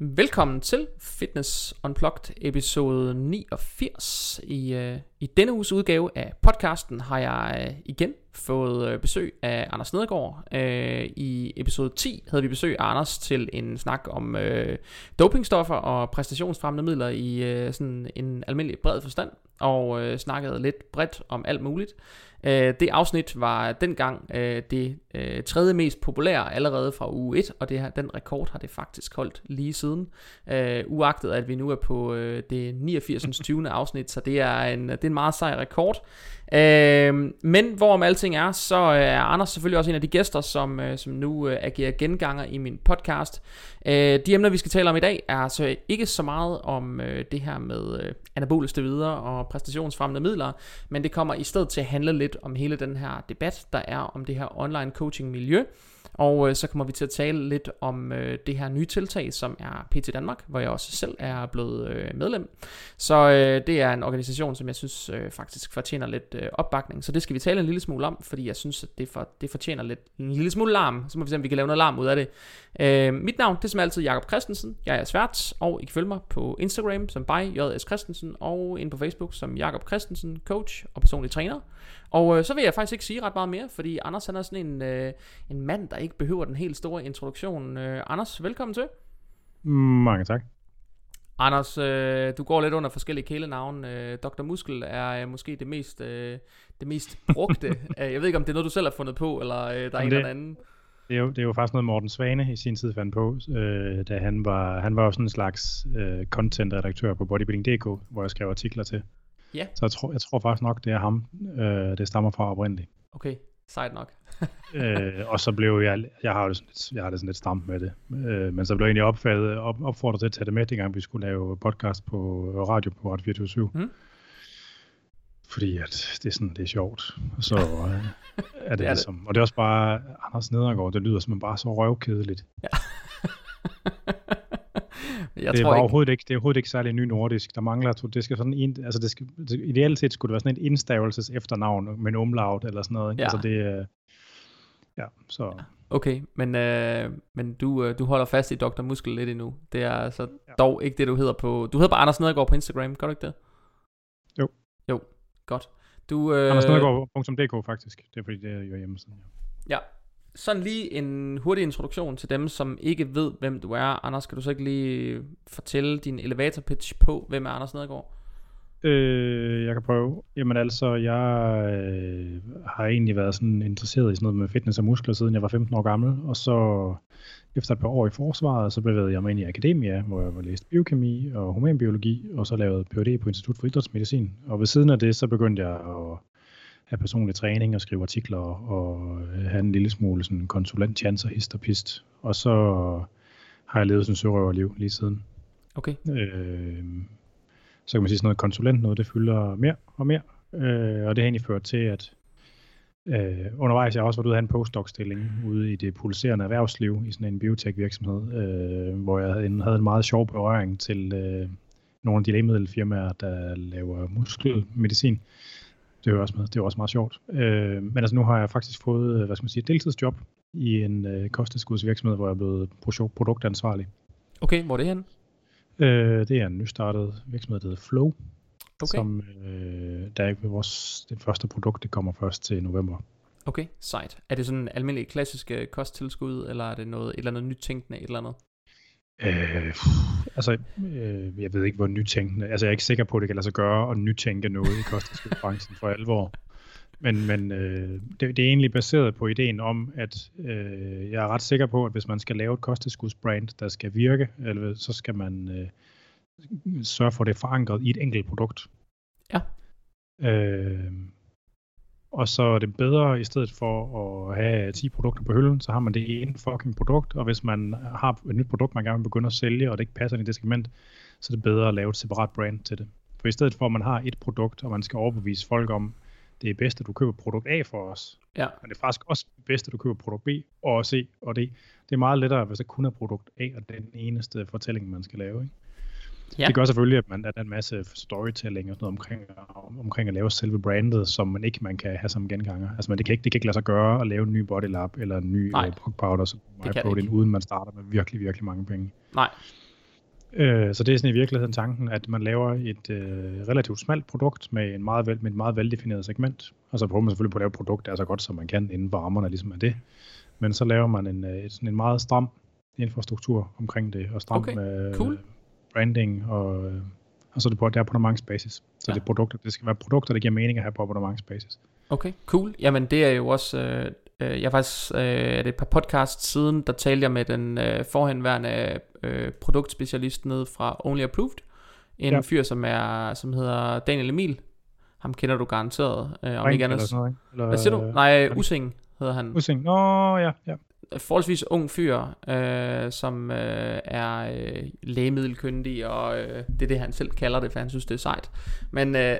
Velkommen til Fitness Unplugged episode 89. I, øh, i denne uges udgave af podcasten har jeg øh, igen fået øh, besøg af Anders Nedergaard. Øh, I episode 10 havde vi besøg af Anders til en snak om dopingstoffer og præstationsfremmende midler i sådan en almindelig bred forstand, og snakkede lidt bredt om alt muligt. Det afsnit var dengang det tredje mest populære allerede fra uge 1, og det her, den rekord har det faktisk holdt lige siden. Uagtet at vi nu er på det 89. 20. afsnit, så det er en, det er en meget sej rekord. Øh, men hvorom alting er, så øh, er Anders selvfølgelig også en af de gæster, som, øh, som nu øh, agerer genganger i min podcast. Øh, de emner, vi skal tale om i dag, er så ikke så meget om øh, det her med øh, anabole steroider og præstationsfremmende midler, men det kommer i stedet til at handle lidt om hele den her debat, der er om det her online coaching miljø. Og øh, så kommer vi til at tale lidt om øh, det her nye tiltag, som er PT Danmark, hvor jeg også selv er blevet øh, medlem. Så øh, det er en organisation, som jeg synes øh, faktisk fortjener lidt øh, opbakning. Så det skal vi tale en lille smule om, fordi jeg synes, at det, for, det fortjener lidt en lille smule larm. Så må vi se, om vi kan lave noget larm ud af det. Øh, mit navn, det er som altid Jakob Christensen. Jeg er svært, og I kan følge mig på Instagram som by JS Christensen, og ind på Facebook som Jakob Christensen, coach og personlig træner. Og øh, så vil jeg faktisk ikke sige ret meget mere, fordi Anders han er sådan en, øh, en mand, der ikke behøver den helt store introduktion. Øh, Anders, velkommen til. Mange tak. Anders, øh, du går lidt under forskellige kælenavne. Øh, Dr. Muskel er øh, måske det mest, øh, det mest brugte. Øh, jeg ved ikke, om det er noget, du selv har fundet på, eller øh, der er en det, eller anden. Det er, jo, det er jo faktisk noget, Morten Svane i sin tid fandt på, øh, da han var, han var jo sådan en slags øh, content-redaktør på Bodybuilding.dk, hvor jeg skrev artikler til. Ja. Så jeg tror, jeg tror faktisk nok, det er ham, øh, det stammer fra oprindeligt. Okay, sejt nok. øh, og så blev jeg, jeg har, det sådan lidt, jeg har det sådan lidt stramt med det, øh, men så blev jeg egentlig opfattet, op, opfordret til at tage det med, dengang vi skulle lave podcast på radio på Radio 24 mm. Fordi at det er sådan, det er sjovt. Så øh, er det, det er ligesom. Det. Og det er også bare, Anders Nedergaard, det lyder som bare så røvkedeligt. Ja. jeg det, tror ikke... overhovedet ikke, det er overhovedet ikke særlig ny nordisk. Der mangler, det skal sådan en, altså det skal, det, ideelt set skulle det være sådan en indstavelses efternavn med en umlaut eller sådan noget. Ikke? Ja. Altså det, ja, så... Okay, men, øh, men du, øh, du holder fast i Dr. Muskel lidt endnu. Det er altså ja. dog ikke det, du hedder på... Du hedder bare Anders Nedergaard på Instagram, gør du ikke det? Jo. Jo, godt. Du, øh... AndersNedergaard.dk faktisk. Det er fordi, det er jo hjemmesiden. Ja sådan lige en hurtig introduktion til dem, som ikke ved, hvem du er. Anders, kan du så ikke lige fortælle din elevator pitch på, hvem er Anders Nedergaard? Øh, jeg kan prøve. Jamen altså, jeg øh, har egentlig været sådan interesseret i sådan noget med fitness og muskler, siden jeg var 15 år gammel. Og så efter et par år i forsvaret, så bevægede jeg mig ind i akademia, hvor jeg var læst biokemi og humanbiologi, og så lavede Ph.D. på Institut for Idrætsmedicin. Og ved siden af det, så begyndte jeg at have personlig træning og skrive artikler og have en lille smule sådan konsulent chancer, hist og pist. Og så har jeg levet sådan sørøverliv lige siden. Okay. Øh, så kan man sige sådan noget konsulent noget, det fylder mere og mere. Øh, og det har egentlig ført til, at øh, undervejs jeg også været ude af en postdoc-stilling ude i det pulserende erhvervsliv i sådan en biotech-virksomhed, øh, hvor jeg havde en, havde en meget sjov berøring til øh, nogle af de lægemiddelfirmaer, der laver muskelmedicin. Det er også, med. det er også meget sjovt. Øh, men altså nu har jeg faktisk fået, hvad skal man sige, et deltidsjob i en øh, kosttilskudsvirksomhed, hvor jeg er blevet produktansvarlig. Okay, hvor er det hen? Øh, det er en nystartet virksomhed, der hedder Flow. Okay. Som, øh, der er vores, det første produkt, det kommer først til november. Okay, sejt. Er det sådan en almindelig klassisk kosttilskud, eller er det noget, et eller andet nytænkende, et eller andet? Øh, altså, øh, jeg ved ikke, hvor nytænkende... Altså, jeg er ikke sikker på, at det kan lade sig gøre at nytænke noget i kosttilskudsbranchen for alvor. Men, men øh, det, det er egentlig baseret på ideen om, at øh, jeg er ret sikker på, at hvis man skal lave et kosttilskudsbrand, der skal virke, eller, så skal man øh, sørge for, at det er forankret i et enkelt produkt. Ja. Øh, og så er det bedre, i stedet for at have 10 produkter på hylden, så har man det ene fucking produkt, og hvis man har et nyt produkt, man gerne vil begynde at sælge, og det ikke passer ind i det segment, så er det bedre at lave et separat brand til det. For i stedet for, at man har et produkt, og man skal overbevise folk om, det er bedst, at du køber produkt A for os. Ja. Men det er faktisk også bedst, at du køber produkt B og C og D. Det er meget lettere, hvis der kun er produkt A, og den eneste fortælling, man skal lave. Ikke? Ja. Det gør selvfølgelig, at man er en masse storytelling og sådan noget omkring, omkring at lave selve brandet, som man ikke man kan have som genganger. Altså man, det, kan ikke, det kan ikke lade sig gøre at lave en ny body lab eller en ny uh, powder som MyProtein, uden man starter med virkelig, virkelig mange penge. Nej. Øh, så det er sådan i virkeligheden tanken, at man laver et øh, relativt smalt produkt med, en meget vel, med et meget veldefineret segment. Og så prøver man selvfølgelig på at lave et produkt, der er så godt, som man kan inden for rammerne ligesom af det. Men så laver man en, øh, sådan en meget stram infrastruktur omkring det, og stram Okay, øh, cool. Branding, og, øh, og så er det på, det er på abonnementsbasis. Så Ja. det, er produkter, det skal være produkter, der giver mening at have på abonnementsbasis. Okay, cool. Jamen det er jo også, øh, øh, jeg har faktisk, øh, er det et par podcasts siden, der talte jeg med den øh, forhenværende øh, produktspecialist nede fra Only Approved. En ja. Fyr, som er, som hedder Daniel Emil. Ham kender du garanteret, øh, om Ring ikke eller andet. sådan noget? Eller, Hvad siger du? Nej, Using hedder han. Using. Nå, ja, ja forholdsvis ung fyr, øh, som øh, er øh, lægemiddelkyndig, og øh, det er det, han selv kalder det, for han synes, det er sejt. Men, øh,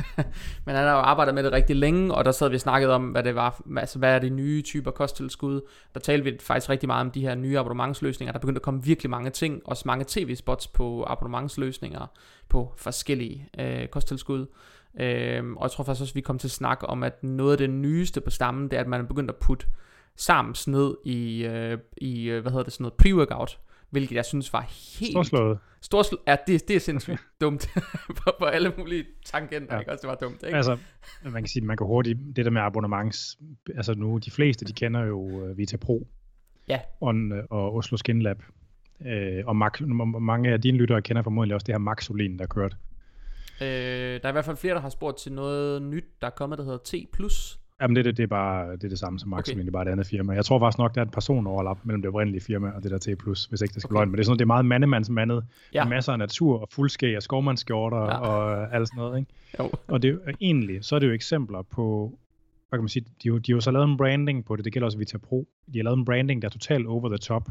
men han har jo arbejdet med det rigtig længe, og der sad vi og snakkede om, hvad det var, altså hvad er de nye typer kosttilskud. Der talte vi faktisk rigtig meget om de her nye abonnementsløsninger. Der begyndte at komme virkelig mange ting, også mange tv-spots på abonnementsløsninger på forskellige øh, kosttilskud. Øh, og jeg tror faktisk også, vi kom til at snakke om, at noget af det nyeste på stammen, det er, at man er begyndt at putte sams ned i, øh, i øh, hvad hedder det, sådan noget pre-workout, hvilket jeg synes var helt... Storslået. Storsl- ja, det, det er sindssygt dumt på, på alle mulige tangenter, ja. Ikke? Også det var dumt, ikke? Altså, man kan sige, man kan hurtigt, det der med abonnements, altså nu, de fleste, de kender jo uh, Vita Pro. Ja. Og, og Oslo Skin Lab. Uh, og Max, mange af dine lyttere kender formodentlig også det her Maxolin, der kørte. Øh, der er i hvert fald flere, der har spurgt til noget nyt, der er kommet, der hedder T+. Jamen det, det, det, er bare det, er det samme som Maxolin, okay. det er bare et andet firma. Jeg tror faktisk nok, der er et personoverlap mellem det oprindelige firma og det der T+, hvis ikke det skal Okay. løgn. Men det er sådan, det er meget mandemandsmandet. Ja. Masser af natur og fuldskæg og skovmandsskjorter Ja. og alt sådan noget, ikke? Jo. Og det er jo, egentlig, så er det jo eksempler på, hvad kan man sige, de, de har jo så lavet en branding på det, det gælder også Vita Pro. De har lavet en branding, der er totalt over the top,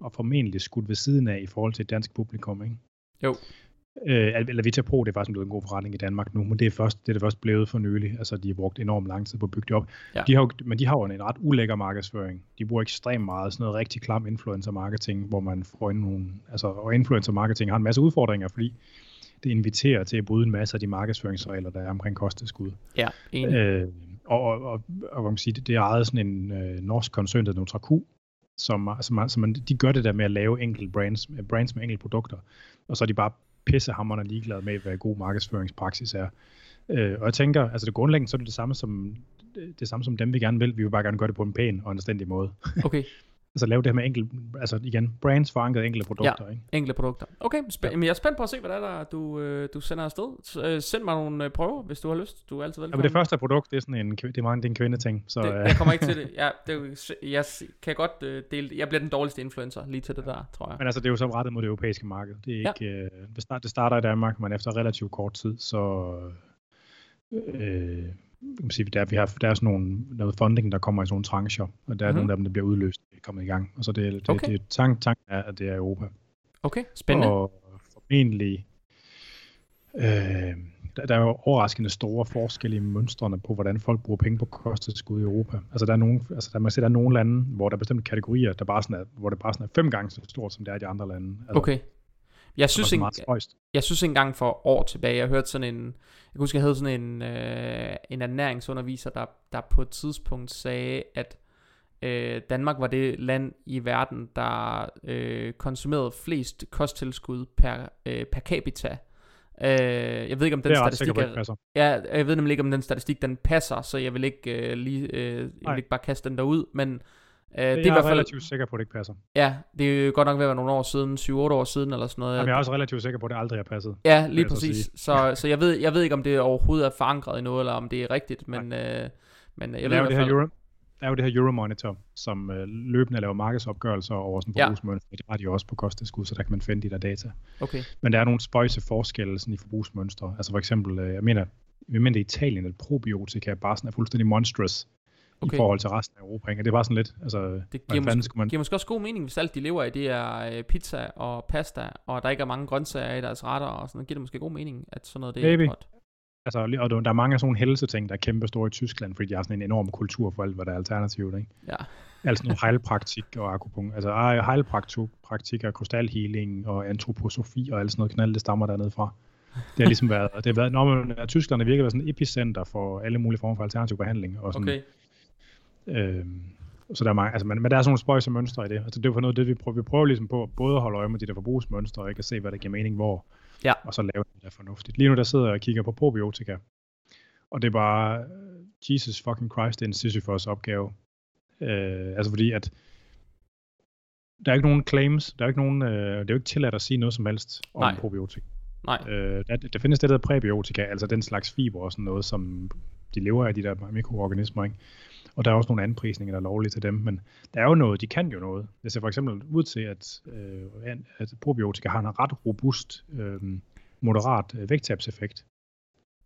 og formentlig skudt ved siden af i forhold til et dansk publikum, ikke? Jo. Øh, eller Vita Pro, det er faktisk blevet en god forretning i Danmark nu, men det er, først, det er det først blevet for nylig. Altså, de har brugt enormt lang tid på at bygge det op. Ja. De har jo, men de har jo en ret ulækker markedsføring. De bruger ekstremt meget sådan noget rigtig klam influencer marketing, hvor man får nogle, altså, og influencer marketing har en masse udfordringer, fordi det inviterer til at bryde en masse af de markedsføringsregler, der er omkring kosttilskud. Ja, enig. Øh, og, og, og, og, man sige, det, det er ejet sådan en øh, norsk koncern, der hedder som, som, som man, de gør det der med at lave enkelte brands, brands med enkelte produkter, og så er de bare pissehammerende ligeglade med, hvad god markedsføringspraksis er. Øh, og jeg tænker, altså det grundlæggende, så er det det samme som det samme som dem, vi gerne vil. Vi vil bare gerne gøre det på en pæn og anstændig måde. Okay, altså lave det her med enkelt, altså igen, brands forankret enkelte produkter, ikke? enkelte produkter. Okay, spæ- ja. men jeg er spændt på at se, hvad det er, der du, øh, du sender afsted. S- øh, send mig nogle øh, prøver, hvis du har lyst. Du er altid Ja, velkommen. men det første produkt, det er sådan en, det er meget, det er en kvindeting, så det, øh, jeg kommer ikke til det. Ja, det jeg kan godt øh, dele. Jeg bliver den dårligste influencer lige til det der, tror jeg. Men altså, det er jo så rettet mod det europæiske marked. Det, er Ja. ikke, øh, det, start, det starter i Danmark, men efter relativt kort tid, så øh, man sige, der, vi har, der er sådan nogle, noget funding, der kommer i sådan nogle trancher, og der er Mhm. mm-hmm. nogle af dem, der bliver udløst, er kommet i gang. Og så det, det, Okay. det, det tank, tank er, at det er Europa. Okay, spændende. Og formentlig, øh, der, der er jo overraskende store forskelle i mønstrene på, hvordan folk bruger penge på kosttilskud i Europa. Altså der er nogle, altså der, man ser, der er nogle lande, hvor der er bestemte kategorier, der bare sådan er, hvor det bare sådan er fem gange så stort, som det er i de andre lande. Altså, Okay. Jeg synes, en, jeg synes engang for år tilbage, jeg hørte sådan en, jeg kan huske, jeg havde sådan en, øh, en ernæringsunderviser, der, der på et tidspunkt sagde, at øh, Danmark var det land i verden, der øh, konsumerede flest kosttilskud per, øh, per capita. Øh, jeg ved ikke, om den Det er sikker statistik på, er, passer. Ja, jeg ved nemlig ikke, om den statistik den passer, så jeg vil ikke øh, lige, øh, jeg vil ikke bare kaste den derud, men øh, det er jeg i er hvert fald, relativt sikker på, at det ikke passer. ja, det er jo godt nok ved at være nogle år siden, 7-8 år siden eller sådan noget. Jamen, jeg er også relativt sikker på, at det aldrig har passet. Ja, lige jeg så præcis. Så, så jeg, ved, jeg ved ikke, om det overhovedet er forankret i noget, eller om det er rigtigt, men, øh, men jeg Jeg ved i er hvert det fald... Euro, der er jo det her Euromonitor, som øh, løbende laver markedsopgørelser over sådan Ja. forbrugsmønstre. Det har de jo også på kosttilskud, så der kan man finde de der data. Okay, Men der er nogle spøjse forskelle sådan i forbrugsmønstre. Altså for eksempel, øh, jeg mener, jeg mener i Italien, at probiotika bare sådan er fuldstændig monstrous okay. I forhold til resten af Europa. Ikke? Og det er bare sådan lidt, altså, det giver måske, man... giver måske også god mening, hvis alt de lever i, det er øh, pizza og pasta, og der ikke er mange grøntsager i deres retter, og sådan noget, giver det måske god mening, at sådan noget det Maybe. er godt. Altså, og der er mange af sådan nogle helseting, der er kæmpe store i Tyskland, fordi de har sådan en enorm kultur for alt, hvad der er alternativt. Ikke? Ja, Altså noget heilpraktik og akupunktur. Altså heilpraktik og krystalhealing og antroposofi og alt sådan noget knald, det stammer dernede fra. Det har ligesom været, det har været, når man, at Tyskland er virkelig været sådan et epicenter for alle mulige former for alternativ behandling. Og sådan, okay. Øhm, så der er mange, altså, men, men der er sådan nogle spøjse mønstre i det. Altså, det er for noget det, vi prøver, vi prøver ligesom på at både at holde øje med de der forbrugsmønstre, og ikke at se, hvad der giver mening hvor, ja. og så lave det der fornuftigt. Lige nu der sidder jeg og kigger på probiotika, og det er bare, Jesus fucking Christ, det er en Sisyphos opgave. Øh, altså fordi at, der er ikke nogen claims, der er ikke nogen, øh, det er jo ikke tilladt at sige noget som helst om Nej. probiotika. Nej. Øh, der, der findes det, der hedder præbiotika, altså den slags fiber og sådan noget, som de lever af, de der mikroorganismer, ikke? Og der er også nogle anprisninger, der er lovlige til dem, men der er jo noget, de kan jo noget. Det ser for eksempel ud til, at, øh, at probiotika har en ret robust, øh, moderat øh, vægttabseffekt.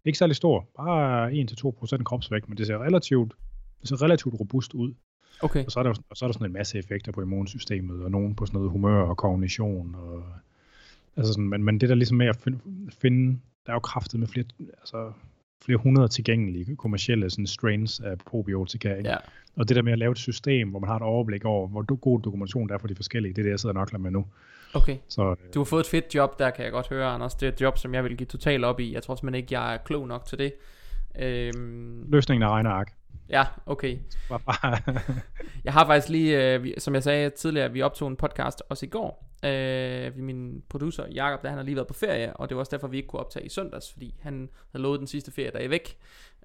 Ikke særlig stor, bare 1-2% kropsvægt, men det ser relativt, det ser relativt robust ud. Okay. Og så er, der, og så er der sådan en masse effekter på immunsystemet, og nogen på sådan noget humør og kognition. Og, altså sådan, men, men det der ligesom med at finde, finde der er jo kraftet med flere, altså flere hundrede tilgængelige kommercielle sådan strains af probiotika. Ikke? Ja. Og det der med at lave et system, hvor man har et overblik over, hvor god dokumentation der er for de forskellige, det er det, jeg sidder nok med nu. Okay. Så, øh, du har fået et fedt job der, kan jeg godt høre, Anders. Det er et job, som jeg vil give totalt op i. Jeg tror simpelthen ikke, jeg er klog nok til det. Øhm... Løsningen er regneark. Ja, okay. jeg har faktisk lige, øh, som jeg sagde tidligere, vi optog en podcast også i går. Øh, min producer Jakob, der han har lige været på ferie, og det var også derfor, vi ikke kunne optage i søndags, fordi han havde lovet den sidste ferie, der er væk.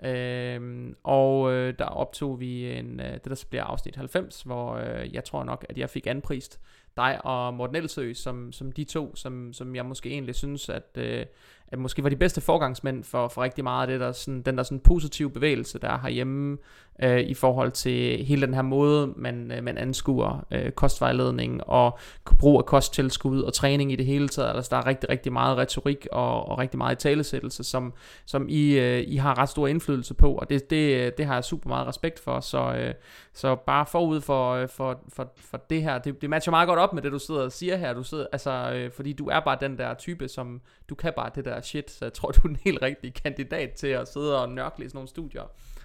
Øh, og øh, der optog vi en, øh, det, der bliver afsnit 90, hvor øh, jeg tror nok, at jeg fik anprist dig og Morten Elsø, som, som de to, som, som jeg måske egentlig synes, at, øh, at måske var de bedste forgangsmænd for, for rigtig meget af det der, sådan, den der sådan positive bevægelse, der er herhjemme øh, i forhold til hele den her måde, man, øh, man anskuer øh, kostvejledning og brug af kosttilskud og træning i det hele taget. Altså der er rigtig, rigtig meget retorik og, og rigtig meget talesættelse, som, som I, øh, I har ret stor indflydelse på, og det, det, øh, det har jeg super meget respekt for, så, øh, så bare forud for, øh, for, for, for det her, det, det matcher meget godt op med det, du sidder og siger her, du sidder, altså, øh, fordi du er bare den der type, som du kan bare det der shit, så jeg tror, du er en helt rigtig kandidat til at sidde og nørkle i sådan nogle studier.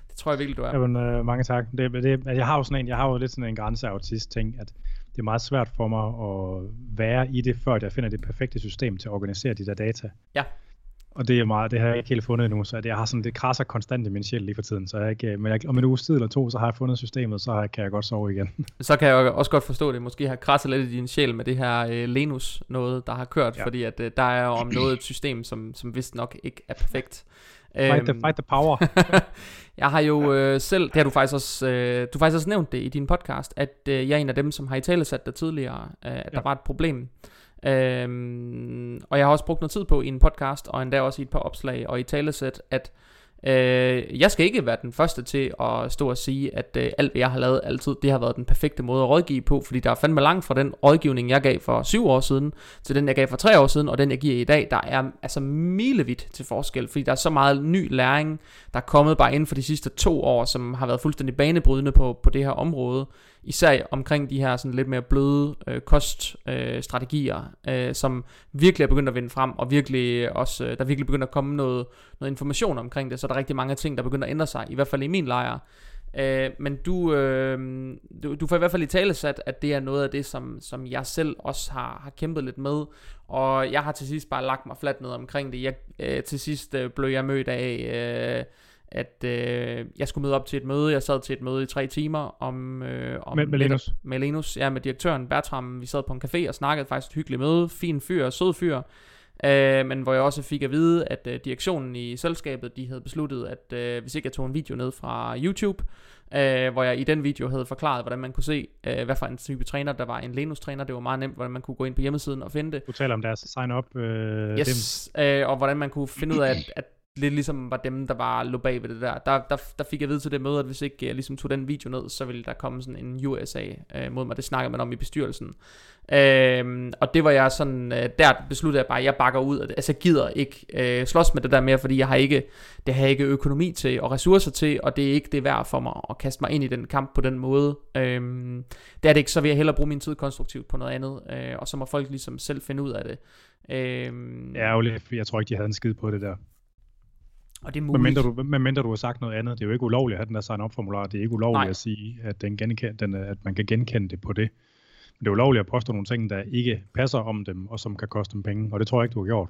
Det tror jeg virkelig, du er. Jamen, øh, mange tak. Det, det, altså, jeg har jo sådan en, jeg har jo lidt sådan en grænseautist ting, at det er meget svært for mig at være i det, før jeg finder det perfekte system til at organisere de der data. Ja. Og det er meget, det har jeg ikke helt fundet endnu, så jeg har sådan, det krasser konstant i min sjæl lige for tiden, så jeg ikke, men jeg, om en uge tid eller to, så har jeg fundet systemet, så kan jeg godt sove igen. Så kan jeg også godt forstå det, måske har krasset lidt i din sjæl med det her øh, Lenus noget, der har kørt, ja. fordi at øh, der er om noget et system, som, som vist nok ikke er perfekt. Fight the, øhm, fight the power. jeg har jo øh, selv, det har du faktisk også, øh, du faktisk også nævnt det i din podcast, at øh, jeg er en af dem, som har i tale sat dig tidligere, øh, at ja. der var et problem. Øhm, og jeg har også brugt noget tid på i en podcast, og endda også i et par opslag og i talesæt, at Øh, jeg skal ikke være den første til at stå og sige, at øh, alt hvad jeg har lavet altid, det har været den perfekte måde at rådgive på, fordi der er fandme langt fra den rådgivning, jeg gav for syv år siden, til den, jeg gav for tre år siden, og den, jeg giver i dag, der er altså milevidt til forskel, fordi der er så meget ny læring, der er kommet bare inden for de sidste to år, som har været fuldstændig banebrydende på, på det her område, især omkring de her sådan lidt mere bløde øh, koststrategier, øh, øh, som virkelig er begyndt at vinde frem, og virkelig også, øh, der virkelig begynder at komme noget, noget information omkring det, så der er rigtig mange ting, der begynder at ændre sig, i hvert fald i min lejr. Øh, men du, øh, du, du får i hvert fald i tale sat, at det er noget af det, som, som jeg selv også har, har kæmpet lidt med, og jeg har til sidst bare lagt mig fladt ned omkring det. Jeg, øh, til sidst øh, blev jeg mødt af... Øh, at øh, jeg skulle møde op til et møde. Jeg sad til et møde i tre timer om... Øh, om med, med? Med Linus, ja, med direktøren Bertram. Vi sad på en café og snakkede faktisk et hyggeligt møde. Fin fyr, sød fyr. Øh, men hvor jeg også fik at vide, at øh, direktionen i selskabet, de havde besluttet, at øh, hvis ikke jeg tog en video ned fra YouTube, øh, hvor jeg i den video havde forklaret, hvordan man kunne se, øh, hvad for en type træner, der var en Lenus-træner. Det var meget nemt, hvordan man kunne gå ind på hjemmesiden og finde det. Du taler om deres sign-up. Øh, yes, øh, og hvordan man kunne finde ud af, at, at lidt ligesom var dem, der var lå bag ved det der. Der, der, der fik jeg ved til det møde, at hvis ikke jeg ligesom tog den video ned, så ville der komme sådan en USA øh, mod mig. Det snakkede man om i bestyrelsen. Øh, og det var jeg sådan, øh, der besluttede jeg bare, at jeg bakker ud. Altså jeg gider ikke øh, slås med det der mere, fordi jeg har ikke, det har jeg ikke økonomi til og ressourcer til, og det er ikke det værd for mig at kaste mig ind i den kamp på den måde. Øh, det er det ikke, så vil jeg hellere bruge min tid konstruktivt på noget andet, øh, og så må folk ligesom selv finde ud af det. Øh, ja, jeg tror ikke, de havde en skid på det der. Og det er muligt. Men mindre, du, men mindre du har sagt noget andet. Det er jo ikke ulovligt at have den der sign-up-formular. Det er ikke ulovligt Nej. at sige, at, den genkend, den, at man kan genkende det på det. Men det er ulovligt at påstå nogle ting, der ikke passer om dem, og som kan koste dem penge. Og det tror jeg ikke, du har gjort.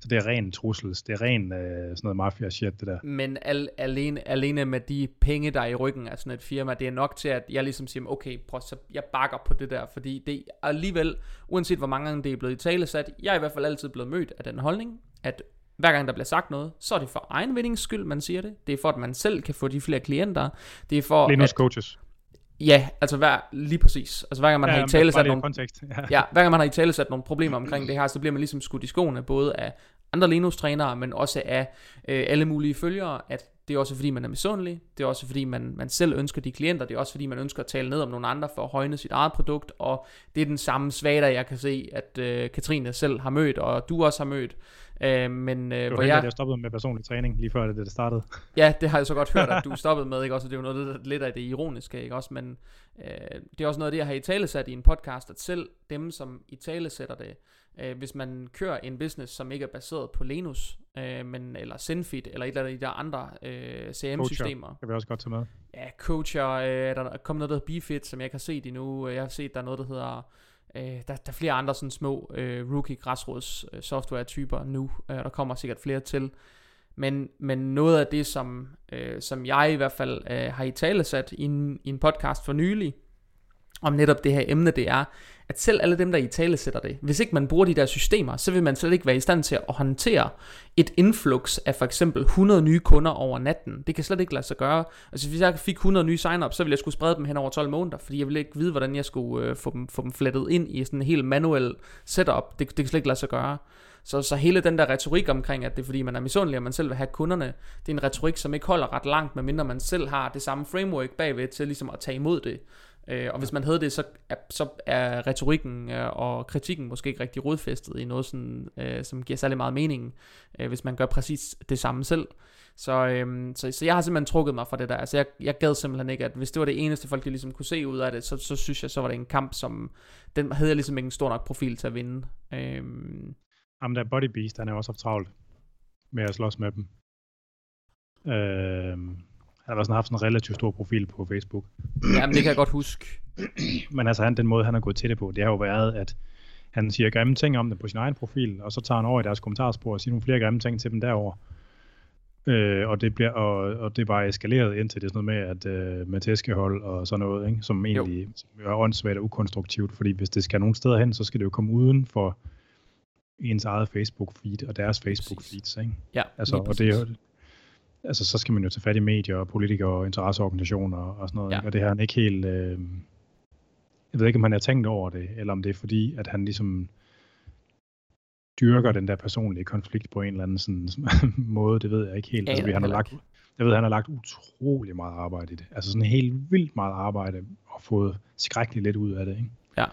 Så det er ren trussels, det er ren øh, sådan noget mafia shit, det der. Men al, alene, alene med de penge, der er i ryggen af sådan et firma, det er nok til, at jeg ligesom siger, okay, prøv, så jeg bakker på det der, fordi det alligevel, uanset hvor mange gange det er blevet i tale sat, jeg er i hvert fald altid blevet mødt af den holdning, at hver gang der bliver sagt noget, så er det for egen vindings skyld, man siger det. Det er for, at man selv kan få de flere klienter. Det er for, Linus at, coaches. Ja, altså hver, lige præcis. Altså hver gang man ja, har i tale sat nogle, kontekst. Ja. ja. hver gang man har i tale sat nogle problemer omkring det her, så bliver man ligesom skudt i skoene, både af andre Linux-trænere, men også af øh, alle mulige følgere, at det er også fordi, man er misundelig, det er også fordi, man, man selv ønsker de klienter, det er også fordi, man ønsker at tale ned om nogle andre for at højne sit eget produkt, og det er den samme svagder, jeg kan se, at øh, Katrine selv har mødt, og du også har mødt, Øh, men, øh, hvor jeg... jeg stoppede med personlig træning lige før det, det startede. Ja, det har jeg så godt hørt, at du stoppede med, ikke også? Det er jo noget lidt, af det ironiske, ikke også? Men øh, det er også noget af det, jeg har i tale sat i en podcast, at selv dem, som i tale sætter det, øh, hvis man kører en business, som ikke er baseret på Linux, øh, men, eller Zenfit, eller et eller andet af de der andre øh, CM-systemer. kan vi også godt tage med. Ja, Coacher, øh, der er kommet noget, der hedder BeFit, som jeg kan se det nu. Jeg har set, der er noget, der hedder Øh, der, der er flere andre sådan små øh, rookie græsrods øh, software typer nu, øh, der kommer sikkert flere til. Men, men noget af det, som, øh, som jeg i hvert fald øh, har i tale sat i en, i en podcast for nylig, om netop det her emne, det er, at selv alle dem, der i tale sætter det, hvis ikke man bruger de der systemer, så vil man slet ikke være i stand til at håndtere et influx af for eksempel 100 nye kunder over natten. Det kan slet ikke lade sig gøre. Altså hvis jeg fik 100 nye sign-ups, så ville jeg skulle sprede dem hen over 12 måneder, fordi jeg ville ikke vide, hvordan jeg skulle øh, få, dem, få dem flettet ind i sådan en helt manuel setup. Det, det kan slet ikke lade sig gøre. Så, så hele den der retorik omkring, at det er fordi man er misundelig, og man selv vil have kunderne, det er en retorik, som ikke holder ret langt, medmindre man selv har det samme framework bagved til ligesom at tage imod det. Øh, og hvis man havde det, så er, så er retorikken øh, og kritikken måske ikke rigtig rodfæstet i noget, sådan, øh, som giver særlig meget mening, øh, hvis man gør præcis det samme selv. Så, øh, så, så jeg har simpelthen trukket mig fra det der. Altså jeg, jeg gad simpelthen ikke, at hvis det var det eneste folk, de ligesom kunne se ud af det, så, så synes jeg, så var det en kamp, som den havde jeg ligesom ikke en stor nok profil til at vinde. Øh, Jamen der Body Beast, han er også haft travlt med at slås med dem. Øh, han har sådan haft sådan en relativt stor profil på Facebook. Jamen, det kan jeg godt huske. Men altså, han, den måde, han har gået til det på, det har jo været, at han siger grimme ting om det på sin egen profil, og så tager han over i deres kommentarspor og siger nogle flere grimme ting til dem derover. Øh, og, det bliver, og, og det er bare eskaleret indtil det er sådan noget med, at øh, med tæskehold og sådan noget, ikke? som egentlig som er åndssvagt og ukonstruktivt, fordi hvis det skal nogen steder hen, så skal det jo komme uden for ens eget Facebook-feed og deres Facebook-feeds. Ikke? Ja, altså, og det altså så skal man jo tage fat i medier og politikere og interesseorganisationer og sådan noget. Ja. Og det har han ikke helt... Øh, jeg ved ikke, om han har tænkt over det, eller om det er fordi, at han ligesom dyrker den der personlige konflikt på en eller anden sådan, måde, det ved jeg ikke helt. Altså, han har lagt, jeg ved, han har lagt utrolig meget arbejde i det. Altså sådan helt vildt meget arbejde, og fået skrækkeligt lidt ud af det, ikke? Ja,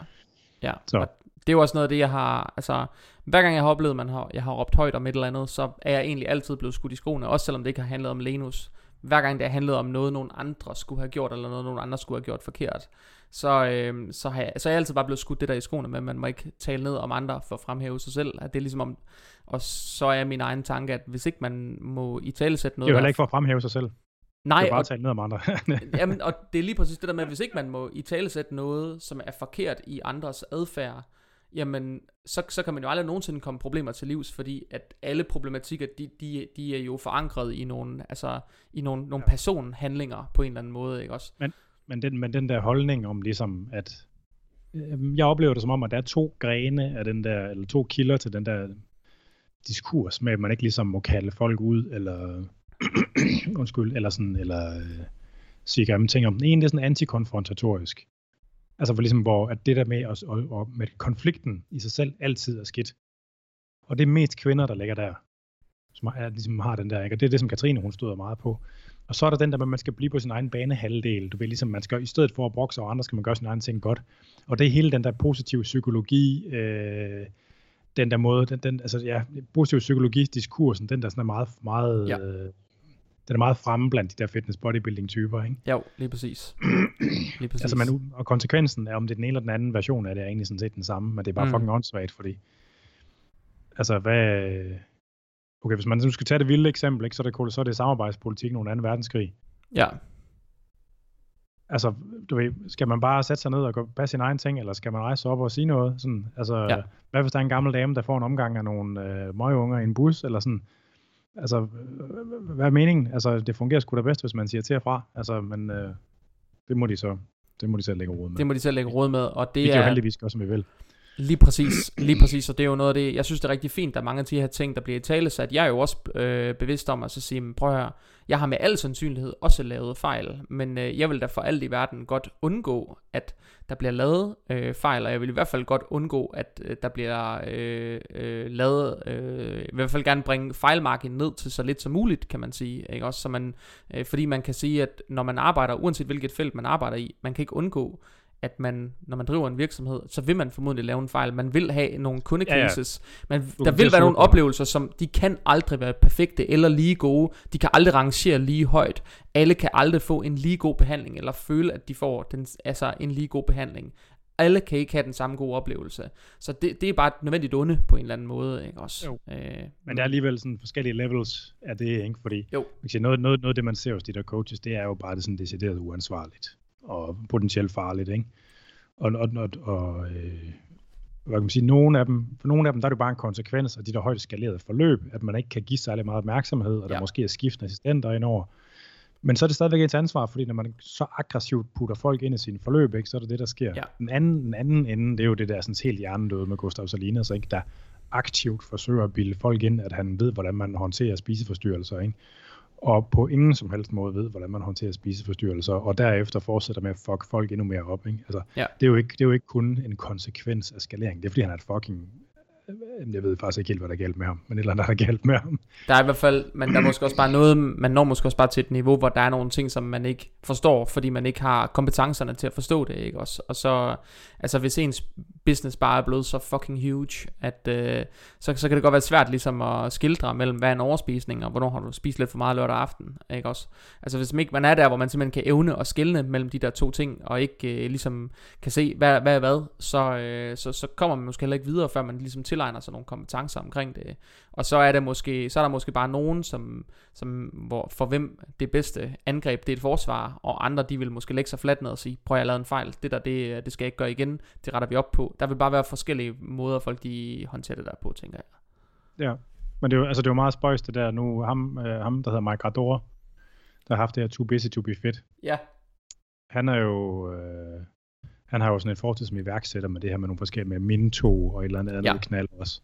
ja. Så det er jo også noget af det, jeg har, altså, hver gang jeg har oplevet, man har, jeg har råbt højt om et eller andet, så er jeg egentlig altid blevet skudt i skoene, også selvom det ikke har handlet om Lenus. Hver gang det har handlet om noget, nogen andre skulle have gjort, eller noget, nogen andre skulle have gjort forkert, så, øh, så, har jeg, så er jeg altid bare blevet skudt det der i skoene at man må ikke tale ned om andre for at fremhæve sig selv. At det er ligesom om, og så er min egen tanke, at hvis ikke man må i tale sætte noget... Det er jo heller ikke for at fremhæve sig selv. Nej, det bare og, tale ned om andre. jamen, og det er lige præcis det der med, at hvis ikke man må i tale sætte noget, som er forkert i andres adfærd, jamen så, så kan man jo aldrig nogensinde komme problemer til livs, fordi at alle problematikker, de, de, de er jo forankret i nogle, altså, i nogle, nogle ja. personhandlinger på en eller anden måde, ikke også? Men, men, den, men den der holdning om ligesom, at øh, jeg oplever det som om, at der er to grene af den der, eller to kilder til den der diskurs med, at man ikke ligesom må kalde folk ud, eller undskyld, eller sådan, eller øh, sige grimme ting om. Den ene, det er sådan antikonfrontatorisk. Altså hvor, ligesom, hvor at det der med, at, og, og med konflikten i sig selv altid er skidt. Og det er mest kvinder, der ligger der, som er, ligesom har den der, ikke? og det er det, som Katrine hun støder meget på. Og så er der den der, at man skal blive på sin egen bane halvdel. Du vil ligesom, man skal, i stedet for at brokse over andre, skal man gøre sin egen ting godt. Og det er hele den der positive psykologi, øh, den der måde, den, den, altså ja, positiv psykologi diskursen, den der sådan er meget, meget ja. øh, den er meget fremme blandt de der fitness bodybuilding typer, ikke? Jo, lige præcis. lige præcis. altså, man, og konsekvensen er, om det er den ene eller den anden version af det, er egentlig sådan set den samme, men det er bare mm. fucking åndssvagt, fordi altså, hvad... Okay, hvis man nu skal tage det vilde eksempel, ikke, så, er det, så er det samarbejdspolitik under 2. verdenskrig. Ja. altså, du ved, skal man bare sætte sig ned og gå passe sin egen ting, eller skal man rejse sig op og sige noget? Sådan, altså, ja. hvad hvis der er en gammel dame, der får en omgang af nogle øh, møgeunger i en bus, eller sådan, altså, hvad er meningen? Altså, det fungerer sgu da bedst, hvis man siger til og fra, altså, men øh, det må de så, det må de selv lægge råd med. Det må de selv lægge råd med, og det vi er... kan jo heldigvis gøre, som vi vil. Lige præcis, lige præcis, og det er jo noget af det, jeg synes det er rigtig fint, der er mange af de her ting, der bliver i tale sat. Jeg er jo også øh, bevidst om at så sige, prøv at høre, jeg har med al sandsynlighed også lavet fejl, men øh, jeg vil da for alt i verden godt undgå, at der bliver lavet øh, fejl, og jeg vil i hvert fald godt undgå, at øh, der bliver øh, øh, lavet, øh, i hvert fald gerne bringe fejlmarken ned til så lidt som muligt, kan man sige, ikke? Også, så man, øh, fordi man kan sige, at når man arbejder, uanset hvilket felt man arbejder i, man kan ikke undgå, at man, når man driver en virksomhed, så vil man formodentlig lave en fejl. Man vil have nogle kundecases. Ja, ja. Men der vil være nogle oplevelser, som de kan aldrig være perfekte eller lige gode. De kan aldrig rangere lige højt. Alle kan aldrig få en lige god behandling, eller føle, at de får den, altså en lige god behandling. Alle kan ikke have den samme gode oplevelse. Så det, det er bare et nødvendigt onde på en eller anden måde. Ikke? Også. Jo. Øh, men der er alligevel sådan forskellige levels af det, ikke? fordi jo. Noget, noget, noget af det, man ser hos de der coaches, det er jo bare det sådan decideret uansvarligt og potentielt farligt, ikke? Og, og, og, og øh, hvad kan man sige, nogle af dem, for nogle af dem, der er det bare en konsekvens af de der højt skalerede forløb, at man ikke kan give særlig meget opmærksomhed, og der ja. måske er skiftende assistenter indover. Men så er det stadigvæk et ansvar, fordi når man så aggressivt putter folk ind i sine forløb, ikke, så er det det, der sker. Ja. Den, anden, den anden ende, det er jo det der sådan helt hjernedøde med Gustav Salinas, ikke, der aktivt forsøger at bilde folk ind, at han ved, hvordan man håndterer spiseforstyrrelser. Ikke? Og på ingen som helst måde ved, hvordan man håndterer spiseforstyrrelser, og derefter fortsætter med at fuck folk endnu mere op. Ikke? Altså, ja. det, er jo ikke, det er jo ikke kun en konsekvens af skalering, det er fordi han er et fucking Øhm, jeg ved faktisk ikke helt, hvad der er galt med ham, men et eller andet der er galt med ham. Der er i hvert fald, men der er måske også bare noget, man når måske også bare til et niveau, hvor der er nogle ting, som man ikke forstår, fordi man ikke har kompetencerne til at forstå det, ikke også? Og så, altså hvis ens business bare er blevet så fucking huge, at øh, så, så kan det godt være svært ligesom at skildre mellem, hvad er en overspisning, og hvornår har du spist lidt for meget lørdag aften, ikke også? Altså hvis man ikke man er der, hvor man simpelthen kan evne at skille mellem de der to ting, og ikke øh, ligesom kan se, hvad, hvad er hvad, så, øh, så, så kommer man måske heller ikke videre, før man ligesom tilegner sig nogle kompetencer omkring det. Og så er det måske, så er der måske bare nogen, som, som hvor, for hvem det bedste angreb, det er et forsvar, og andre, de vil måske lægge sig fladt ned og sige, prøv at jeg lavet en fejl, det der, det, det skal jeg ikke gøre igen, det retter vi op på. Der vil bare være forskellige måder, folk de håndterer det der på, tænker jeg. Ja, men det er jo, altså det er jo meget spøjst det der nu, ham, øh, ham der hedder Mike Rador, der har haft det her Too Busy To Be Fit. Ja. Han er jo, øh, han har jo sådan et fortid som iværksætter med det her med nogle forskellige med Minto og et eller andet andet ja. knald også.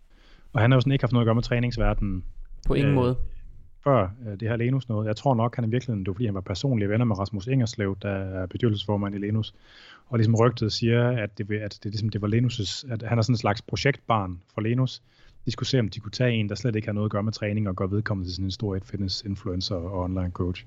Og han har jo sådan ikke haft noget at gøre med træningsverdenen. På ingen øh, måde. Før øh, det her Lenus noget. Jeg tror nok, han i virkeligheden, det var fordi han var personlige venner med Rasmus Ingerslev, der er bestyrelsesformand i Lenus. Og ligesom rygtet siger, at det, at det, ligesom, det var Lenus' at han er sådan en slags projektbarn for Lenus. De skulle se, om de kunne tage en, der slet ikke har noget at gøre med træning, og gøre vedkommende til sådan en stor fitness influencer og online coach.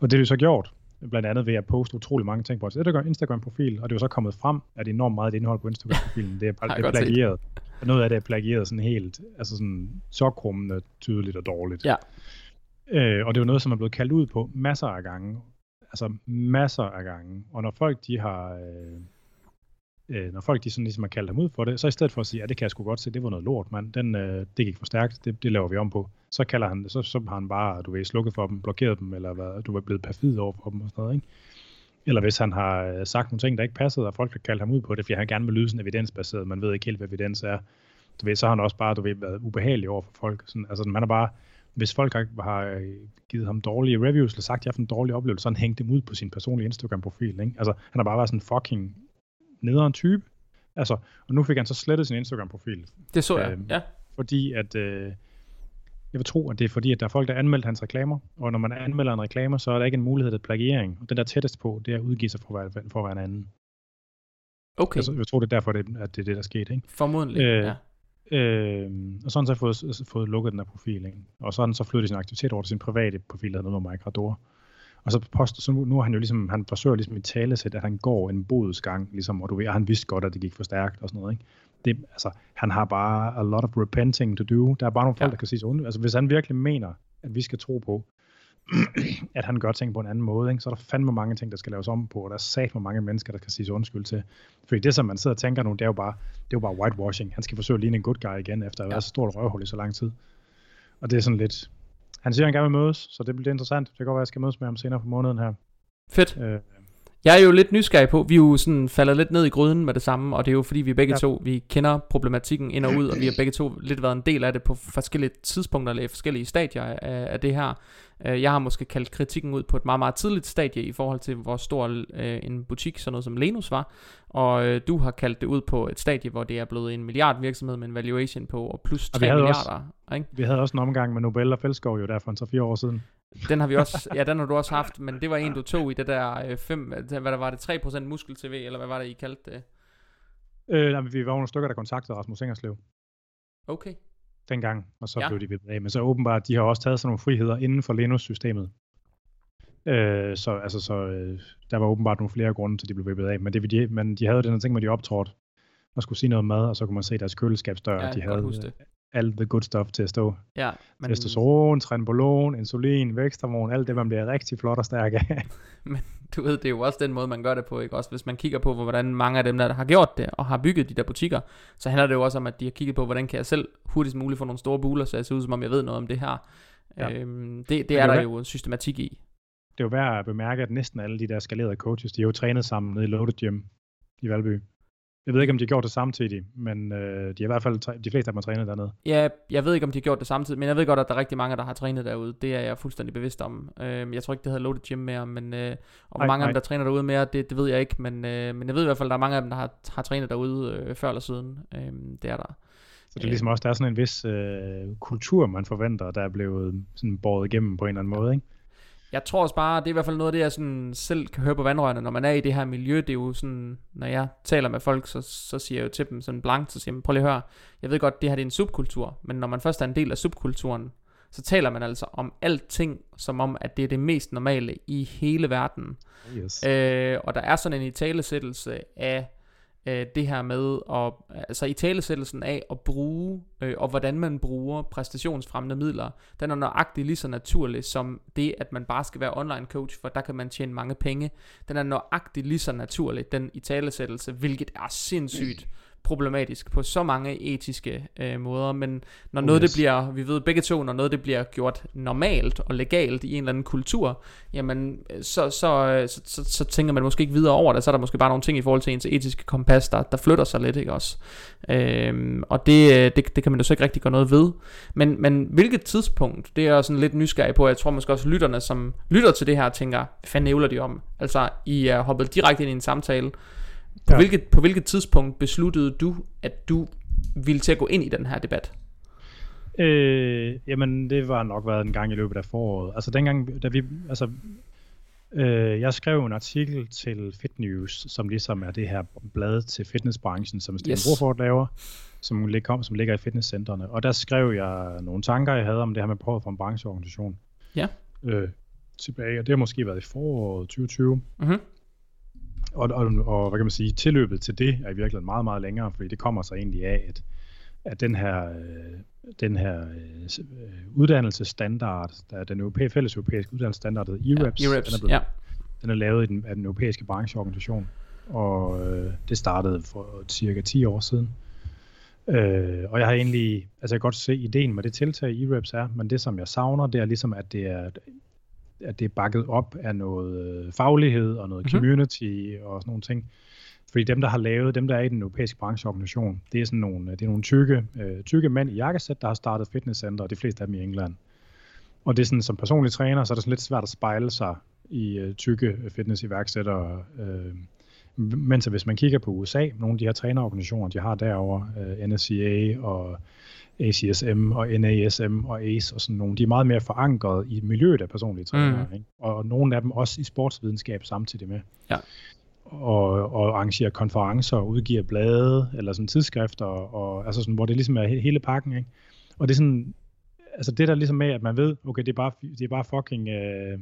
Og det har de så gjort blandt andet ved at poste utrolig mange ting på vores Instagram-profil, og det er jo så kommet frem, at enormt meget indhold på Instagram-profilen, det er, det er plagieret. Og noget af det er plagieret sådan helt, altså sådan så krummende, tydeligt og dårligt. Ja. Øh, og det er jo noget, som er blevet kaldt ud på masser af gange. Altså masser af gange. Og når folk de har... Øh, øh, når folk de sådan ligesom har kaldt ham ud for det, så i stedet for at sige, ja, det kan jeg sgu godt se, det var noget lort, mand. Den, øh, det gik for stærkt, det, det laver vi om på. Så kalder han så, så har han bare, du ved, slukket for dem, blokeret dem, eller hvad, du er blevet perfid over for dem og sådan noget, ikke? Eller hvis han har øh, sagt nogle ting, der ikke passede, og folk har kaldt ham ud på det, fordi han gerne vil lyde sådan evidensbaseret, man ved ikke helt, hvad evidens er. Du ved, så har han også bare, du ved, været ubehagelig over for folk. Sådan, altså, man er bare, hvis folk har, har øh, givet ham dårlige reviews, eller sagt, at jeg har haft en dårlig oplevelse, så han hængt dem ud på sin personlige Instagram-profil. Ikke? Altså, han har bare været sådan en fucking nederen type. Altså, og nu fik han så slettet sin Instagram-profil. Det så jeg, øh, ja. Fordi at, øh, jeg vil tro, at det er fordi, at der er folk, der anmelder hans reklamer, og når man anmelder en reklame, så er der ikke en mulighed til plagiering. Og den der tættest på, det er at udgive sig for at være, for at være en anden. Okay. Altså, jeg tror, det er derfor, det, at det er det, der skete. Ikke? Formodentlig, øh, ja. Øh, og så har han så fået, fået lukket den her profil. Ikke? Og så har han så flyttet sin aktivitet over til sin private profil, der hedder noget med Mike Rador. Og så, post, så nu, nu er han jo ligesom, han forsøger ligesom i talesæt, at han går en bodsgang, ligesom, og du ved, han vidste godt, at det gik for stærkt og sådan noget, ikke? Det, altså, han har bare a lot of repenting to do. Der er bare nogle folk, ja. der kan sige så ondt. Altså, hvis han virkelig mener, at vi skal tro på, at han gør ting på en anden måde, ikke? så er der fandme mange ting, der skal laves om på, og der er sat mange mennesker, der kan sige undskyld til. Fordi det, som man sidder og tænker nu, det er jo bare, det er jo bare whitewashing. Han skal forsøge at ligne en good guy igen, efter at have ja. været så stort røvhul i så lang tid. Og det er sådan lidt, han siger, han gerne vil mødes, så det bliver interessant. Det kan godt være, at jeg skal mødes med ham senere på måneden her. Fedt. Øh, Jeg er jo lidt nysgerrig på, vi er jo sådan faldet lidt ned i gryden med det samme, og det er jo fordi vi begge ja. to, vi kender problematikken ind og ud, og vi har begge to lidt været en del af det på forskellige tidspunkter, eller forskellige stadier af, af det her. Øh, jeg har måske kaldt kritikken ud på et meget, meget tidligt stadie i forhold til, hvor stor øh, en butik, sådan noget som Lenus var, og øh, du har kaldt det ud på et stadie, hvor det er blevet en milliard virksomhed med en valuation på plus 3 milliarder. Også, ikke? Vi havde også en omgang med Nobel og Fællesskov jo der for en 3-4 år siden. Den har vi også, ja, den har du også haft, men det var en, du tog i det der 5, øh, hvad der var det, 3% muskel-TV, eller hvad var det, I kaldte det? Øh, nej, vi var nogle stykker, der kontaktede Rasmus Ingerslev. Okay. Dengang, og så ja. blev de ved af. Men så åbenbart, de har også taget sådan nogle friheder inden for Linux-systemet. Øh, så altså, så, øh, der var åbenbart nogle flere grunde til, at de blev vippet af. Men, det, de, men de havde den her ting, hvor de optrådte og skulle sige noget mad, og så kunne man se deres køleskabsdør, ja, de havde alt the good stuff til at stå. Ja, men... Testosteron, trenbolon, insulin, væksthormon, alt det, man bliver rigtig flot og stærk af. men du ved, det er jo også den måde, man gør det på, ikke? Også hvis man kigger på, hvordan mange af dem, der har gjort det, og har bygget de der butikker, så handler det jo også om, at de har kigget på, hvordan kan jeg selv hurtigst muligt få nogle store buler, så jeg ser ud, som om jeg ved noget om det her. Ja. Øhm, det, det er der jo systematik i. Det er jo værd at bemærke, at næsten alle de der skalerede coaches, de er jo trænet sammen nede i Loaded Gym i Valby. Jeg ved ikke, om de har gjort det samtidig, men øh, de er i hvert fald, de fleste af dem har trænet dernede. Ja, jeg ved ikke, om de har gjort det samtidig, men jeg ved godt, at der er rigtig mange, der har trænet derude. Det er jeg fuldstændig bevidst om. Øh, jeg tror ikke, det hedder Loaded Gym mere, men øh, hvor mange nej. af dem, der træner derude mere, det, det ved jeg ikke. Men, øh, men jeg ved i hvert fald, at der er mange af dem, der har, har trænet derude øh, før eller siden. Øh, det er der. Så det er ligesom også, der er sådan en vis øh, kultur, man forventer, der er blevet sådan båret igennem på en eller anden måde, ikke? Jeg tror også bare, det er i hvert fald noget af det, jeg sådan selv kan høre på vandrørene, når man er i det her miljø, det er jo sådan, når jeg taler med folk, så, så siger jeg jo til dem sådan blankt, så siger jeg, prøv lige at høre, jeg ved godt, det her det er en subkultur, men når man først er en del af subkulturen, så taler man altså om alting, som om, at det er det mest normale i hele verden. Yes. Øh, og der er sådan en italesættelse af øh, det her med at, altså i talesættelsen af at bruge, øh, og hvordan man bruger præstationsfremmende midler, den er nøjagtigt lige så naturlig som det, at man bare skal være online coach, for der kan man tjene mange penge. Den er nøjagtigt lige så naturlig, den i talesættelse, hvilket er sindssygt problematisk på så mange etiske øh, måder, men når oh, noget yes. det bliver, vi ved begge to, når noget det bliver gjort normalt og legalt i en eller anden kultur, jamen så, så, så, så, så tænker man måske ikke videre over det, så er der måske bare nogle ting i forhold til ens etiske kompas, der, der flytter sig lidt, ikke også? Øhm, og det, det, det kan man jo så ikke rigtig gøre noget ved. Men, men hvilket tidspunkt, det er jeg sådan lidt nysgerrig på, jeg tror måske også lytterne, som lytter til det her, tænker, hvad fanden nævler de om? Altså, I er hoppet direkte ind i en samtale, på, ja. hvilket, på hvilket tidspunkt besluttede du, at du ville til at gå ind i den her debat? Øh, jamen, det var nok været en gang i løbet af foråret. Altså dengang, da vi, altså, øh, jeg skrev en artikel til Fit News, som ligesom er det her blad til fitnessbranchen, som Sten yes. Brofort laver, som ligger, som ligger i fitnesscentrene. Og der skrev jeg nogle tanker, jeg havde om det her med behovet for en brancheorganisation. Ja. Øh, tilbage, og det har måske været i foråret 2020. Mm-hmm. Og, og, og hvad kan man sige, tilløbet til det er i virkeligheden meget, meget længere, fordi det kommer sig egentlig af, at, at den her, øh, den her øh, uddannelsesstandard, der er den europæiske, fælles europæiske uddannelsesstandard, der EREPS, ja, EREPS den, er blevet, ja. den er lavet i den, af den europæiske brancheorganisation, og øh, det startede for cirka 10 år siden. Øh, og jeg har egentlig, altså jeg kan godt se ideen med det tiltag, EREPS er, men det som jeg savner, det er ligesom, at det er at det er bakket op af noget øh, faglighed og noget mm-hmm. community og sådan nogle ting. Fordi dem, der har lavet, dem der er i den europæiske brancheorganisation, det er sådan nogle, det er nogle tykke, øh, tykke mænd i jakkesæt, der har startet fitnesscenter, og de fleste af dem i England. Og det er sådan, som personlig træner, så er det sådan lidt svært at spejle sig i øh, tykke fitness-iværksættere. Øh, mens hvis man kigger på USA, nogle af de her trænerorganisationer, de har derovre, øh, NSCA og ACSM og NASM og ACE og sådan nogle, de er meget mere forankret i miljøet af personlige trænere, mm. ikke? og nogle af dem også i sportsvidenskab samtidig med. Ja. Og, og arrangerer konferencer og udgiver blade eller sådan tidsskrifter, og, altså sådan, hvor det ligesom er hele pakken. Ikke? Og det er sådan, altså det der ligesom med, at man ved, okay, det er bare, det er bare fucking øh,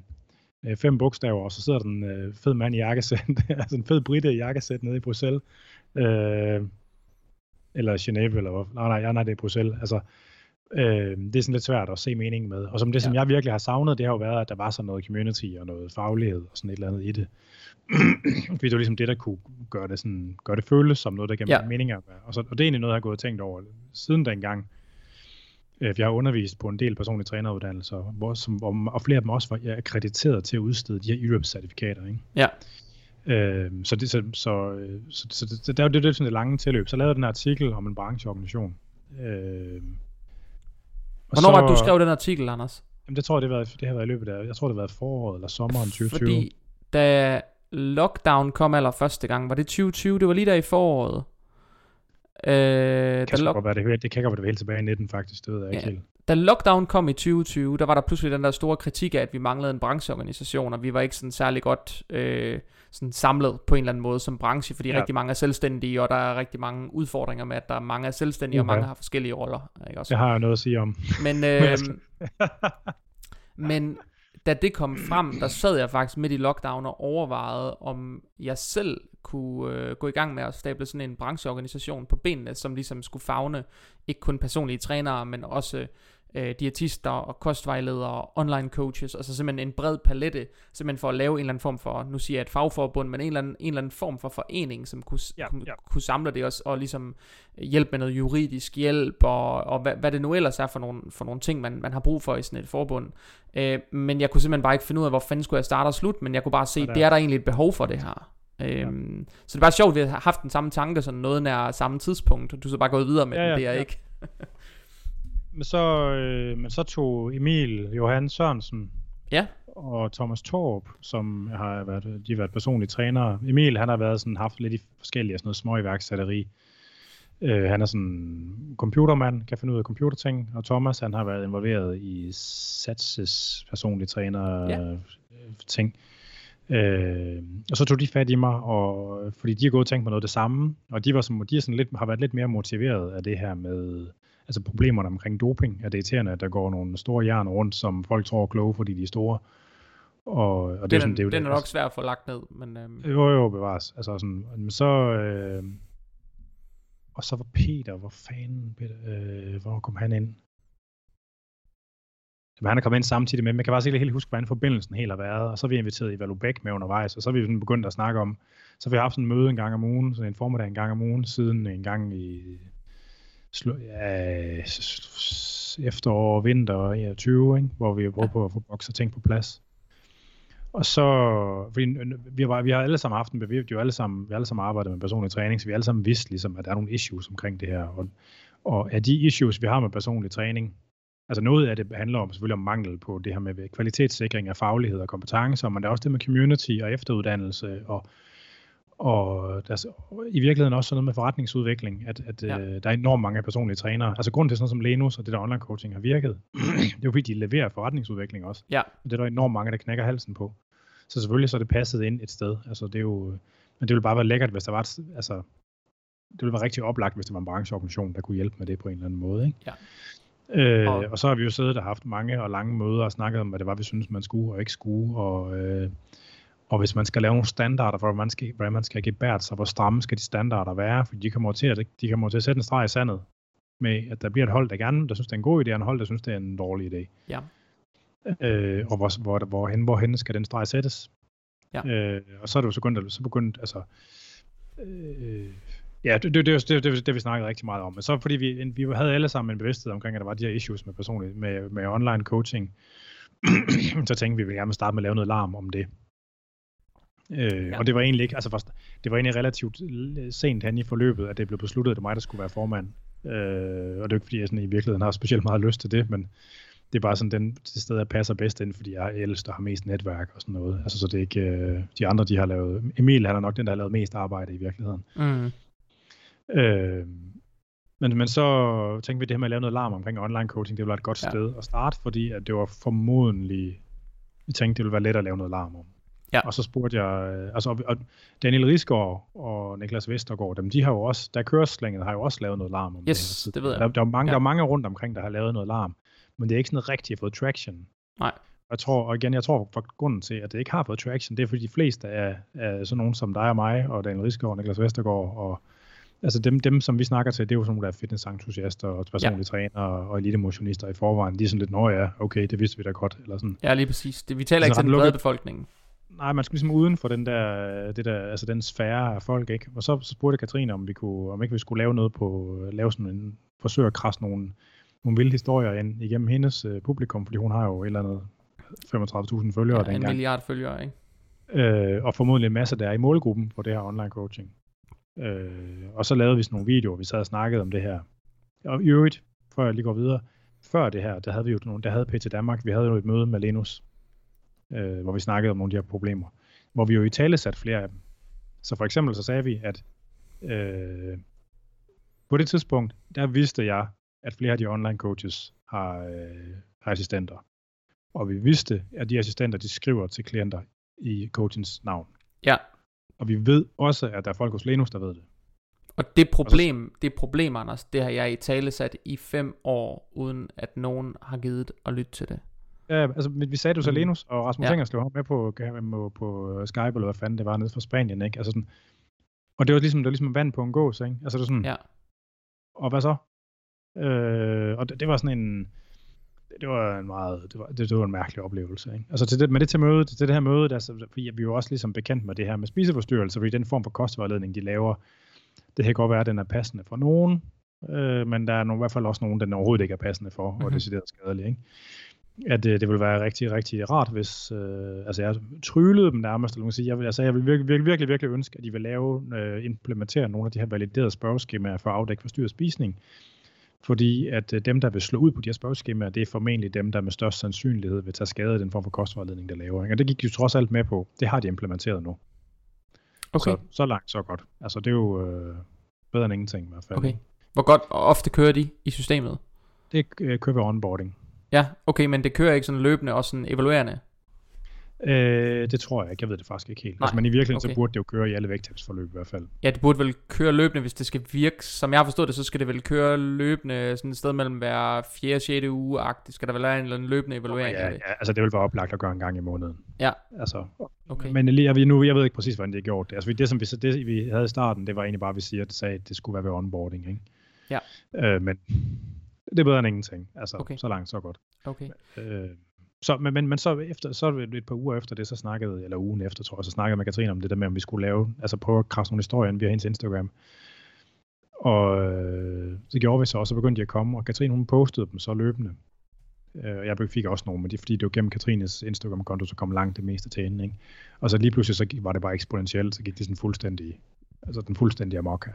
øh fem bogstaver, og så sidder den øh, fed mand i jakkesæt, altså en fed britte i jakkesæt nede i Bruxelles, øh, eller Genève, eller hvad? Nej, nej, nej, det er Bruxelles. Altså, øh, det er sådan lidt svært at se meningen med. Og som det, ja. som jeg virkelig har savnet, det har jo været, at der var sådan noget community og noget faglighed og sådan et eller andet i det. Fordi det var ligesom det, der kunne gøre det, sådan, gøre det føles som noget, der gav ja. mening. Og, så, og det er egentlig noget, jeg har gået og tænkt over siden dengang. Øh, jeg har undervist på en del personlige træneruddannelser, hvor, som, hvor, og flere af dem også var akkrediteret til at udstede de her Europe-certifikater. Ikke? Ja. Øh, så det, så, så, så, så, så der er jo det, det, sådan det lange tilløb. Så lavede jeg den artikel om en brancheorganisation. Øh, Hvornår var det, du skrev den artikel, Anders? Jamen det tror jeg, det, var, det har været i løbet af, jeg tror det har været foråret eller sommeren 2020. Fordi da lockdown kom aller første gang, var det 2020? Det var lige der i foråret. Øh, det kan lock... være, det, det kan godt være, det helt tilbage i 19 faktisk, det ved jeg ja. ikke helt. Da lockdown kom i 2020, der var der pludselig den der store kritik af, at vi manglede en brancheorganisation, og vi var ikke sådan særlig godt øh, sådan samlet på en eller anden måde som branche, fordi ja. rigtig mange er selvstændige, og der er rigtig mange udfordringer med, at der er mange er selvstændige, uh-huh. og mange har forskellige roller. Ikke også? Det har jeg noget at sige om. Men, øh, men da det kom frem, der sad jeg faktisk midt i lockdown og overvejede, om jeg selv kunne øh, gå i gang med at stable sådan en brancheorganisation på benene, som ligesom skulle fagne ikke kun personlige trænere, men også øh, diætister og kostvejledere og online coaches, altså simpelthen en bred palette, simpelthen for at lave en eller anden form for, nu siger jeg et fagforbund, men en eller anden, en eller anden form for forening, som kunne, ja, kunne, ja. kunne samle det også, og ligesom hjælpe med noget juridisk hjælp, og, og hvad, hvad det nu ellers er for nogle, for nogle ting, man, man har brug for i sådan et forbund. Øh, men jeg kunne simpelthen bare ikke finde ud af, hvor fanden skulle jeg starte og slutte, men jeg kunne bare se, ja, det er der egentlig et behov for det her. Øhm, ja. Så det er bare sjovt, at vi har haft den samme tanke, sådan noget nær samme tidspunkt, du så bare gået videre med ja, ja, det, er ja. ikke. men, så, øh, men så tog Emil Johan Sørensen ja. og Thomas Torp, som har været, de har været personlige trænere. Emil, han har været sådan, haft lidt i forskellige sådan noget små iværksætteri. Øh, han er sådan computermand, kan finde ud af computerting, og Thomas, han har været involveret i Satses personlige træner ja. ting. Øh, og så tog de fat i mig, og, fordi de har gået og tænkt på noget af det samme, og de, var som, de er sådan lidt, har været lidt mere motiveret af det her med altså problemerne omkring doping. At det er irriterende, at der går nogle store jern rundt, som folk tror er kloge, fordi de er store. Og, og det, er, sådan, det er jo den det, er nok svær at få lagt ned. Men, øhm. Jo, jo, bevares. Altså sådan, men så, øh, og så var Peter, hvor fanden, Peter, øh, hvor kom han ind? Men han er kommet ind samtidig med, men jeg kan bare ikke helt huske, hvordan forbindelsen helt har været. Og så har vi inviteret Ivalo Bæk med undervejs, og så har vi sådan begyndt at snakke om, så har vi haft sådan en møde en gang om ugen, sådan en formiddag en gang om ugen, siden en gang i ja, efterår og vinter ja, 20, ikke? hvor vi prøver ja. på at få bokser ting på plads. Og så, fordi vi, var, vi har alle sammen haft en vi, jo alle sammen, vi alle sammen arbejdet med personlig træning, så vi alle sammen vidste ligesom, at der er nogle issues omkring det her. Og, og af de issues, vi har med personlig træning, Altså noget af det handler om selvfølgelig om mangel på det her med kvalitetssikring af faglighed og kompetencer, men der er også det med community og efteruddannelse og og der er i virkeligheden også sådan noget med forretningsudvikling, at, at ja. øh, der er enormt mange personlige trænere. Altså grunden til sådan noget som Lenus og det der online coaching har virket, det er jo fordi, de leverer forretningsudvikling også. Ja. Og det er der enormt mange, der knækker halsen på. Så selvfølgelig så er det passet ind et sted. Altså det er jo, men det ville bare være lækkert, hvis der var et, altså, det ville være rigtig oplagt, hvis der var en brancheorganisation, der kunne hjælpe med det på en eller anden måde. Ikke? Ja. Øh, og, og så har vi jo siddet og haft mange og lange møder og snakket om, hvad det var, vi synes, man skulle og ikke skulle. Og, øh, og hvis man skal lave nogle standarder for, hvordan man skal, hvordan man skal gebært sig, hvor stramme skal de standarder være, for de kommer til at, de kommer til at sætte en streg i sandet med, at der bliver et hold, der gerne, der synes, det er en god idé, og en hold, der synes, det er en dårlig idé. Ja. Øh, og hvor, hvor, hvorhen, hvorhen skal den streg sættes? Ja. Øh, og så er det jo så begyndt, så begyndt altså, øh, Ja, det, det, det, det, det, det vi snakkede rigtig meget om. Men så fordi vi, vi havde alle sammen en bevidsthed omkring, at der var de her issues med personligt, med, med online coaching, så tænkte vi, at vi gerne starte med at lave noget larm om det. Øh, ja. Og det var egentlig ikke, altså det var egentlig relativt sent hen i forløbet, at det blev besluttet, at det var mig, der skulle være formand. Øh, og det er ikke fordi, jeg sådan i virkeligheden har specielt meget lyst til det, men det er bare sådan den, det sted, jeg passer bedst ind, fordi jeg er ældst og har mest netværk og sådan noget. Altså så det er ikke, øh, de andre, de har lavet, Emil han er nok den, der har lavet mest arbejde i virkeligheden. Mm. Øh, men, men så tænkte vi, det her med at lave noget larm omkring online coaching, det være et godt ja. sted at starte, fordi at det var formodentlig, vi tænkte, det ville være let at lave noget larm om. Ja. Og så spurgte jeg, øh, altså, og Daniel Risgaard og Niklas Vestergaard, dem, de har jo også, der køreslænget har jo også lavet noget larm om yes, det det ved jeg. Der, der, er mange, ja. der er mange rundt omkring, der har lavet noget larm, men det er ikke sådan rigtig fået traction. Nej. Jeg tror, og igen, jeg tror for grunden til, at det ikke har fået traction, det er fordi de fleste af, af sådan nogen som dig og mig, og Daniel Risgaard og Niklas Vestergaard og Altså dem, dem, som vi snakker til, det er jo sådan nogle, der er fitnessentusiaster og personlige ja. trænere og elitemotionister i forvejen. De er sådan lidt, nå ja, okay, det vidste vi da godt. Eller sådan. Ja, lige præcis. Det, vi taler altså, ikke til den brede befolkning. Nej, man skal ligesom uden for den der, det der, altså den sfære af folk, ikke? Og så, så spurgte Katrine, om vi kunne, om ikke vi skulle lave noget på, lave sådan en, forsøg at krasse nogle, nogle vilde historier ind igennem hendes uh, publikum, fordi hun har jo et eller andet 35.000 følgere ja, dengang. en milliard følgere, ikke? øh, og formodentlig en masse, der er i målgruppen på det her online coaching. Øh, og så lavede vi sådan nogle videoer, vi sad og snakkede om det her. Og i øvrigt, før jeg lige går videre, før det her, der havde vi jo nogle, der havde PT Danmark, vi havde jo et møde med Lenus, øh, hvor vi snakkede om nogle af de her problemer, hvor vi jo i tale sat flere af dem. Så for eksempel så sagde vi, at øh, på det tidspunkt, der vidste jeg, at flere af de online coaches har, øh, har assistenter. Og vi vidste, at de assistenter, de skriver til klienter i coachens navn. Ja. Og vi ved også, at der er folk hos Lenus, der ved det. Og det problem, det problem, Anders, det har jeg i tale sat i fem år, uden at nogen har givet at lytte til det. Ja, altså vi sagde det jo Mm. Lenus, og Rasmus Ja. Engers med på, på, på Skype, eller hvad fanden det var, nede fra Spanien, ikke? Altså sådan, og det var ligesom, det var ligesom vand på en gås, ikke? Altså det var sådan, Ja. og hvad så? Øh, og det, det, var sådan en, det var en meget, det var, det, det var en mærkelig oplevelse, ikke? Altså til det, med det til møde, til det her møde, der, så, fordi vi er jo også ligesom bekendt med det her med spiseforstyrrelser, fordi den form for kostvejledning, de laver, det kan godt være, at den er passende for nogen, øh, men der er nogle, i hvert fald også nogen, den overhovedet ikke er passende for, mm-hmm. Mhm. og decideret skadelig, ikke? At det, det ville være rigtig, rigtig rart, hvis, øh, altså jeg tryllede dem nærmest, eller man sige, jeg, vil, altså jeg vil virkelig, virkelig, virkelig, virkelig ønske, at de vil lave, øh, implementere nogle af de her validerede spørgeskemaer for at afdække forstyrret spisning, fordi at øh, dem, der vil slå ud på de her spørgeskemaer, det er formentlig dem, der med størst sandsynlighed vil tage skade af den form for kostvejledning, der laver. Ikke? Og det gik de jo trods alt med på. Det har de implementeret nu. Okay. Så, så langt, så godt. Altså det er jo øh, bedre end ingenting i hvert fald. Okay. Hvor godt og ofte kører de i systemet? Det øh, kører ved onboarding. Ja, okay, men det kører ikke sådan løbende og sådan evaluerende. Øh, det tror jeg ikke. Jeg ved det faktisk ikke helt. Nej, Altså, men i virkeligheden, okay. så burde det jo køre i alle vægttabsforløb i hvert fald. Ja, det burde vel køre løbende, hvis det skal virke. Som jeg har forstået det, så skal det vel køre løbende sådan et sted mellem hver 4. og 6. uge -agtigt. Skal der vel være en eller anden løbende evaluering ja, af det? ja, altså det vil være oplagt at gøre en gang i måneden. Ja. Altså, Okay. Men lige, jeg, nu, jeg ved ikke præcis, hvordan de har gjort det. Altså det, som vi, så det, vi havde i starten, det var egentlig bare, at vi siger, at det sagde, at det skulle være ved onboarding. Ikke? Ja. Øh, men det er bedre end ingenting. Altså, Okay. så langt, så godt. Okay. Øh, så, men, men, men så, efter, så et, et par uger efter det, så snakkede, eller ugen efter, tror jeg, så snakkede med Katrine om det der med, om vi skulle lave, altså prøve at krasse nogle historier ind via hendes Instagram. Og øh, det gjorde vi så, og så begyndte de at komme, og Katrine hun postede dem så løbende. Øh, jeg fik også nogle, men det er fordi, det var gennem Katrines Instagram-konto, så kom langt det meste til hende. Ikke? Og så lige pludselig, så var det bare eksponentielt, så gik det sådan fuldstændig, altså den fuldstændige amok her.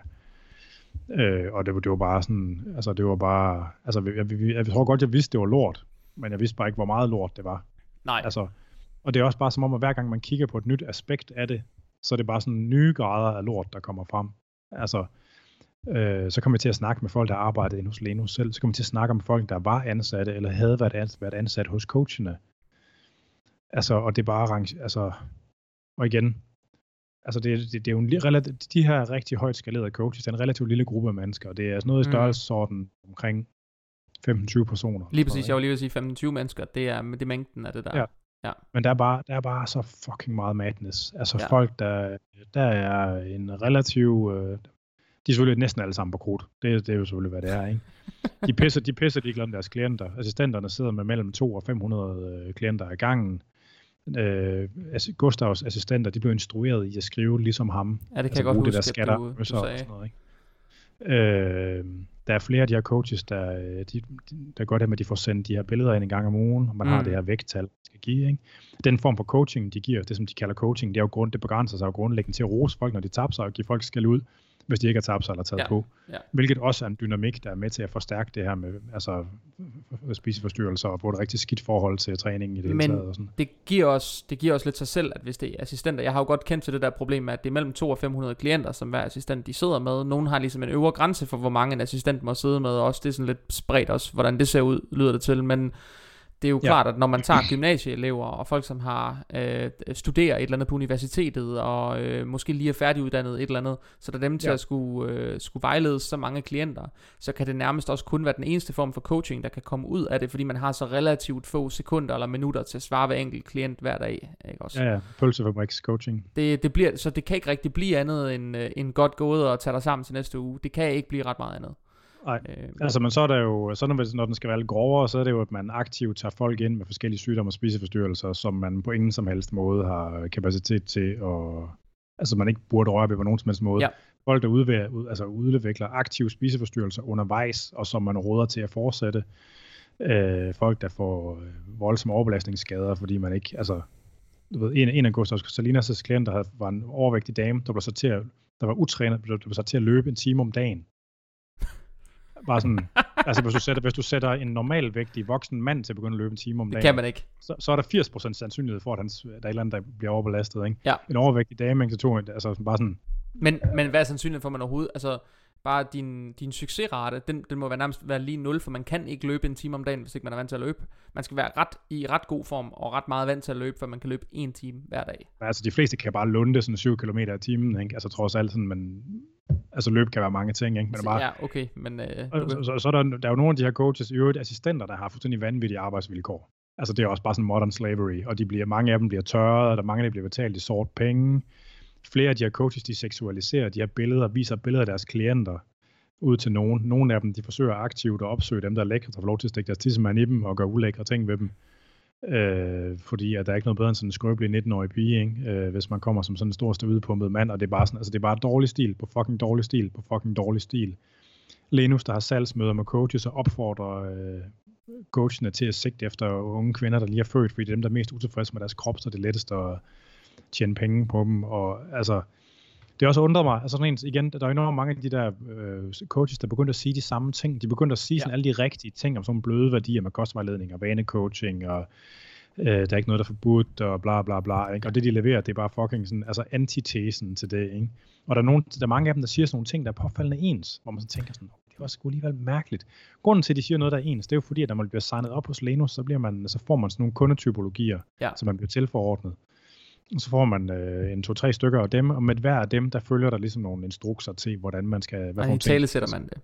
Øh, og det, var- det var bare sådan, altså det var bare, altså jeg, jeg, jeg, jeg tror godt, jeg vidste, det var lort, men jeg vidste bare ikke, hvor meget lort det var. Nej. Altså, og det er også bare som om, at hver gang man kigger på et nyt aspekt af det, så er det bare sådan nye grader af lort, der kommer frem. Altså, øh, så kommer vi til at snakke med folk, der arbejdede hos Lenus selv. Så kommer vi til at snakke om folk, der var ansatte, eller havde været ansat, været ansat hos coachene. Altså, og det er bare arrange, altså, og igen, altså det, det, det er jo en, relativt, de her rigtig højt skalerede coaches, det er en relativt lille gruppe af mennesker, og det er sådan noget i Mm. størrelsesorden omkring 15-20 personer. Lige præcis, noget, jeg var lige ved at sige 25 mennesker. Det er, det er mængden af det der. Ja. Men der er bare, der er bare så fucking meget madness. Altså Ja. ja. folk, der, der er en relativ... Øh, de er selvfølgelig næsten alle sammen på krudt. Det, det er jo selvfølgelig, hvad det er, ikke? De pisser, de pisser de om deres klienter. Assistenterne sidder med mellem 2 og 500 øh, klienter ad gangen. Øh, altså, Gustavs assistenter, de blev instrueret i at skrive ligesom ham. Ja, det kan altså, jeg godt huske, det der at skatter, du, du møsser og sagde. sådan noget, ikke? Øh, der er flere af de her coaches, der, øh, de, de- der gør det med, at de får sendt de her billeder ind en gang om ugen, og man mm. har Mm. det her vægttal, man skal give. Ikke? Den form for coaching, de giver, det som de kalder coaching, det er jo grund, det begrænser sig jo grundlæggende til at rose folk, når de taber sig, og give folk skal ud, hvis de ikke har tabt sig eller taget Ja, på. ja. Hvilket også er en dynamik, der er med til at forstærke det her med altså, spiseforstyrrelser og få et rigtig skidt forhold til træningen i det hele Men- taget. Og sådan. Det giver, os, det giver os lidt sig selv, at hvis det er assistenter, jeg har jo godt kendt til det der problem med, at det er mellem 2 og 500 klienter, som hver assistent de sidder med. Nogle har ligesom en øvre grænse for, hvor mange en assistent må sidde med, og også det er sådan lidt spredt også, hvordan det ser ud, lyder det til, men det er jo Ja. klart, at når man tager gymnasieelever og folk, som har øh, studerer et eller andet på universitetet, og øh, måske lige er færdiguddannet et eller andet, så der er dem til Ja. at skulle, øh, skulle vejlede så mange klienter, så kan det nærmest også kun være den eneste form for coaching, der kan komme ud af det, fordi man har så relativt få sekunder eller minutter til at svare hver enkelt klient hver dag. Ikke også? Ja, ja, pølsefabriks coaching. Det, det bliver, så det kan ikke rigtig blive andet end, øh, end godt gået og tage dig sammen til næste uge. Det kan ikke blive ret meget andet. Nej. Øh, Altså, men så er der jo, så når, når den skal være lidt grovere, så er det jo, at man aktivt tager folk ind med forskellige sygdomme og spiseforstyrrelser, som man på ingen som helst måde har kapacitet til at, altså man ikke burde røre ved på nogen som helst måde. Ja. Folk, der udvikler, ud, altså udvikler aktive spiseforstyrrelser undervejs, og som man råder til at fortsætte. Øh, folk, der får øh, voldsomme overbelastningsskader, fordi man ikke, altså du ved, en, en af Gustav Salinas' klienter havde, var en overvægtig dame, der blev sat til at, der var utrænet, der blev sat til at løbe en time om dagen. Bare sådan, altså hvis du, sætter, hvis du sætter en normalvægtig voksen mand til at begynde at løbe en time om dagen, Det kan man ikke. så, så er der 80% sandsynlighed for, at hans, der er et eller andet, der bliver overbelastet. Ikke? Ja. En overvægtig dame, ikke, så tog, altså bare sådan, Men, men hvad er sandsynligheden for, at man overhovedet, altså bare din, din succesrate, den, den må være nærmest være lige 0, for man kan ikke løbe en time om dagen, hvis ikke man er vant til at løbe. Man skal være ret i ret god form, og ret meget vant til at løbe, for man kan løbe en time hver dag. altså de fleste kan bare lunde sådan 7 km i timen, ikke? altså trods alt sådan, men altså løb kan være mange ting, ikke? men det er bare, Ja, okay, men øh, Og du så, så, så er der, der er jo nogle af de her coaches, i øvrigt assistenter, der har fuldstændig vanvittige arbejdsvilkår. Altså det er også bare sådan modern slavery, og de bliver, mange af dem bliver tørret, og der mange af dem bliver betalt i sort penge. Flere af de her coaches, de seksualiserer de her billeder, viser billeder af deres klienter ud til nogen. Nogle af dem, de forsøger aktivt at opsøge dem, der er lækre, der får lov til at stikke deres tissemand i dem og gøre ulækre ting ved dem. Øh, fordi at der er ikke noget bedre end sådan en skrøbelig 19-årig pige, ikke? Øh, hvis man kommer som sådan en stor støvudpumpet mand, og det er bare sådan, altså det er bare dårlig stil på fucking dårlig stil på fucking dårlig stil. Lenus, der har salgsmøder med coaches og opfordrer øh, coachene til at sigte efter unge kvinder, der lige er født, fordi det er dem, der er mest utilfredse med deres krop, så det er lettest at tjene penge på dem. Og altså, det er også undret mig, altså sådan en, igen, der er enormt mange af de der øh, coaches, der begyndte at sige de samme ting. De begyndte at sige ja. sådan alle de rigtige ting om sådan bløde værdier med kostvejledning og vanecoaching og øh, der er ikke noget, der er forbudt, og bla bla bla, ikke? og det de leverer, det er bare fucking sådan, altså antitesen til det, ikke? og der er, nogen, der er mange af dem, der siger sådan nogle ting, der er påfaldende ens, hvor man så tænker sådan, det var sgu alligevel mærkeligt. Grunden til, at de siger noget, der er ens, det er jo fordi, at når man bliver signet op hos Lenus, så, bliver man, så får man sådan nogle kundetypologier, Ja. som man bliver tilforordnet. Og så får man øh, en to-tre stykker af dem, og med hver af dem, der følger der ligesom nogle instrukser til, hvordan man skal... Hvad og i tale sætter man det.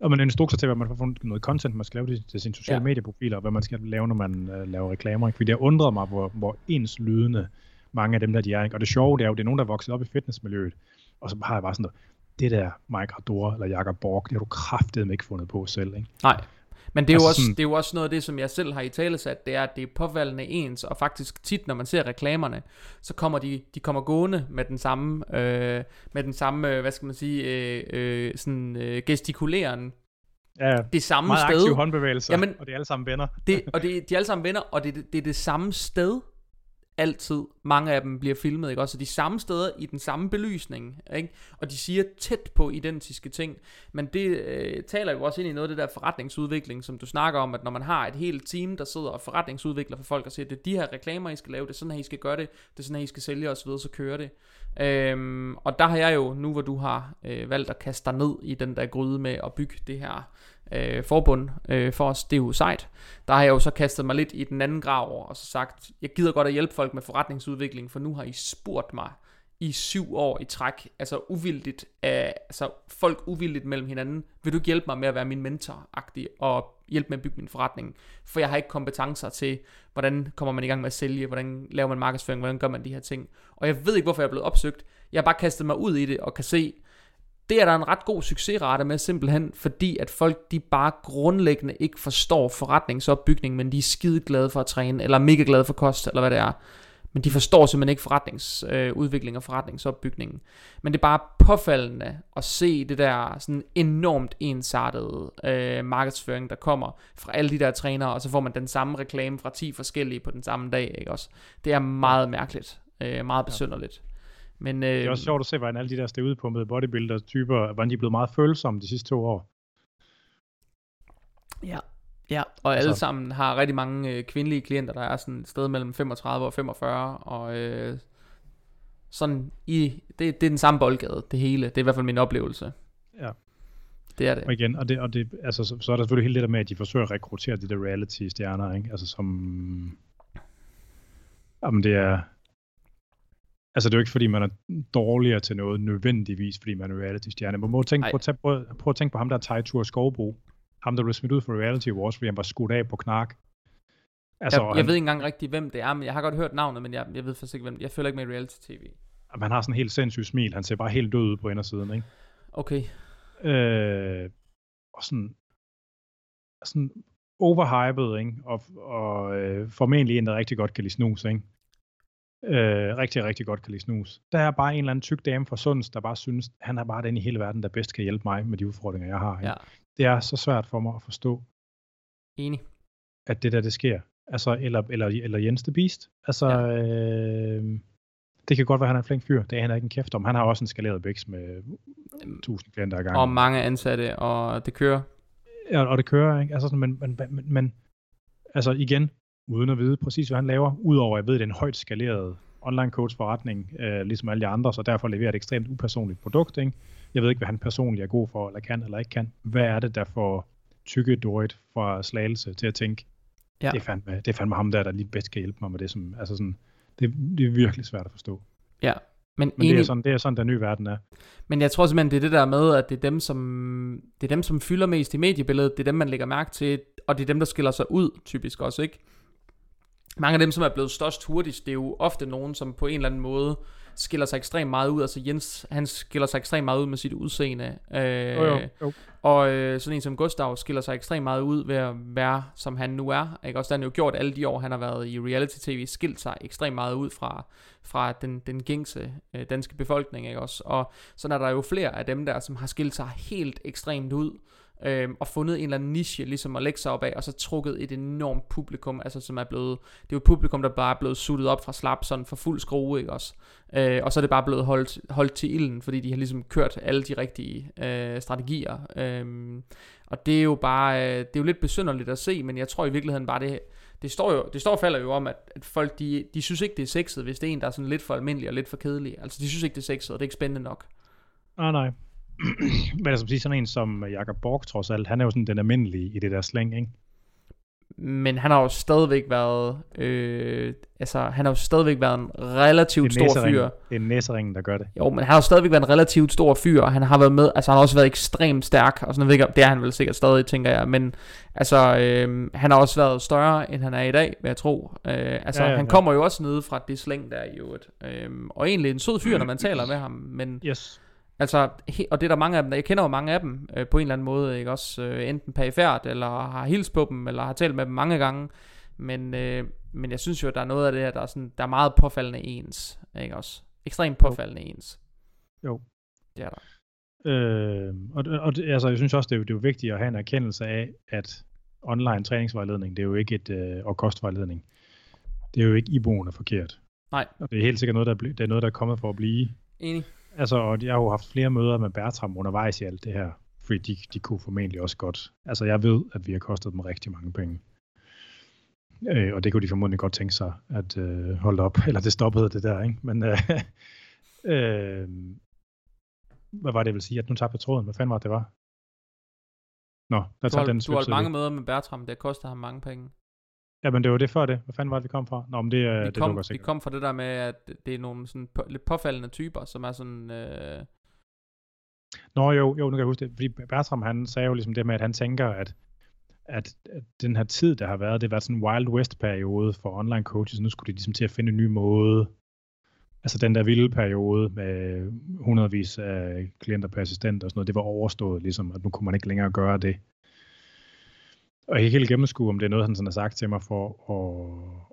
og man instrukser til, hvad man får fundet noget content, man skal lave til, til sine sociale Ja. medieprofiler, og hvad man skal lave, når man øh, laver reklamer. Ikke? Fordi det har undret mig, hvor, hvor ens lydende mange af dem, der de er. Ikke? Og det sjove, det er jo, det er nogen, der er vokset op i fitnessmiljøet, og så har jeg bare sådan noget, det der Mike Ardor eller Jakob Borg, det har du kraftedeme ikke fundet på selv. Ikke? Nej. Men det er, jo Altså også, sådan- det er jo også noget af det, som jeg selv har i tale sat, det er, at det er påfaldende ens, og faktisk tit, når man ser reklamerne, så kommer de, de kommer gående med den samme, øh, med den samme, øh, hvad skal man sige, øh, øh, sådan øh, gestikuleren Ja, det samme meget sted. aktive håndbevægelser, Jamen, og det er alle sammen venner. Det, og det, de er alle sammen venner, og det, det, det er det samme sted, altid. Mange af dem bliver filmet, ikke også? Og de samme steder i den samme belysning, ikke? Og de siger tæt på identiske ting. Men det øh, taler jo også ind i noget af det der forretningsudvikling, som du snakker om, at når man har et helt team, der sidder og forretningsudvikler for folk og siger, det er de her reklamer, I skal lave, det er sådan her, I skal gøre det, det er sådan her, I skal sælge osv., så kører det. Øhm, og der har jeg jo, nu hvor du har øh, valgt at kaste dig ned i den der gryde med at bygge det her øh, forbund øh, for os, det er jo sejt. Der har jeg jo så kastet mig lidt i den anden grav over, og så sagt, jeg gider godt at hjælpe folk med forretningsudvikling, for nu har I spurgt mig i syv år i træk, altså uvildigt, øh, altså folk uvildigt mellem hinanden, vil du ikke hjælpe mig med at være min mentor-agtig, og hjælpe med at bygge min forretning, for jeg har ikke kompetencer til, hvordan kommer man i gang med at sælge, hvordan laver man markedsføring, hvordan gør man de her ting, og jeg ved ikke, hvorfor jeg er blevet opsøgt, jeg har bare kastet mig ud i det, og kan se, det er der en ret god succesrate med, simpelthen fordi, at folk de bare grundlæggende ikke forstår forretningsopbygning, men de er skide glade for at træne, eller mega glade for kost, eller hvad det er. Men de forstår simpelthen ikke forretningsudvikling og forretningsopbygningen. Men det er bare påfaldende at se det der sådan enormt ensartede øh, markedsføring, der kommer fra alle de der trænere, og så får man den samme reklame fra 10 forskellige på den samme dag, ikke også? Det er meget mærkeligt, øh, meget besynderligt. Men, øh, Det er også sjovt at se, hvordan alle de der steudpumpede bodybuilder-typer, hvordan de er blevet meget følsomme de sidste to år. Ja, ja. og alle Altså- sammen har rigtig mange øh, kvindelige klienter, der er sådan et sted mellem 35 og 45, og øh, sådan i, det, det er den samme boldgade, det hele. Det er i hvert fald min oplevelse. Ja. Det er Og det. igen, og, det, og det, altså, så, så er der selvfølgelig hele det der med, at de forsøger at rekruttere de der reality-stjerner, ikke? Altså som... Jamen det er... Altså det er jo ikke fordi, man er dårligere til noget nødvendigvis, fordi man er reality-stjerne. Man må tænke, prøv, at tage, prøv, prøv at tænke på ham der Tejtur Skovbro. Ham der blev smidt ud for Reality Awards, fordi han var skudt af på knak. Altså, Jeg, jeg han, ved ikke engang rigtig, hvem det er, men jeg har godt hørt navnet, men jeg, jeg ved faktisk ikke, hvem Jeg følger ikke med i reality-tv. han har sådan en helt sindssyg smil. Han ser bare helt død ud på indersiden, ikke? Okay. øh, og sådan, sådan overhyped, ikke? Og, og øh, formentlig en, der rigtig godt kan lide snus, ikke? Øh, rigtig, rigtig godt kan lide snus. Der er bare en eller anden tyk dame fra Sunds, der bare synes, han er bare den i hele verden, der bedst kan hjælpe mig med de udfordringer, jeg har. Ikke? Ja, Det er så svært for mig at forstå, enig. at det der, det sker. Altså, eller, eller, eller Jens the Beast. Altså, Ja. øh, det kan godt være, at han er en flink fyr. Det er han ikke en kæft om. Han har også en skaleret bæks med 1000 klienter ad gangen. Og mange ansatte, og det kører. Ja, og det kører, ikke? Altså sådan, men, men, men, men altså igen, uden at vide præcis, hvad han laver, udover at jeg ved, at det er en højt skaleret online coach forretning, øh, ligesom alle de andre, så derfor leverer et ekstremt upersonligt produkt, ikke? Jeg ved ikke, hvad han personligt er god for, eller kan, eller ikke kan. Hvad er det, der får tykke Dorit fra Slagelse til at tænke, Ja. det, er fandme, det er fandme ham der, der lige bedst kan hjælpe mig med det, som, altså sådan, det, det er virkelig svært at forstå. Ja. Men, Men det er, enig, sådan, det er sådan, den nye verden er. men jeg tror simpelthen, det er det der med, at det er dem, som, det er dem, som fylder mest i mediebilledet. Det er dem, man lægger mærke til, og det er dem, der skiller sig ud, typisk også, ikke? Mange af dem, som er blevet størst hurtigst, det er jo ofte nogen, som på en eller anden måde skiller sig ekstremt meget ud. Altså Jens, han skiller sig ekstremt meget ud med sit udseende. Øh, Jo, jo, jo. Og øh, sådan en som Gustav skiller sig ekstremt meget ud ved at være, som han nu er. Ikke? Også der han jo gjort alle de år, han har været i reality-tv, skilt sig ekstremt meget ud fra, fra den, den gængse øh, danske befolkning. Ikke? Også? Og sådan er der jo flere af dem der, som har skilt sig helt ekstremt ud øh, og fundet en eller anden niche ligesom at lægge sig op af, og så trukket et enormt publikum, altså som er blevet, det er jo et publikum, der bare er blevet suttet op fra slap, sådan for fuld skrue, ikke også? Øh, og så er det bare blevet holdt, holdt til ilden, fordi de har ligesom kørt alle de rigtige øh, strategier. Øh, og det er jo bare, øh, det er jo lidt besynderligt at se, men jeg tror i virkeligheden bare, det, det står jo, det står og falder jo om, at, at folk, de, de synes ikke, det er sexet, hvis det er en, der er sådan lidt for almindelig og lidt for kedelig. Altså, de synes ikke, det er sexet, og det er ikke spændende nok. Ah, nej. Men altså, sige sådan en som Jakob Borg, trods alt, han er jo sådan den almindelige i det der slæng, ikke? Men han har jo stadigvæk været, øh, altså, han har jo stadigvæk været en relativt er stor fyr. Det er næseringen, der gør det. Jo, men han har jo stadigvæk været en relativt stor fyr, og han har været med, altså han har også været ekstremt stærk, og sådan, om- det er han vel sikkert stadig, tænker jeg, men altså, øh, han har også været større, end han er i dag, vil jeg tro. Øh, altså, Ja, ja, ja, han kommer jo også nede fra det slæng der i øvrigt, øh, og egentlig en sød fyr, når man taler med ham, men Yes. Altså, og det er der mange af dem, jeg kender jo mange af dem, øh, på en eller anden måde, ikke også, øh, enten perifært, eller har hilst på dem, eller har talt med dem mange gange, men, øh, men jeg synes jo, at der er noget af det her, der er, sådan, der er meget påfaldende ens, ikke også? Ekstremt påfaldende ens. Jo. Det er der. Øh, og, og altså, jeg synes også, det er, jo, det er jo vigtigt at have en erkendelse af, at online træningsvejledning, det er jo ikke et, øh, og kostvejledning, det er jo ikke iboende forkert. Nej. Og det er helt sikkert noget, der, er det er noget, der er kommet for at blive. Enig. Altså, og jeg har jo haft flere møder med Bertram undervejs i alt det her, fordi de, de kunne formentlig også godt. Altså, jeg ved, at vi har kostet dem rigtig mange penge. Øh, og det kunne de formodentlig godt tænke sig at øh, holde op. Eller det stoppede det der, ikke? Men øh, øh, hvad var det, jeg ville sige? At nu tabte jeg tråden. Hvad fanden var det, det var? Nå, der Du tabte den du har holdt mange møder med Bertram, det koster ham mange penge. Ja, men det var det før det. Hvad fanden var det, vi kom fra? Nå, men det, øh, Vi det kom, lukker vi kom fra det der med, at det er nogle sådan på, lidt påfaldende typer, som er sådan... Øh, Nå jo, jo, nu kan jeg huske det. Fordi Bertram, han sagde jo ligesom det med, at han tænker, at, at, at den her tid, der har været, det har været sådan en Wild West-periode for online coaches. Nu skulle de ligesom til at finde en ny måde. Altså den der vilde periode med hundredvis af klienter per assistent og sådan noget, det var overstået ligesom, at nu kunne man ikke længere gøre det. Og jeg kan ikke helt gennemskue, om det er noget, han sådan har sagt til mig for at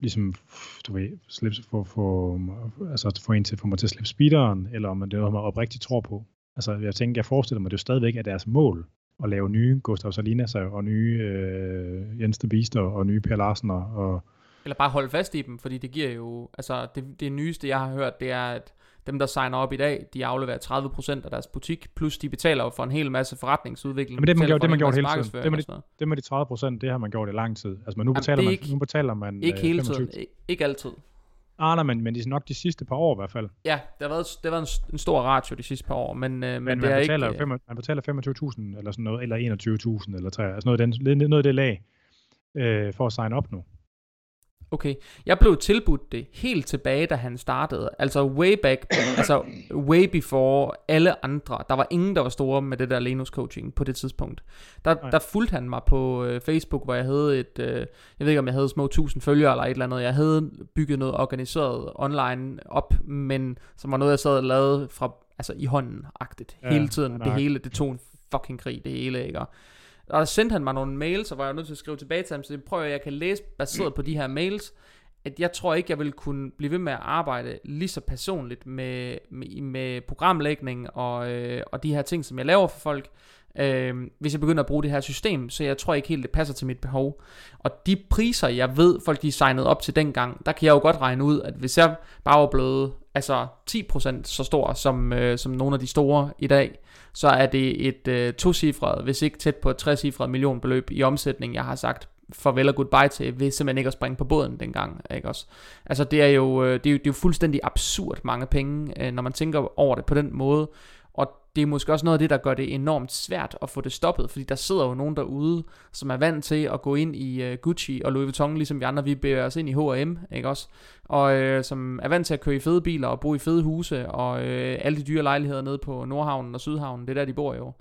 ligesom, du ved, slippe, for, for, altså få en til, få mig til at slippe speederen, eller om det er noget, man oprigtigt tror på. Altså, jeg tænker, jeg forestiller mig, at det jo stadigvæk er deres mål at lave nye Gustav Salinas og nye øh, Jens de Bister og, og nye Per Larsen og, og eller bare holde fast i dem, fordi det giver jo... Altså, det, det nyeste, jeg har hørt, det er, at dem, der signer op i dag, de afleverer 30% af deres butik, plus de betaler for en hel masse forretningsudvikling. Men det, man for det, man masse hele tiden. Det med de- det med de 30 procent, det har man gjort i lang tid. Altså, men nu Jamen, betaler, er man, ikke- nu betaler man Ikke øh, hele 25. tiden. Ik- Ikke altid. Ah, nej, men, men det er nok de sidste par år i hvert fald. Ja, det har været, det har været en, stor ratio de sidste par år, men, øh, men, Men, det er man, ikke... betaler, øh, fem, man betaler 25.000 eller sådan noget, eller 21.000 eller 3, altså noget af, den, noget af det lag øh, for at sign op nu. Okay, jeg blev tilbudt det helt tilbage, da han startede. Altså way back, altså way before alle andre. Der var ingen, der var store med det der Lenus coaching på det tidspunkt. Der, Nej. der fulgte han mig på øh, Facebook, hvor jeg havde et, øh, jeg ved ikke om jeg havde små 1000 følgere eller et eller andet. Jeg havde bygget noget organiseret online op, men som var noget, jeg sad og lavede fra, altså i hånden-agtigt. Ja, hele tiden. ja, Det nej. hele, det tog en fucking krig, det hele, ikke? Og der sendte han mig nogle mails, og var jeg nødt til at skrive tilbage til ham, så det prøver jeg, jeg kan læse baseret på de her mails, at jeg tror ikke, jeg vil kunne blive ved med at arbejde lige så personligt med, med, med programlægning og, øh, og de her ting, som jeg laver for folk, øh, hvis jeg begynder at bruge det her system, så jeg tror ikke helt, det passer til mit behov. Og de priser, jeg ved, folk de signede op til dengang, der kan jeg jo godt regne ud, at hvis jeg bare var blevet altså 10% så stor som, øh, som nogle af de store i dag, så er det et øh, tocifret, hvis ikke tæt på et trecifret millionbeløb i omsætning, jeg har sagt farvel og goodbye til, ved simpelthen ikke at springe på båden dengang, ikke også? Altså det er jo, øh, det er jo, det er jo fuldstændig absurd mange penge, øh, når man tænker over det på den måde, det er måske også noget af det, der gør det enormt svært at få det stoppet, fordi der sidder jo nogen derude, som er vant til at gå ind i uh, Gucci og Louis Vuitton, ligesom vi andre, vi bevæger os ind i H&M, ikke også? Og uh, som er vant til at køre i fede biler og bo i fede huse, og uh, alle de dyre lejligheder nede på Nordhavnen og Sydhavnen, det er der, de bor jo.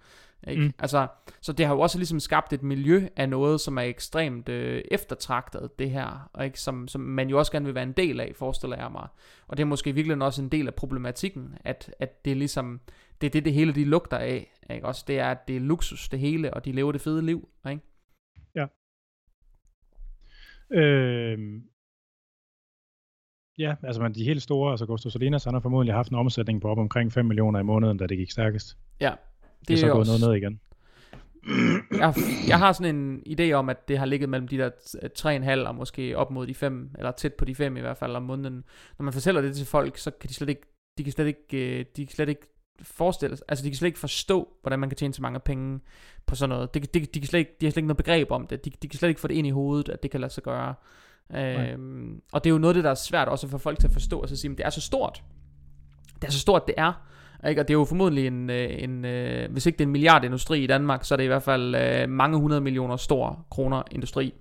Ikke? Mm. Altså, så det har jo også ligesom skabt et miljø af noget, som er ekstremt øh, eftertragtet, det her, og ikke? Som, som man jo også gerne vil være en del af, forestiller jeg mig. Og det er måske virkelig også en del af problematikken, at, at det ligesom, det er det, det hele de lugter af, ikke? Også det er, at det er luksus, det hele, og de lever det fede liv, ikke? Ja. Øh, ja, altså man, de helt store, altså Gusto Salinas, han har formodentlig haft en omsætning på op omkring 5 millioner i måneden, da det gik stærkest. Ja, det, det er så gået noget ned igen. Jeg, jeg har sådan en idé om, at det har ligget mellem de der 3,5 og måske op mod de 5, eller tæt på de 5 i hvert fald om måneden. Når man fortæller det til folk, så kan de slet ikke, de kan slet ikke, øh, de kan slet ikke forestille sig, altså de kan slet ikke forstå, hvordan man kan tjene så mange penge på sådan noget. De, de, de, kan slet ikke, de har slet ikke noget begreb om det. De, de kan slet ikke få det ind i hovedet, at det kan lade sig gøre. Øhm, og det er jo noget af det, der er svært også for folk til at forstå, og så sige, at det er så stort. Det er så stort, det er. Ikke? Og det er jo formodentlig en, øh, en øh, hvis ikke det er en milliardindustri i Danmark, så er det i hvert fald øh, mange hundrede millioner stor kroner industri.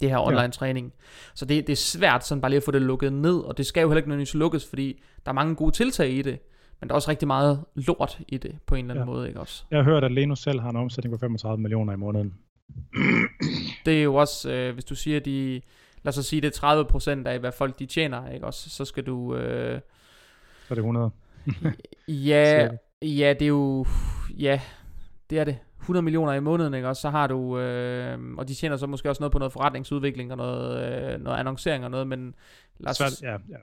Det her online ja. træning. Så det, det er svært sådan bare lige at få det lukket ned, og det skal jo heller ikke nødvendigvis lukkes, fordi der er mange gode tiltag i det. Men der er også rigtig meget lort i det, på en eller anden ja. måde, ikke også? Jeg har hørt, at Leno selv har en omsætning på 35 millioner i måneden. Det er jo også, øh, hvis du siger, de, lad os sige, det er 30% af, hvad folk de tjener, ikke også? Så skal du... Øh, så er det 100. ja, ja, det er jo... Ja, det er det. 100 millioner i måneden, ikke? Og så har du, øh, og de tjener så måske også noget på noget forretningsudvikling og noget, øh, noget annoncering og noget, men lad os, Svært, ja, ja.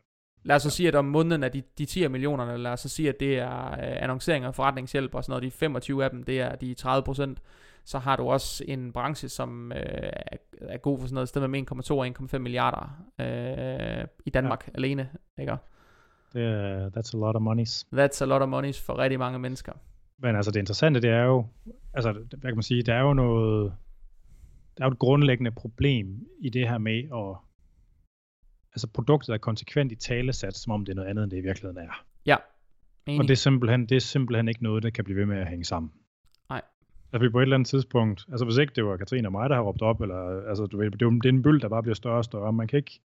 Lad os så sige, at om måneden er de, de 10 millioner, lad os så sige, at det er øh, annoncering og forretningshjælp og sådan noget, de 25 af dem, det er de 30 procent, så har du også en branche, som øh, er, er god for sådan noget, sted med 1,2 og 1,5 milliarder øh, i Danmark ja. alene, ikke? Det er, that's a lot of monies. That's a lot of monies for rigtig mange mennesker. Men altså det interessante, det er jo, altså hvad kan man sige, der er jo noget, der er jo et grundlæggende problem i det her med at, altså produktet er konsekvent i talesat, som om det er noget andet, end det i virkeligheden er. Ja, enig. Og det er, simpelthen, det er simpelthen ikke noget, der kan blive ved med at hænge sammen. Nej. Altså vi på et eller andet tidspunkt, altså hvis ikke det var Katrine og mig, der har råbt op, eller altså du ved, det er, det er en byld, der bare bliver større og større. Man kan ikke,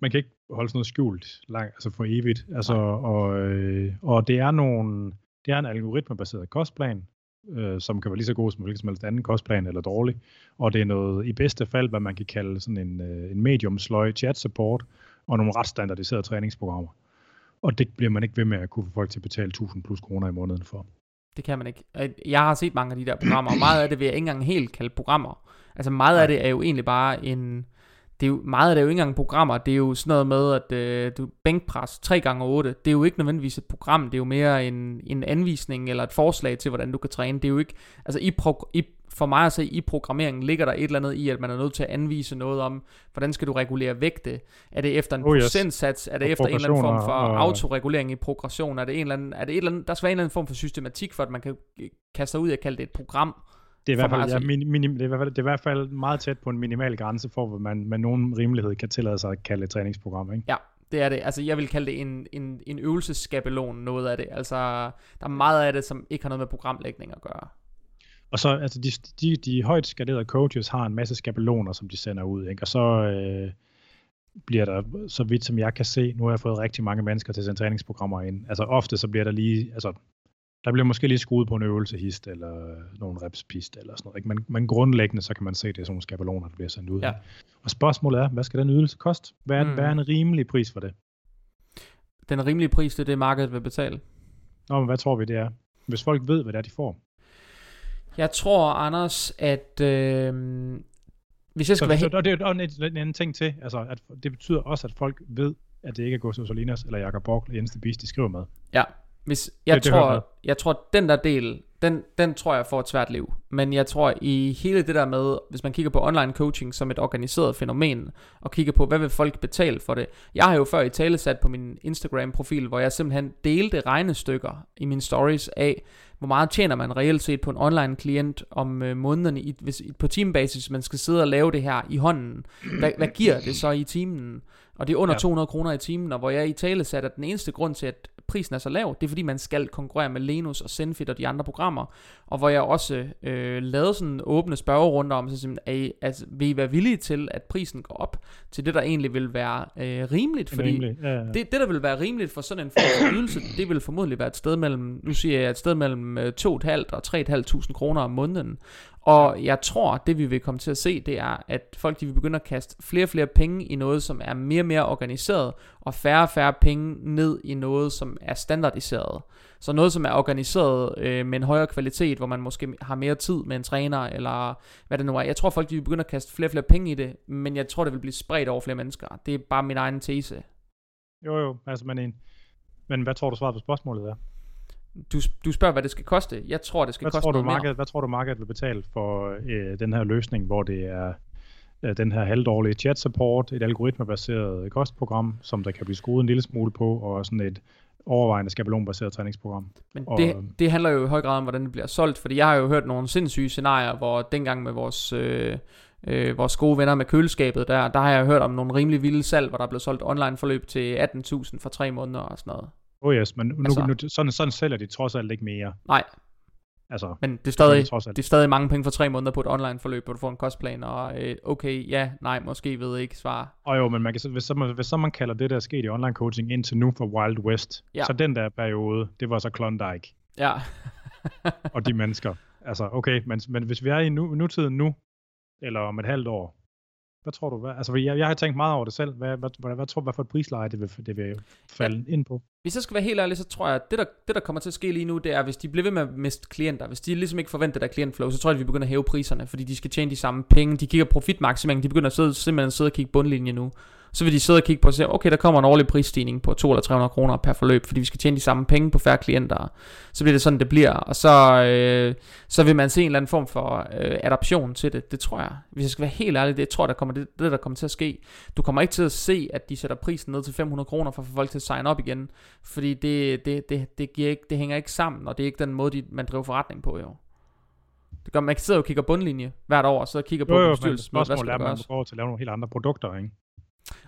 man kan ikke holde sådan noget skjult lang, altså for evigt. Altså, og, øh, og det er nogle, det er en algoritmebaseret kostplan, øh, som kan være lige så god som hvilken som helst anden kostplan eller dårlig. Og det er noget i bedste fald, hvad man kan kalde sådan en, øh, en medium sløj chat support og nogle ret standardiserede træningsprogrammer. Og det bliver man ikke ved med at kunne få folk til at betale 1000 plus kroner i måneden for. Det kan man ikke. Jeg har set mange af de der programmer, og meget af det vil jeg ikke engang helt kalde programmer. Altså meget af det er jo egentlig bare en, det er jo, meget af det er jo ikke engang programmer, det er jo sådan noget med, at øh, du bænkpres 3 gange 8 det er jo ikke nødvendigvis et program, det er jo mere en, en anvisning eller et forslag til, hvordan du kan træne. Det er jo ikke, altså i, pro, i for mig at se, i programmeringen ligger der et eller andet i, at man er nødt til at anvise noget om, hvordan skal du regulere vægte? Er det efter en oh, yes. procentsats? Er det og efter en eller anden form for og... autoregulering i progression? Er det, en eller anden, er det et eller andet, der skal være en eller anden form for systematik for, at man kan kaste sig ud og kalde det et program? Det er, i hvert fald, ja, minim, minim, det, er i hvert fald, det er i hvert fald meget tæt på en minimal grænse for, hvad man med nogen rimelighed kan tillade sig at kalde et træningsprogram. Ikke? Ja, det er det. Altså, jeg vil kalde det en, en, en øvelsesskabelon, noget af det. Altså, der er meget af det, som ikke har noget med programlægning at gøre. Og så, altså, de, de, de højt skalerede coaches har en masse skabeloner, som de sender ud, ikke? Og så øh, bliver der, så vidt som jeg kan se, nu har jeg fået rigtig mange mennesker til at sende træningsprogrammer ind. Altså, ofte så bliver der lige, altså, der bliver måske lige skruet på en øvelsehist, eller nogle repspist, eller sådan noget. Ikke? Men, men grundlæggende, så kan man se, at det er sådan nogle skabeloner, der bliver sendt ud. Ja. Og spørgsmålet er, hvad skal den ydelse koste? Hvad er, mm. hvad er en rimelig pris for det? Den rimelige pris, det er det, markedet vil betale. Nå, men hvad tror vi, det er? Hvis folk ved, hvad det er, de får. Jeg tror, Anders, at øh, hvis jeg skal så, være helt... Og det er en, en anden ting til, altså, at det betyder også, at folk ved, at det ikke er Gustav Solinas eller Jakob Borg eller Jens de de skriver med. Ja, Hvis, jeg, Det- det tror, jeg. jeg tror, den der del, den, den tror jeg får et svært liv. Men jeg tror i hele det der med, hvis man kigger på online coaching som et organiseret fænomen, og kigger på, hvad vil folk betale for det. Jeg har jo før i tale sat på min Instagram-profil, hvor jeg simpelthen delte regnestykker i mine stories af, hvor meget tjener man reelt set på en online klient om øh, måneden, i, hvis, på teambasis, man skal sidde og lave det her i hånden. Hvad, hvad giver det så i timen? Og det er under Ja. 200 kroner i timen, og hvor jeg i tale sat, at den eneste grund til, at prisen er så lav, det er fordi man skal konkurrere med Lenus og Zenfit og de andre programmer, og hvor jeg også øh, lavede sådan åbne spørgerunder om, så simpelthen, er I, altså, vil I være villige til, at prisen går op til det, der egentlig vil være øh, rimeligt, fordi Rimelig. Ja, ja. det, det, der vil være rimeligt for sådan en form for ydelse, det vil formodentlig være et sted mellem, nu siger jeg, et sted mellem øh, 2.500 og 3.500 kroner om måneden. Og jeg tror, det vi vil komme til at se, det er, at folk de vil begynde at kaste flere og flere penge i noget, som er mere og mere organiseret, og færre og færre penge ned i noget, som er standardiseret. Så noget, som er organiseret øh, med en højere kvalitet, hvor man måske har mere tid med en træner, eller hvad det nu er. Jeg tror, folk de vil begynde at kaste flere og flere penge i det, men jeg tror, det vil blive spredt over flere mennesker. Det er bare min egen tese. Jo, jo, altså man er en... Men hvad tror du svaret på spørgsmålet er? Du, du spørger, hvad det skal koste. Jeg tror, det skal Hvad koste tror, du, noget mere. markedet, hvad tror du, markedet vil betale for øh, den her løsning, hvor det er øh, den her halvdårlige chat support, et algoritmebaseret kostprogram, som der kan blive skruet en lille smule på, og sådan et overvejende skabelonbaseret træningsprogram. Men og- det, det handler jo i høj grad om, hvordan det bliver solgt. Fordi jeg har jo hørt nogle sindssyge scenarier, hvor dengang med vores, øh, øh, vores gode venner med køleskabet, der, der har jeg hørt om nogle rimelig vilde salg, hvor der blev solgt online forløb til 18.000 for tre måneder og sådan noget. Oh yes, men nu, Altså- nu, sådan, sådan sælger de trods alt ikke mere. Nej, Altså, men det er stadig, trods alt. det er stadig mange penge for tre måneder på et online forløb, hvor du får en kostplan, og øh, okay, ja, nej, måske ved jeg ikke svar. Og jo, men man kan, så- hvis, så man, hvis så man kalder det, der er sket i online coaching indtil nu for Wild West, Ja. så den der periode, det var så Klondike Ja, og de mennesker. Altså, okay, men, men hvis vi er i nu, nutiden nu, eller om et halvt år, hvad tror du? Hvad, altså, jeg, jeg har tænkt meget over det selv. Hvad, hvad, hvad, hvad tror du, hvad for et prisleje det vil, det vil falde ind på? Hvis jeg skal være helt ærlig, så tror jeg, at det der, det der kommer til at ske lige nu, det er, hvis de bliver ved med at miste klienter, hvis de ligesom ikke forventer der klientflow, så tror jeg, at vi begynder at hæve priserne, fordi de skal tjene de samme penge. De kigger profitmaksimering, de begynder at sidde, simpelthen at sidde og kigge bundlinje nu. Så vil de sidde og kigge på og sige, okay, der kommer en årlig prisstigning på 200 eller 300 kroner per forløb, fordi vi skal tjene de samme penge på færre klienter. Så bliver det sådan, det bliver. Og så, øh, så vil man se en eller anden form for øh, adaption til det. Det tror jeg. Hvis jeg skal være helt ærlig, det tror jeg, der kommer, det, det der kommer til at ske. Du kommer ikke til at se, at de sætter prisen ned til 500 kroner for at få folk til at sign op igen. Fordi det, det, det, det, giver ikke, det hænger ikke sammen, og det er ikke den måde, de, man driver forretning på, jo. Det gør, man sidder jo og kigger bundlinje hvert år, og så kigger på Jo, jo, men hvad skal spørgsmålet er, at man prøve til at lave nogle helt andre produkter, ikke?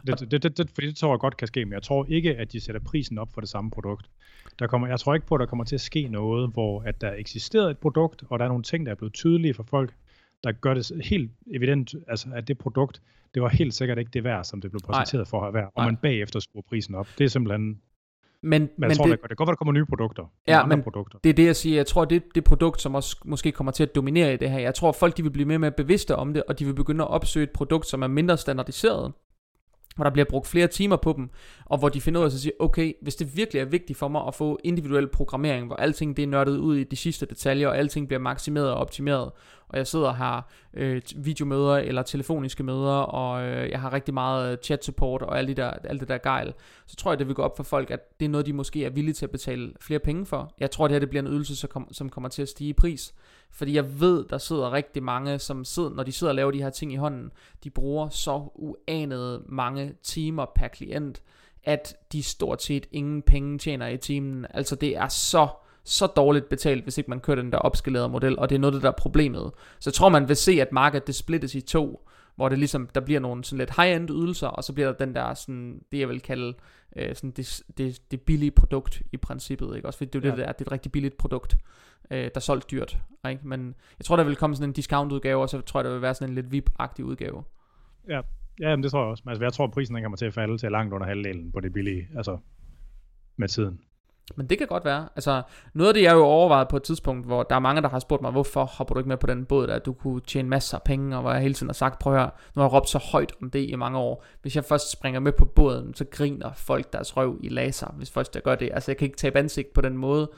Det, det, det, det, fordi det tror jeg godt kan ske, men jeg tror ikke, at de sætter prisen op for det samme produkt. Der kommer, jeg tror ikke på, at der kommer til at ske noget, hvor at der eksisterer et produkt, og der er nogle ting, der er blevet tydelige for folk, der gør det helt evident, altså at det produkt, det var helt sikkert ikke det værd, som det blev præsenteret for at være, og Nej. man bagefter skruer prisen op. Det er simpelthen, men, Men, men men jeg tror, det, det, det kan godt være, der kommer nye produkter. Ja, men- produkter. Det er det, jeg siger. Jeg tror, det er det produkt, som også måske kommer til at dominere i det her. Jeg tror, folk de vil blive mere mere bevidste om det, og de vil begynde at opsøge et produkt, som er mindre standardiseret, hvor der bliver brugt flere timer på dem, og hvor de finder ud af at sige, okay, hvis det virkelig er vigtigt for mig at få individuel programmering, hvor alting det er nørdet ud i de sidste detaljer, og alting bliver maksimeret og optimeret, og jeg sidder og har øh, videomøder eller telefoniske møder, og øh, jeg har rigtig meget øh, chat support og alt det, der, alt det der gejl, så tror jeg, det vil gå op for folk, at det er noget, de måske er villige til at betale flere penge for. Jeg tror, det her det bliver en ydelse, som, kom, som kommer til at stige i pris. Fordi jeg ved, der sidder rigtig mange, som sidder, når de sidder og laver de her ting i hånden, de bruger så uanede mange timer per klient, at de stort set ingen penge tjener i timen. Altså det er så så dårligt betalt, hvis ikke man kører den der opskalerede model, og det er noget der er problemet. Så jeg tror, man vil se, at markedet det splittes i to, hvor det ligesom, der bliver nogle sådan lidt high-end ydelser, og så bliver der den der, sådan, det jeg vil kalde, øh, sådan det, det, det billige produkt i princippet, ikke? Også fordi det er Ja. det, der er, det er et rigtig billigt produkt, øh, der er solgt dyrt, ikke? Men jeg tror, der vil komme sådan en discount-udgave, og så tror jeg, der vil være sådan en lidt VIP-agtig udgave. Ja, ja men det tror jeg også. Men altså, jeg tror, prisen den kommer til at falde til langt under halvdelen på det billige, altså med tiden. Men det kan godt være. Altså, noget af det, jeg jo overvejet på et tidspunkt, hvor der er mange, der har spurgt mig, hvorfor hopper du ikke med på den båd, der du kunne tjene masser af penge, og hvor jeg hele tiden har sagt, prøv at høre, nu har jeg råbt så højt om det i mange år. Hvis jeg først springer med på båden, så griner folk deres røv i laser, hvis først jeg gør det. Altså, jeg kan ikke tabe ansigt på den måde.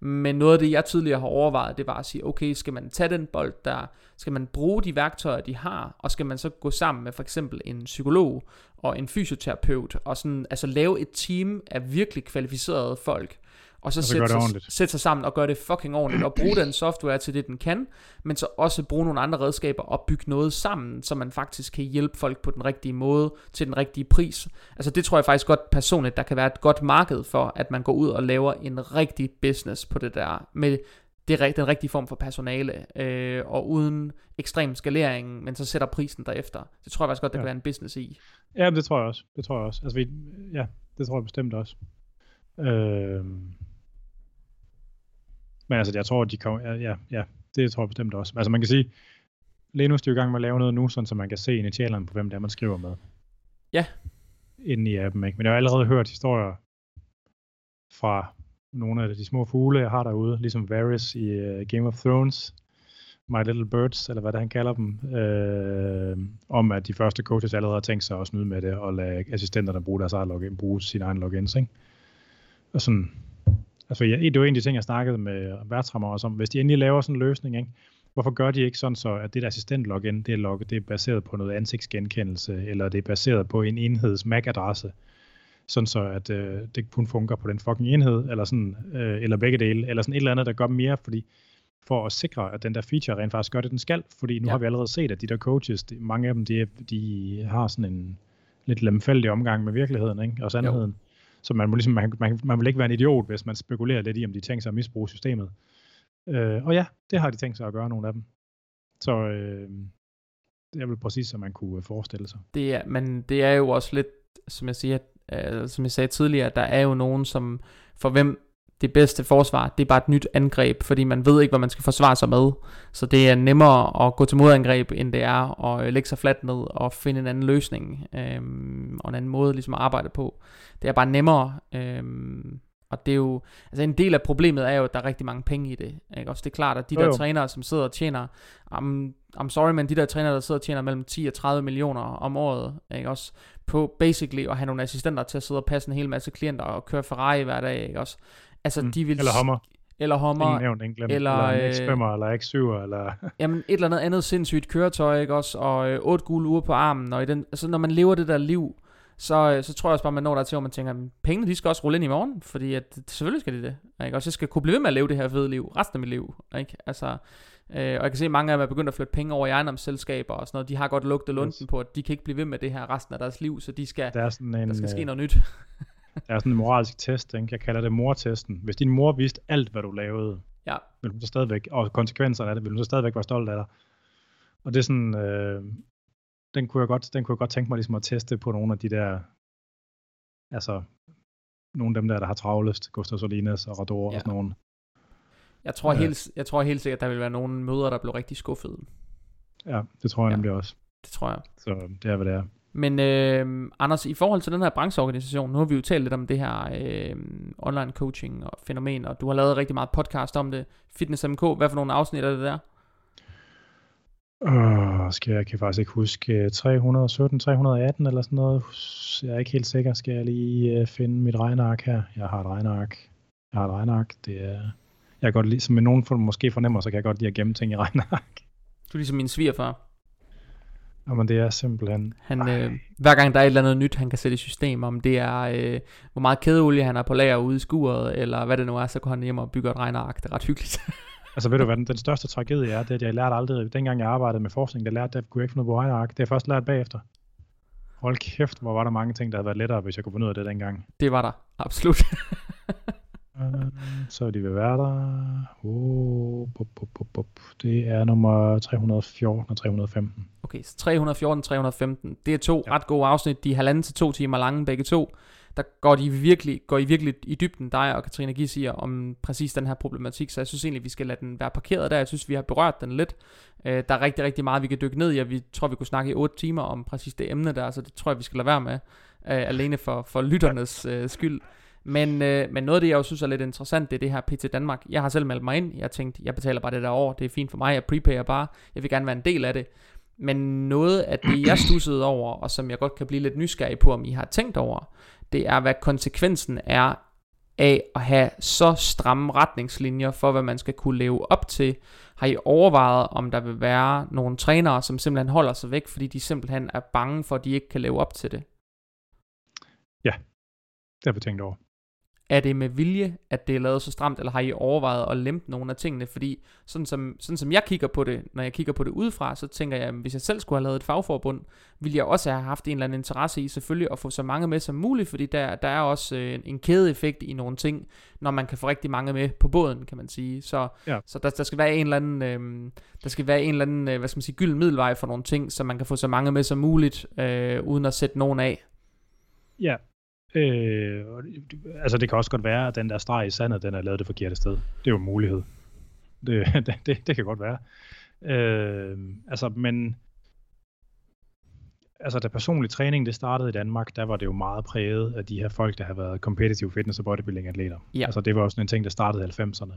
Men noget af det, jeg tidligere har overvejet, det var at sige, okay, skal man tage den bold der, skal man bruge de værktøjer, de har, og skal man så gå sammen med for eksempel en psykolog og en fysioterapeut, og sådan, altså lave et team af virkelig kvalificerede folk, og så, Og så sætte, sig, sætte sig sammen og gøre det fucking ordentligt, og bruge den software til det, den kan, men så også bruge nogle andre redskaber og bygge noget sammen, så man faktisk kan hjælpe folk på den rigtige måde, til den rigtige pris. Altså det tror jeg faktisk godt personligt, der kan være et godt marked for, at man går ud og laver en rigtig business på det der, med det, rig- den rigtige form for personale, øh, og uden ekstrem skalering, men så sætter prisen derefter. Det tror jeg faktisk godt, der Ja. kan være en business i. Ja, det tror jeg også. Det tror jeg også. Altså, vi, ja, det tror jeg bestemt også. Øh, men altså, jeg tror, de kommer, ja, ja, ja, det tror jeg bestemt også. Altså, man kan sige, Lenus er jo i gang med at lave noget nu, sådan, så man kan se initialerne på, hvem det er, man skriver med. Ja. Inden i appen, ikke? Men jeg har allerede hørt historier fra nogle af de små fugle, jeg har derude, ligesom Varys i uh, Game of Thrones, My Little Birds, eller hvad det han kalder dem, øh, om at de første coaches allerede har tænkt sig at snyde med det, og lade assistenterne bruge deres eget login, bruge sin egen logins, ikke? Og sådan, altså ja, det var en af de ting, jeg snakkede med værtsrammer også om, hvis de endelig laver sådan en løsning, ikke? hvorfor gør de ikke sådan så, at det der assistent login, det er, log, det er baseret på noget ansigtsgenkendelse, eller det er baseret på en enheds MAC-adresse, sådan så at øh, det kun fungerer på den fucking enhed, eller sådan, øh, eller begge dele, eller sådan et eller andet, der gør mere, fordi for at sikre, at den der feature rent faktisk gør det, den skal, fordi nu Ja. har vi allerede set, at de der coaches, de, mange af dem, de, de har sådan en lidt lemfældig omgang med virkeligheden, ikke? og sandheden. Så man, må ligesom, man, man, man vil ikke være en idiot, hvis man spekulerer lidt i, om de tænker sig at misbruge systemet. Øh, og ja, det har de tænkt sig at gøre, nogle af dem. Så øh, det er vel præcis, som man kunne forestille sig. Det er, men det er jo også lidt, som jeg siger, øh, som jeg sagde tidligere, der er jo nogen, som for hvem det bedste forsvar, det er bare et nyt angreb, fordi man ved ikke, hvad man skal forsvare sig med. Så det er nemmere at gå til modangreb, end det er at øh, lægge sig fladt ned og finde en anden løsning, øhm, og en anden måde ligesom at arbejde på. Det er bare nemmere, øhm, og det er jo, altså en del af problemet er jo, at der er rigtig mange penge i det. Ikke? Også det er klart, at de Jo, der jo. trænere, som sidder og tjener, I'm, I'm sorry, men de der trænere, der sidder og tjener mellem 10 og 30 millioner om året, ikke? også på basically at have nogle assistenter til at sidde og passe en hel masse klienter og køre Ferrari hver dag, ikke også? Altså, Mm. de vil... Eller Hummer. Eller Hummer. Ingen nævnt, ingen glemt. eller, Eller, øh, en X5'er, eller X7'er, eller... Jamen, et eller andet andet sindssygt køretøj, ikke også? Og øh, otte gule uger på armen, og i den, altså, når man lever det der liv, så, øh, så tror jeg også bare, man når der til, hvor man tænker, "Men pengene, de skal også rulle ind i morgen, fordi at, selvfølgelig skal de det, ikke? Også jeg skal kunne blive ved med at leve det her fede liv, resten af mit liv, ikke? Altså, øh, og jeg kan se, at mange af dem er begyndt at flytte penge over i ejendomsselskaber og sådan noget, de har godt lugtet lunden Yes. på, at de kan ikke blive ved med det her resten af deres liv, så de skal, Der er sådan en, der skal ske øh, noget nyt. der er sådan en moralsk test, ikke? jeg kalder det mortesten. Hvis din mor vidste alt, hvad du lavede, Ja. vil hun så stadigvæk, og konsekvenserne af det, vil hun så stadigvæk være stolt af dig. Og det er sådan, øh, den kunne jeg godt, den kunne jeg godt tænke mig ligesom at teste på nogle af de der, altså, nogle af dem der, der har travlest, Gustav Solinas og Rador Ja. og sådan nogle. Jeg tror, Ja. helt, jeg tror helt sikkert, at der vil være nogle møder, der bliver rigtig skuffede. Ja, det tror jeg Ja. nemlig også. Det tror jeg. Så det er, hvad det er. Men øh, Anders, i forhold til den her brancheorganisation, nu har vi jo talt lidt om det her øh, online coaching og fænomen, og du har lavet rigtig meget podcast om det. Fitness MK, hvad for nogle afsnit er det der? Øh, skal jeg kan faktisk ikke huske 317, 318 eller sådan noget. Jeg er ikke helt sikker. Skal jeg lige øh, finde mit regneark her? Jeg har et regneark. Jeg har et regneark. Det er... Jeg kan godt lide, som nogen for, måske fornemmer, så kan jeg godt lide at gemme ting i regneark. Du er ligesom min svigerfar. Jamen det er simpelthen... Han, Ej. øh, hver gang der er et eller andet nyt, han kan sætte i system, om det er, øh, hvor meget kædeolie han har på lager ude i skuret, eller hvad det nu er, så går han hjem og bygger et regneark. Det er ret hyggeligt. Altså ved du hvad, den, den største tragedie er, det at jeg lærte aldrig, dengang jeg arbejdede med forskning, der lærte, det kunne jeg ikke finde af på regneark. Det har jeg først lært bagefter. Hold kæft, hvor var der mange ting, der havde været lettere, hvis jeg kunne finde ud af det dengang. det var der, absolut. Så er de ved være der. Oh, bup, bup, bup, bup. Det er nummer 314 og 315. Okay, så 314, 315. Det er to ja. Ret gode afsnit. De er halvanden til to timer lange, begge to. Der går de virkelig, går I virkelig i dybden, dig og Katrine Gissier, om præcis den her problematik. Så jeg synes egentlig, vi skal lade den være parkeret der. Jeg synes, vi har berørt den lidt. Øh, der er rigtig, rigtig meget, vi kan dykke ned i, og vi tror, vi kunne snakke i 8 timer om præcis det emne der, så det tror jeg, vi skal lade være med. Øh, alene for, for lytternes øh, skyld. Men, øh, men noget af det, jeg jo synes er lidt interessant, det er det her PT Danmark. Jeg har selv meldt mig ind. Jeg tænkte, jeg betaler bare det der år. Det er fint for mig. Jeg prepayer bare. Jeg vil gerne være en del af det. Men noget af det, jeg stussede over, og som jeg godt kan blive lidt nysgerrig på, om I har tænkt over, det er, hvad konsekvensen er af at have så stramme retningslinjer for, hvad man skal kunne leve op til. Har I overvejet, om der vil være nogle trænere, som simpelthen holder sig væk, fordi de simpelthen er bange for, at de ikke kan leve op til det? Ja, Det har vi tænkt over er det med vilje, at det er lavet så stramt, eller har I overvejet at lempe nogle af tingene? Fordi sådan som, sådan som jeg kigger på det, når jeg kigger på det udefra, så tænker jeg, at hvis jeg selv skulle have lavet et fagforbund, ville jeg også have haft en eller anden interesse i selvfølgelig at få så mange med som muligt, fordi der, der er også øh, en kædeeffekt i nogle ting, når man kan få rigtig mange med på båden, kan man sige. Så, ja. så der, der skal være en eller anden, øh, der skal være en eller anden, øh, hvad skal man sige, gylden middelvej for nogle ting, så man kan få så mange med som muligt, øh, uden at sætte nogen af. Ja, Øh, altså det kan også godt være, at den der streg i sandet, den er lavet det forkerte sted. Det er jo en mulighed. Det, det, det, det kan godt være. Øh, altså, men altså da personlig træning det startede i Danmark, der var det jo meget præget af de her folk, der har været competitive fitness og bodybuilding atleter. Ja. Altså det var også en ting, der startede i 90'erne.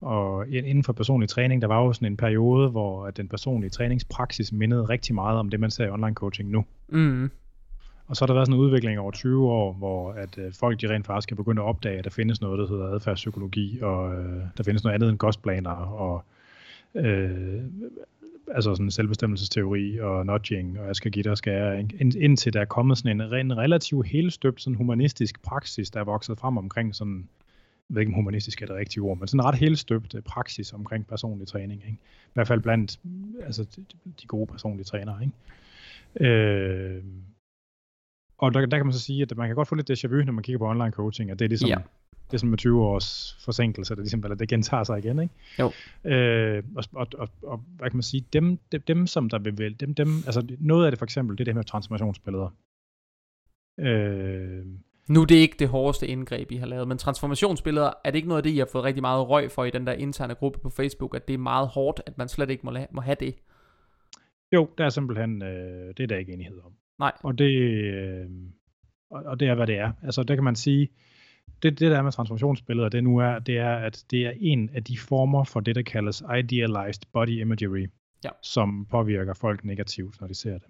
Og inden for personlig træning, der var jo sådan en periode, hvor den personlige træningspraksis mindede rigtig meget om det, man ser i online coaching nu. Mm. Og så har der været sådan en udvikling over 20 år, hvor at øh, folk de rent faktisk kan begynde at opdage, at der findes noget, der hedder adfærdspsykologi, og øh, der findes noget andet end kostplaner, og øh, altså sådan selvbestemmelsesteori og nudging, og jeg skal give dig skære. Ind, indtil der er kommet sådan en, en relativt helstøbt sådan humanistisk praksis, der er vokset frem omkring sådan, jeg ved ikke om humanistisk er det rigtige ord, men sådan en ret helstøbt øh, praksis omkring personlig træning, ikke? I hvert fald blandt altså, de, de gode personlige trænere, ikke? Øh, og der, der kan man så sige, at man kan godt få lidt déjà vu, når man kigger på online coaching, at det er ligesom, ja. det er som med 20 års forsinkelse, det, ligesom, eller det gentager sig igen, ikke? Jo. Øh, og, og, og, og, hvad kan man sige, dem, dem, dem som der vil vælge, dem, dem, altså noget af det for eksempel, det er det her med transformationsbilleder. Øh, nu er det ikke det hårdeste indgreb, I har lavet, men transformationsbilleder, er det ikke noget af det, I har fået rigtig meget røg for i den der interne gruppe på Facebook, at det er meget hårdt, at man slet ikke må, må have det? Jo, der er simpelthen, øh, det er der ikke enighed om. Nej. Og det, øh, og det er, hvad det er. Altså, der kan man sige, det, det der er med transformationsbilleder, det nu er, det er, at det er en af de former for det, der kaldes idealized body imagery, ja. som påvirker folk negativt, når de ser det.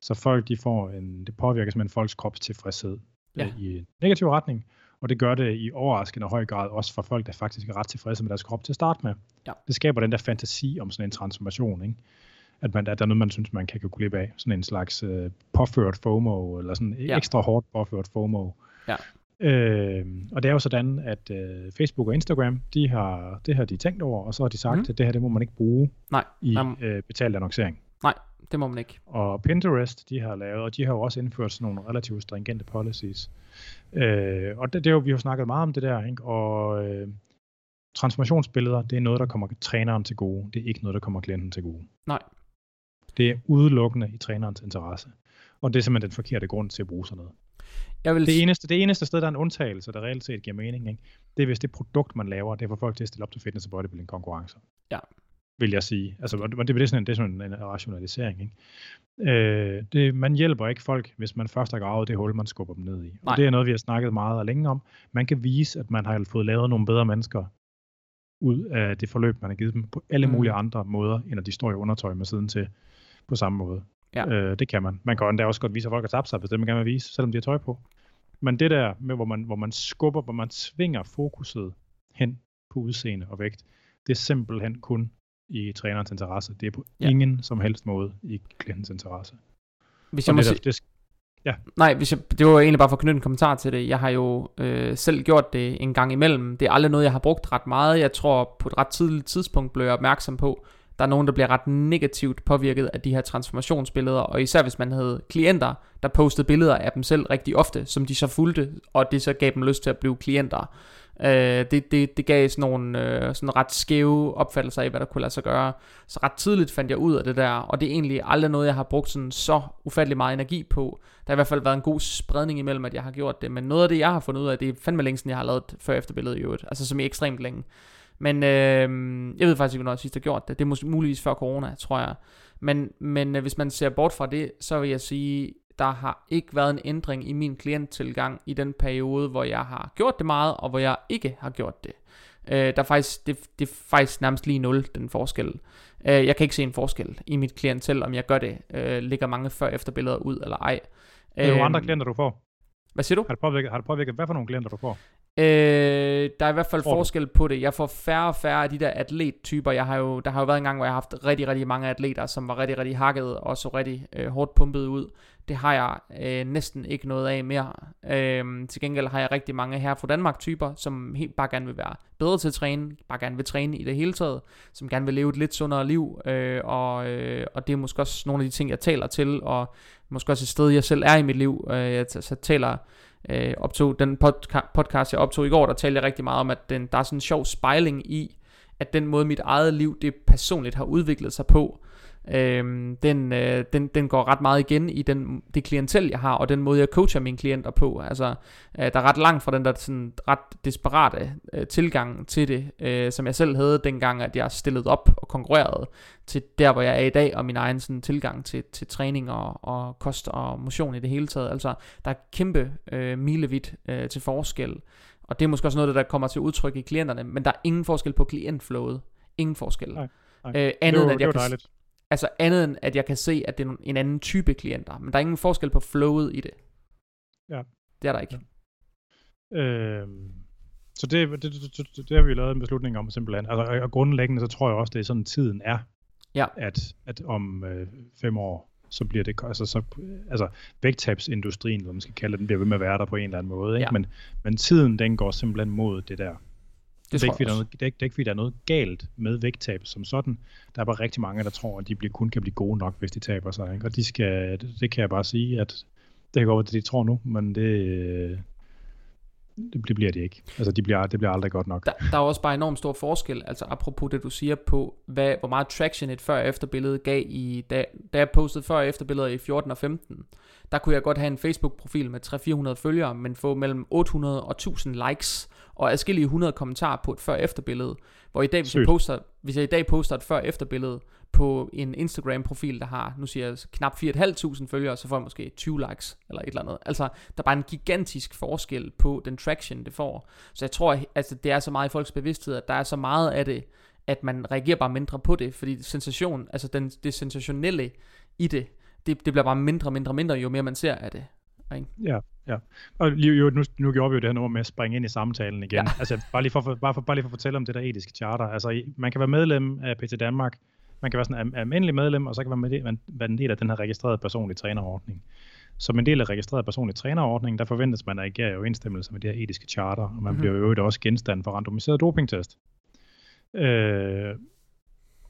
Så folk, de får en, det påvirker simpelthen folks kropstilfredshed ja. i en negativ retning, og det gør det i overraskende høj grad også for folk, der faktisk er ret tilfredse med deres krop til at starte med. Ja. Det skaber den der fantasi om sådan en transformation, ikke? At, man, at der er noget, man synes, man kan gå glip af. Sådan en slags øh, påført FOMO, eller sådan ja. ekstra hårdt påført FOMO. Ja. Øh, og det er jo sådan, at øh, Facebook og Instagram, de har, det har de tænkt over, og så har de sagt, mm. at det her, det må man ikke bruge Nej. i øh, betalt annoncering. Nej, det må man ikke. Og Pinterest, de har lavet, og de har jo også indført sådan nogle relativt stringente policies. Øh, og det, det er jo, vi har snakket meget om det der, ikke? og øh, transformationsbilleder, det er noget, der kommer træneren til gode. Det er ikke noget, der kommer klienten til gode. Nej. Det er udelukkende i trænerens interesse. Og det er simpelthen den forkerte grund til at bruge sådan noget. Jeg vil... det, eneste, det eneste sted, der er en undtagelse, der reelt set giver mening, ikke? det er hvis det produkt, man laver, det får folk til at stille op til fitness og bodybuilding konkurrencer. Ja. Vil jeg sige. Altså, det, det, er sådan en, det er sådan en rationalisering. Ikke? Øh, det, man hjælper ikke folk, hvis man først har gravet det hul, man skubber dem ned i. Nej. Og det er noget, vi har snakket meget og længe om. Man kan vise, at man har fået lavet nogle bedre mennesker ud af det forløb, man har givet dem på alle mm. mulige andre måder, end at de står i undertøj med siden til på samme måde. Ja. Øh, det kan man. Man kan endda også godt vise, at folk har tabt sig, hvis det man gerne vil vise, selvom de har tøj på. Men det der med, hvor man, hvor man skubber, hvor man svinger fokuset hen på udseende og vægt, det er simpelthen kun i trænerens interesse. Det er på ja. ingen som helst måde i klientens interesse. Hvis jeg må det, der, det, Ja. Nej, hvis jeg, det var egentlig bare for at knytte en kommentar til det. Jeg har jo øh, selv gjort det en gang imellem. Det er aldrig noget, jeg har brugt ret meget. Jeg tror, på et ret tidligt tidspunkt blev jeg opmærksom på, der er nogen, der bliver ret negativt påvirket af de her transformationsbilleder, og især hvis man havde klienter, der postede billeder af dem selv rigtig ofte, som de så fulgte, og det så gav dem lyst til at blive klienter. Øh, det, det, det gav sådan nogle øh, sådan ret skæve opfattelser af, hvad der kunne lade sig gøre. Så ret tidligt fandt jeg ud af det der, og det er egentlig aldrig noget, jeg har brugt sådan så ufattelig meget energi på. Der har i hvert fald været en god spredning imellem, at jeg har gjort det, men noget af det, jeg har fundet ud af, det er fandme længe siden, jeg har lavet før efter billedet i øvrigt, altså som i ekstremt længe. Men øh, jeg ved faktisk ikke, hvornår jeg sidst har gjort det. Det er muligvis før corona, tror jeg. Men, men øh, hvis man ser bort fra det, så vil jeg sige, der har ikke været en ændring i min klienttilgang i den periode, hvor jeg har gjort det meget, og hvor jeg ikke har gjort det. Øh, der er faktisk, det, det er faktisk nærmest lige nul, den forskel. Øh, jeg kan ikke se en forskel i mit klientel, om jeg gør det. Øh, ligger mange før efter billeder ud eller ej. Det er jo øh, andre klienter, du får. Hvad siger du? Har det, påvirket, har det påvirket, hvad for nogle klienter du får? Øh, der er i hvert fald Tror forskel på det. Jeg får færre og færre af de der atlettyper. Jeg har jo, der har jo været en gang, hvor jeg har haft rigtig, rigtig mange atleter, som var rigtig, rigtig hakket og så rigtig øh, hårdt pumpet ud. Det har jeg øh, næsten ikke noget af mere. Øh, til gengæld har jeg rigtig mange her fra Danmark typer, som helt bare gerne vil være bedre til at træne, bare gerne vil træne i det hele taget, som gerne vil leve et lidt sundere liv, øh, og, øh, og det er måske også nogle af de ting, jeg taler til, og måske også et sted, jeg selv er i mit liv. Øh, jeg så taler øh, optog den podca- podcast, jeg optog i går, der talte jeg rigtig meget om, at den, der er sådan en sjov spejling i, at den måde, mit eget liv, det personligt har udviklet sig på, Øhm, den, øh, den, den går ret meget igen i den, det klientel, jeg har, og den måde, jeg coacher mine klienter på. Altså, øh, der er ret langt fra den der sådan, ret desperate øh, tilgang til det, øh, som jeg selv havde dengang, at jeg stillede op og konkurrerede, til der, hvor jeg er i dag, og min egen sådan, tilgang til, til træning og, og kost og motion i det hele taget. Altså, der er kæmpe øh, milevidt øh, til forskel, og det er måske også noget, der kommer til udtryk i klienterne, men der er ingen forskel på klientflowet. Ingen forskel. Nej, nej. Øh, Det andet var, end, at det jeg var kan, dejligt. Altså andet end, at jeg kan se, at det er en anden type klienter. Men der er ingen forskel på flowet i det. Ja. Det er der ikke. Øhm, så det, det, det, det, det har vi lavet en beslutning om simpelthen. Altså, og- grundlæggende så tror jeg også, det er sådan tiden er, Ja. at, at om øh, fem år, så bliver det, altså, så, altså vægttabsindustrien, hvad man skal kalde det, den bliver ved med at være der på en eller anden måde. Ikke? Ja. Men, men tiden, den går simpelthen mod det der. Det, Det er, ikke, fordi, der er noget, det, er ikke, det er ikke, fordi der er noget galt med vægttab som sådan. Der er bare rigtig mange, der tror, at de bliver, kun kan blive gode nok, hvis de taber sig. Ikke? Og de skal, det, det kan jeg bare sige, at det kan godt være, det de tror nu, men det, det, det bliver de ikke. Altså, de bliver, det bliver aldrig godt nok. Der, der er også bare enormt stor forskel, altså apropos det du siger på, hvad, hvor meget traction et før og efter billede gav i, da, da jeg postede før og efter billeder i 14 og 15, der kunne jeg godt have en Facebook profil med 300-400 følgere, men få mellem 800 og 1000 likes, og adskillige 100 kommentarer på et før og efter billede, hvor i dag, hvis jeg, Sygt. poster, hvis jeg i dag poster et før og efter billede på en Instagram profil, der har, nu siger jeg knap 4.500 følgere, så får jeg måske 20 likes, eller et eller andet. Altså, der er bare en gigantisk forskel på den traction, det får. Så jeg tror, altså, det er så meget i folks bevidsthed, at der er så meget af det, at man reagerer bare mindre på det, fordi sensation, altså den, det sensationelle i det, det, det bliver bare mindre, mindre, mindre, jo mere man ser af det. Ikke? Ja, ja. Og lige- jo, nu, nu gjorde vi jo det her nummer med at springe ind i samtalen igen. Ja. Altså, bare lige, for, bare, for, bare lige for at fortælle om det der etiske charter. Altså, man kan være medlem af PT Danmark, man kan være sådan en almindelig medlem, og så kan man være, man, være en del af den her registrerede personlige trænerordning. Som en del af registreret personlig trænerordning, der forventes man at agere i overensstemmelse med det her etiske charter, og man Mhm. mm-hmm. bliver jo øvrigt også genstand for randomiseret dopingtest. Øh,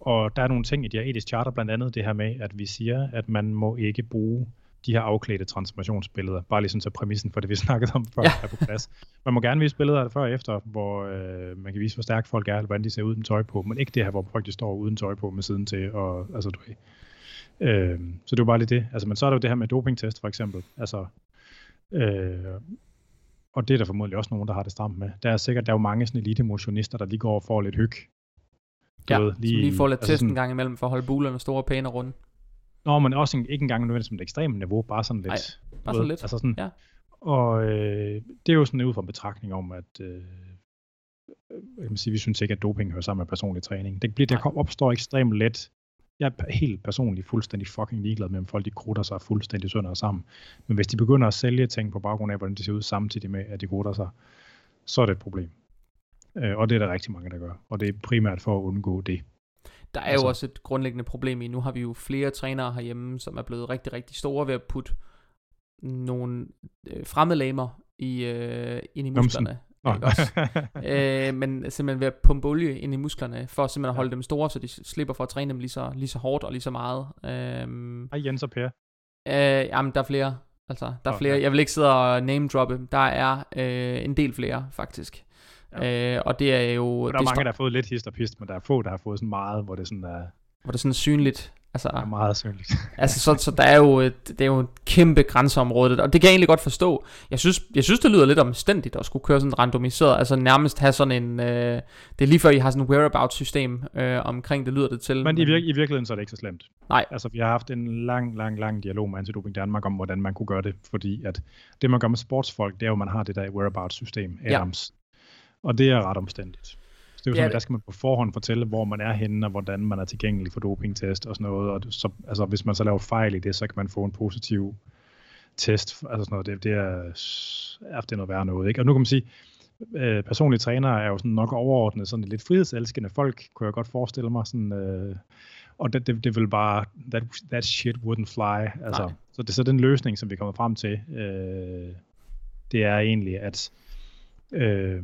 og der er nogle ting i det her etiske charter, blandt andet det her med, at vi siger, at man må ikke bruge de her afklædte transformationsbilleder. Bare lige sådan så præmissen for det, vi snakkede om før, Ja. er på plads. Man må gerne vise billeder af det før og efter, hvor øh, man kan vise, hvor stærke folk er, eller hvordan de ser ud med tøj på, men ikke det her, hvor folk de står uden tøj på med siden til. Og, altså, du. Øh, så det er jo bare lige det. Altså, men så er der jo det her med dopingtest, for eksempel. Altså, øh, og det er der formodentlig også nogen, der har det stramt med. Der er sikkert, der er jo mange sådan elite motionister, der lige går og får lidt hyg. Du Ja, ved, lige, som lige får lidt altså test en gang imellem, for at holde bulerne store og pæne og runde. Nå, men også en, ikke engang nødvendigvis som et ekstremt niveau, bare sådan lidt. Du bare sådan lidt. Altså sådan, Ja. Og øh, det er jo sådan ud fra en betragtning om, at øh, jeg kan sige, vi synes ikke, at doping hører sammen med personlig træning. Det, bliver, det kom- opstår ekstremt let. Jeg er helt personligt fuldstændig fucking ligeglad med, om folk de krutter sig fuldstændig sønder sammen. Men hvis de begynder at sælge ting på baggrund af, hvordan de ser ud samtidig med, at de krutter sig, så er det et problem. Øh, og det er der rigtig mange, der gør. Og det er primært for at undgå det. Der er Altså- jo også et grundlæggende problem i, nu har vi jo flere trænere herhjemme, som er blevet rigtig, rigtig store ved at putte nogle øh, fremmedlamer i, øh, ind i musklerne. Ikke også? øh, men simpelthen ved at pumpe olie ind i musklerne, for simpelthen at holde dem store, så de slipper for at træne dem lige så, lige så hårdt og lige så meget. Øhm, Hej Jens og Per. øh, jamen, der er flere. Altså, der er Nå, flere. ja. Jeg vil ikke sidde og name droppe. Der er øh, en del flere, faktisk. Ja. Øh, og det er jo... Og der er mange, der har fået lidt hist og pist, men der er få, der har fået sådan meget, hvor det sådan er, hvor det er sådan synligt. Altså, er meget synligt. Altså, så, så der er jo et, det er jo et kæmpe grænseområde, og det kan jeg egentlig godt forstå. Jeg synes, jeg synes det lyder lidt omstændigt at skulle køre sådan randomiseret, altså nærmest have sådan en, øh, det er lige før I har sådan et whereabout-system øh, omkring, det lyder det til. Men i, virke, i virkeligheden så er det ikke så slemt. Nej. Altså, vi har haft en lang, lang, lang dialog med Antidoping Danmark om, hvordan man kunne gøre det, fordi at det, man gør med sportsfolk, det er jo, at man har det der whereabouts-system. Adams. Og det er ret omstændigt. Så det er jo Ja, sådan, det- der skal man på forhånd fortælle, hvor man er henne, og hvordan man er tilgængelig for dopingtest og sådan noget. Og så, altså, hvis man så laver fejl i det, så kan man få en positiv test. Altså sådan noget, det, det er, det er noget værre noget. Ikke? Og nu kan man sige, øh, personlige trænere er jo sådan nok overordnet sådan lidt frihedselskende folk, kunne jeg godt forestille mig. Sådan, øh, og det, det, det vil bare, that, that shit wouldn't fly. Altså, så det er så den løsning, som vi kommer frem til, øh, det er egentlig, at øh,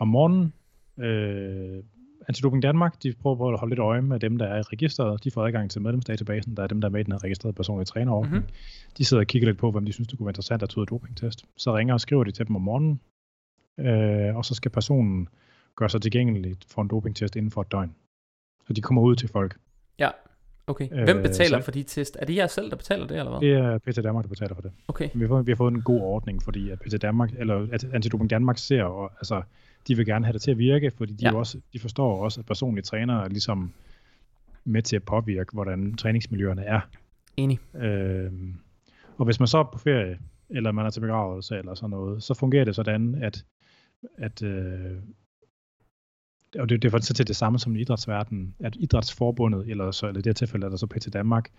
om morgenen, øh, Antidoping Danmark, de prøver på at holde lidt øje med dem, der er i registret. De får adgang til medlemsdatabasen, der er dem, der er med i den her registrerede personlige trænerordning. Mm-hmm. De sidder og kigger lidt på, hvem de synes, det kunne være interessant at tage ud dopingtest. Så ringer og skriver de til dem om morgenen, øh, og så skal personen gøre sig tilgængelig for en dopingtest inden for et døgn. Så de kommer ud til folk. Ja, okay. Hvem betaler øh, så, for de test? Er det jer selv, der betaler det, eller hvad? Det er PT Danmark, der betaler for det. Okay. Vi har fået, vi har fået en god ordning, fordi at PT Danmark, eller at Antidoping Danmark ser, og, altså, de vil gerne have det til at virke, fordi de, ja. også, de forstår også, at personlige trænere er ligesom med til at påvirke, hvordan træningsmiljøerne er. Enig. Øh, og hvis man så er på ferie, eller man er til begravelse eller sådan noget, så fungerer det sådan, at, at øh, og det, det er så til det samme som i idrætsverdenen, at idrætsforbundet, eller, så, eller i det her tilfælde er der så PT Danmark,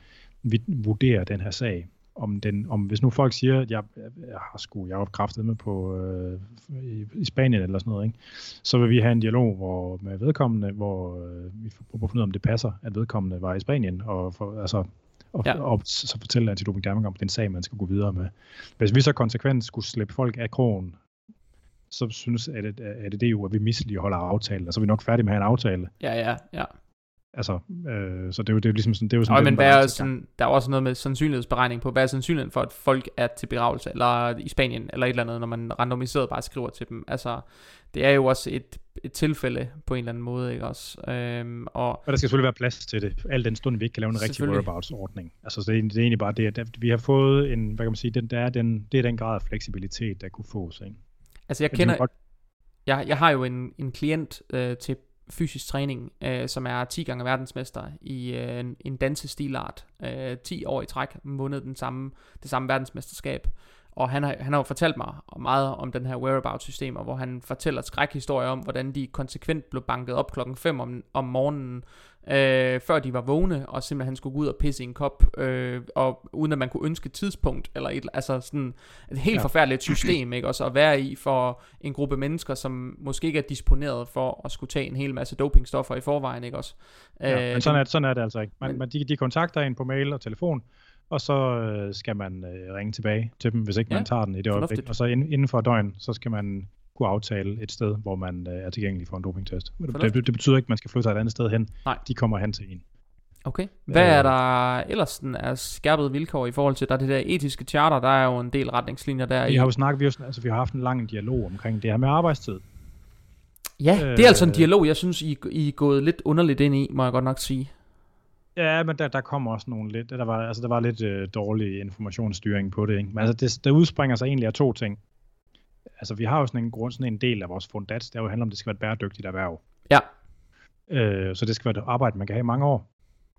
vi vurderer den her sag. Om, den, om hvis nu folk siger, at jeg, jeg har sgu, jeg har kræftet med på øh, i, i, Spanien eller sådan noget, ikke? så vil vi have en dialog hvor, med vedkommende, hvor øh, vi får prøve at finde ud af, om det passer, at vedkommende var i Spanien, og, for, altså, og, ja. og, og så fortælle Antidoping Danmark om den sag, man skal gå videre med. Hvis vi så konsekvent skulle slippe folk af krogen så synes at det, at det jo, at vi misligeholder aftalen, og så er vi nok færdige med at have en aftale. Ja, ja, ja. Altså, øh, så det er jo, det er ligesom sådan, det er jo sådan, Øj, men hvad er sådan, der er også noget med sandsynlighedsberegning på, hvad er sandsynligheden for, at folk er til begravelse, eller i Spanien, eller et eller andet, når man randomiseret bare skriver til dem. Altså, det er jo også et, et tilfælde på en eller anden måde, ikke også? Øhm, og, og der skal selvfølgelig være plads til det, al den stund, vi ikke kan lave en rigtig whereabouts-ordning. Altså, det er, det er egentlig bare det, at vi har fået en, hvad kan man sige, den, der er den, det er den grad af fleksibilitet, der kunne fås, ikke? Altså jeg kender, jeg, jeg har jo en, en klient øh, til fysisk træning, øh, som er 10 gange verdensmester i øh, en, en dansestilart. Øh, 10 år i træk, vundet den samme, det samme verdensmesterskab. Og han har, han har jo fortalt mig meget om den her whereabouts-systemer, hvor han fortæller skrækhistorier om, hvordan de konsekvent blev banket op klokken 5 om, om morgenen, øh, før de var vågne, og simpelthen skulle gå ud og pisse i en kop, øh, og uden at man kunne ønske et tidspunkt, eller et, altså sådan et helt ja. forfærdeligt system, ikke? Også at være i for en gruppe mennesker, som måske ikke er disponeret for at skulle tage en hel masse dopingstoffer i forvejen, ikke også? Ja, øh, men sådan er, sådan er det altså ikke. Man, man, de, de kontakter en på mail og telefon, og så øh, skal man øh, ringe tilbage til dem, hvis ikke ja, man tager den i det øjeblik. Og så inden for døgn, så skal man kunne aftale et sted, hvor man øh, er tilgængelig for en dopingtest. Det, det, det betyder ikke, at man skal flytte sig et andet sted hen. Nej. De kommer hen til en. Okay. Hvad er der ellers sådan af skærpede vilkår i forhold til, der er det der etiske charter, der er jo en del retningslinjer der. Vi har jo snakket, vi har, altså, vi har haft en lang dialog omkring det her med arbejdstid. Ja, øh, det er altså en dialog, jeg synes, I, I er gået lidt underligt ind i, må jeg godt nok sige. Ja, men der, der kommer også nogle lidt, der var, altså, der var lidt øh, dårlig informationsstyring på det. Ikke? Men altså, det, der udspringer sig egentlig af to ting altså vi har jo sådan en grund, sådan en del af vores fundats, der jo handler om, at det skal være et bæredygtigt erhverv. Ja. Øh, så det skal være et arbejde, man kan have i mange år.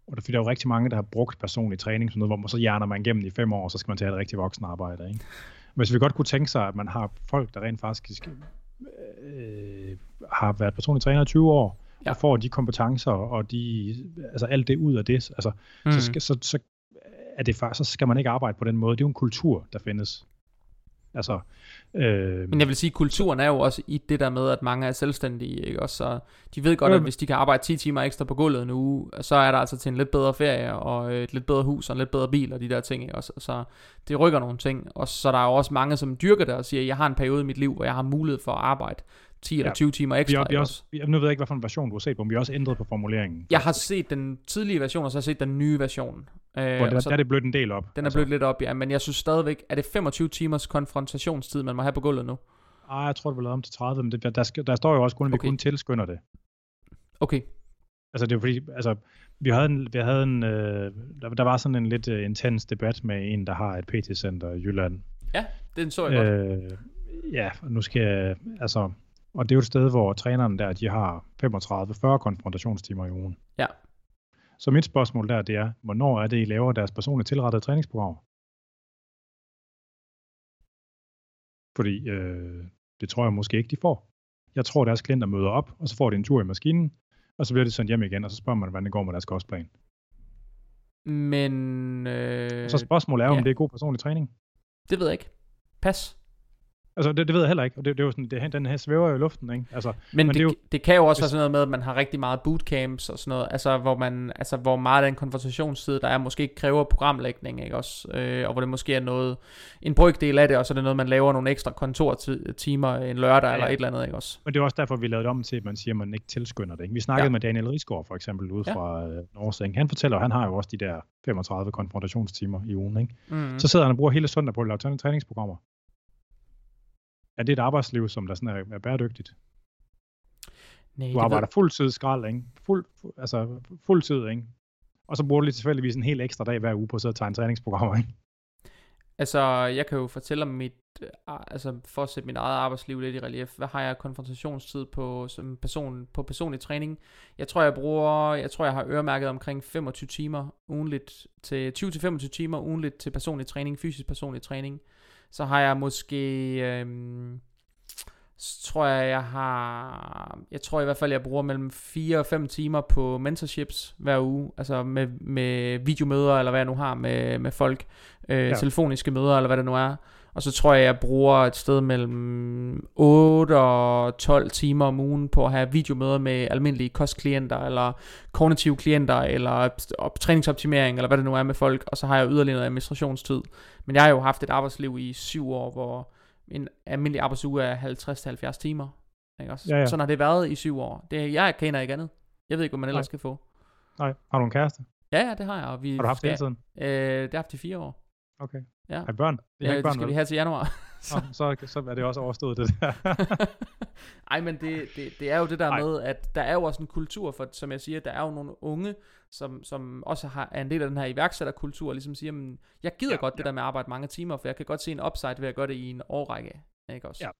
Og der, der er jo rigtig mange, der har brugt personlig træning, sådan noget, hvor man så hjerner man igennem i fem år, og så skal man tage et rigtig voksen arbejde. Ikke? Men hvis vi godt kunne tænke sig, at man har folk, der rent faktisk øh, har været personlig træner i 20 år, ja. får de kompetencer og de, altså alt det ud af det, altså, mm. så, skal, så, så, er det, så skal man ikke arbejde på den måde. Det er jo en kultur, der findes. Altså, øh, Men jeg vil sige, kulturen er jo også i det der med, at mange er selvstændige, ikke? Også, så de ved godt, at hvis de kan arbejde 10 timer ekstra på gulvet en uge, så er der altså til en lidt bedre ferie, og et lidt bedre hus, og en lidt bedre bil, og de der ting, ikke? Også, så det rykker nogle ting. Og så der er jo også mange, som dyrker det og siger, jeg har en periode i mit liv, hvor jeg har mulighed for at arbejde 10 eller 20 timer ekstra. Vi, vi også, vi, nu ved jeg ikke, hvilken version du har set på, men vi har også ændret på formuleringen. Jeg har set den tidlige version, og så har jeg set den nye version. Øh, Hvor der, så, der er det blødt en del op. Den er altså. blødt lidt op, ja, men jeg synes stadigvæk, er det 25 timers konfrontationstid, man må have på gulvet nu? Ah, jeg tror, det var lavet om til 30, men det, der, der, der står jo også kun, at okay. vi kun tilskynder det. Okay. Altså det er fordi, altså vi havde en, vi havde en øh, der, der var sådan en lidt uh, intens debat med en, der har et PT-center i Jylland. Ja, den så jeg øh, godt. Ja, nu skal jeg, altså, og det er jo et sted, hvor trænerne der, de har 35-40 konfrontationstimer i ugen. Ja. Så mit spørgsmål der, det er, hvornår er det, I laver deres personligt tilrettede træningsprogram? Fordi øh, det tror jeg måske ikke, de får. Jeg tror, deres klienter møder op, og så får de en tur i maskinen, og så bliver det sendt hjem igen, og så spørger man, hvordan det går med deres kostplan. Men... Øh, så spørgsmålet er, ja. om det er god personlig træning. Det ved jeg ikke. Pas. Altså, det, det ved jeg heller ikke, og det, det er jo sådan, det, den her svæver jo i luften, ikke? Altså, Men, men det, det jo- det, kan jo også hvis- være sådan noget med, at man har rigtig meget bootcamps og sådan noget, altså hvor, man, altså hvor meget den konversationstid, der er, måske ikke kræver programlægning, ikke også? Øh, og hvor det måske er noget, en brygdel af det, og så er det noget, man laver nogle ekstra kontortimer en lørdag Ja, eller et eller andet, ikke også? Men det er også derfor, vi lavede det om til, at man siger, at man ikke tilskynder det. Ikke? Vi snakkede Ja. med Daniel Risgaard for eksempel ude Ja. fra øh, Norge. Han fortæller, at han har jo også de der 35 konfrontationstimer i ugen. Ikke? Mm. Så sidder han og bruger hele søndag på at lave træ- træningsprogrammer. Er det et arbejdsliv, som der sådan er, er bæredygtigt? Nej, Du arbejder fuldtid skrald, ikke? Fuld, fu- altså fuldtid, ikke? Og så bruger du lige tilfældigvis en helt ekstra dag hver uge på at sidde og tegne træningsprogrammer, ikke? Altså, jeg kan jo fortælle om mit, øh, altså for at sætte mit eget arbejdsliv lidt i relief, hvad har jeg konfrontationstid på, som person, på personlig træning? Jeg tror, jeg bruger, jeg tror, jeg har øremærket omkring 25 timer ugenligt, til 20-25 timer ugenligt til personlig træning, fysisk personlig træning. Så har jeg måske, øhm, tror jeg, jeg har, jeg tror i hvert fald, jeg bruger mellem 4 og 5 timer på mentorships hver uge, altså med, med videomøder, eller hvad jeg nu har med, med folk, øh. Ja. telefoniske møder, eller hvad det nu er. Og så tror jeg, jeg bruger et sted mellem 8 og 12 timer om ugen på at have videomøder med almindelige kostklienter, eller kognitive klienter, eller op- træningsoptimering, eller hvad det nu er med folk. Og så har jeg yderligere noget administrationstid. Men jeg har jo haft et arbejdsliv i syv år, hvor en almindelig arbejdsuge er 50-70 timer. Ikke også? Ja, ja. Sådan har det været i syv år. Det, jeg kender ikke andet. Jeg ved ikke, hvad man ellers Nej. skal få. Nej. Har du en kæreste? Ja, ja, det har jeg. Og vi Har du haft det skal, hele tiden? øh, det har jeg haft i fire år. Okay. Ja. Har I børn? I har Ja, ikke det børn, skal vel? vi have til januar. Nå, så, så er det også overstået, det der. Ej, men det, det, det er jo det der Nej. med, at der er jo også en kultur, for som jeg siger, der er jo nogle unge, som, som også har, er en del af den her iværksætterkultur, og ligesom siger, men jeg gider ja, Ja, godt det ja. der med at arbejde mange timer, for jeg kan godt se en upside ved at gøre det i en årrække. Ikke også? Ja.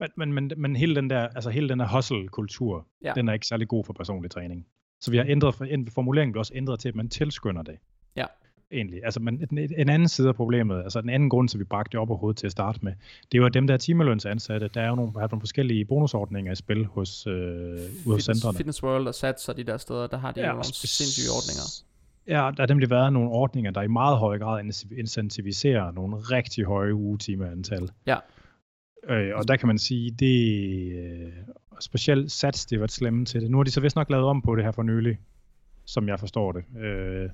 Men, men, men, men hele den der, altså hele den der hustle-kultur, Ja. den er ikke særlig god for personlig træning. Så vi har ændret, en- formuleringen blev også ændret til, at man tilskynder det. Ja. Egentlig. Altså, men en, en anden side af problemet, altså den anden grund til, at vi bragte op på hovedet til at starte med, det er at dem der er timelønsansatte, der er jo nogle, har nogle forskellige bonusordninger i spil hos, øh, ude hos Fitness, centrene. Fitness World og Sats og de der steder, der har de ja, jo og nogle sindssyge ordninger. Ja, der har nemlig været nogle ordninger, der i meget høj grad incentiv- incentiviserer nogle rigtig høje ugetimeantal. Ja. Øh, og der kan man sige, det øh, specielt Sats, det været slemme til det. Nu har de så vist nok lavet om på det her for nylig, som jeg forstår det. Øh,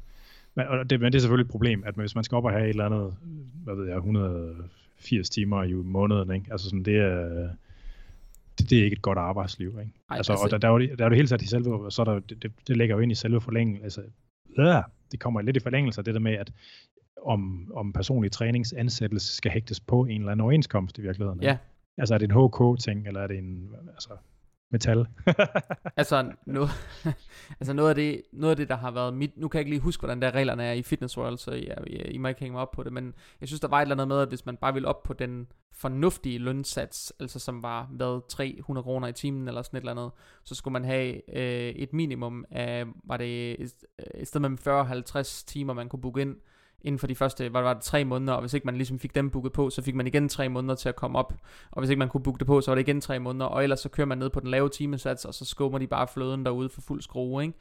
men, og det, men det er selvfølgelig et problem, at hvis man skal op og have et eller andet, hvad ved jeg, 180 timer i måneden, ikke? altså sådan, det er, det, det er ikke et godt arbejdsliv. Ikke? Ej, altså, altså- og der, der, er jo, der er jo hele taget i selve, så er der, det, det, det ligger jo ind i selve forlængelsen, altså, øh, det kommer lidt i forlængelse af det der med, at om, om personlig træningsansættelse skal hægtes på en eller anden overenskomst i virkeligheden. Ja. Altså er det en HK-ting, eller er det en altså, metal? Altså, noget, altså noget, af det, noget af det, der har været mit... Nu kan jeg ikke lige huske, hvordan der reglerne er i Fitness World, så I, I, I må ikke hænge mig op på det, men jeg synes, der var et eller andet med, at hvis man bare ville op på den fornuftige lønsats, altså som var hvad, 300 kroner i timen eller sådan et eller andet, så skulle man have øh, et minimum af, var det et, et sted mellem 40 og 50 timer, man kunne booke ind, inden for de første, hvad var det, tre måneder, og hvis ikke man ligesom fik dem booket på, så fik man igen tre måneder til at komme op, og hvis ikke man kunne booke det på, så var det igen tre måneder, og ellers så kører man ned på den lave timesats, og så skubber de bare fløden derude for fuld skrue, ikke?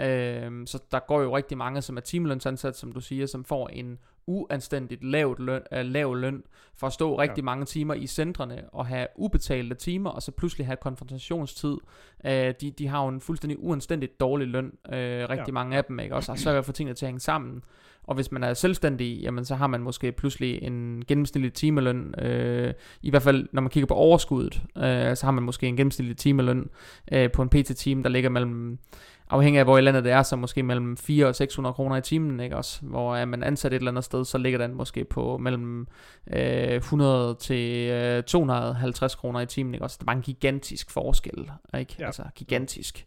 Øhm, så der går jo rigtig mange, som er timelønsansat, som du siger, som får en uanstændigt lavt løn, øh, lav løn for at stå rigtig Ja. mange timer i centrene og have ubetalte timer, og så pludselig have konfrontationstid. Øh, de, de har jo en fuldstændig uanstændigt dårlig løn, øh, rigtig Ja. mange af dem, ikke? Og så har svært at få tingene til at hænge sammen. Og hvis man er selvstændig, jamen så har man måske pludselig en gennemsnitlig timeløn, øh, i hvert fald når man kigger på overskuddet, øh, så har man måske en gennemsnitlig timeløn øh, på en PT-team, der ligger mellem, afhængig af hvor i landet det er, så måske mellem 400 og 600 kroner i timen, ikke også? Hvor er man ansat et eller andet sted, så ligger den måske på mellem øh, 100 til øh, 250 kroner i timen, ikke også? Det er bare en gigantisk forskel, ikke? Ja. Altså gigantisk.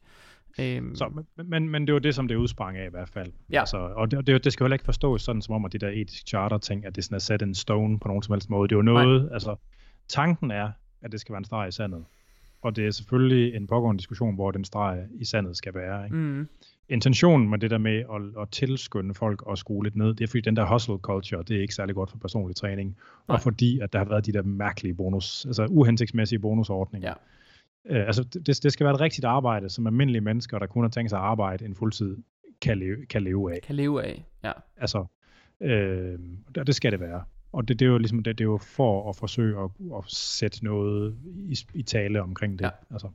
Øhm, Så, men, men, men det var det, som det udsprang af i hvert fald. Ja. Altså, og det, det, det skal jo heller ikke forstås sådan, som om, at de der etiske charter-ting, at det sådan er sat en stone på nogen som helst måde. Det er jo noget, Nej. altså, tanken er, at det skal være en streg i sandet. Og det er selvfølgelig en pågående diskussion, hvor den streg i sandet skal være. Ikke? mm, Intentionen med det der med at, at tilskynde folk og skrue lidt ned, det er fordi den der hustle culture, det er ikke særlig godt for personlig træning. Nej. Og fordi, at der har været de der mærkelige bonus, altså uhensigtsmæssige bonusordninger. Ja. Øh, altså, det, det skal være et rigtigt arbejde, som almindelige mennesker, der kun har tænkt sig at arbejde en fuldtid, kan leve, kan leve af. kan leve af, ja. Altså, øh, det, det skal det være. Og det, det, er jo ligesom det, det er jo for at forsøge at, at sætte noget i, i tale omkring det. Ja. Altså.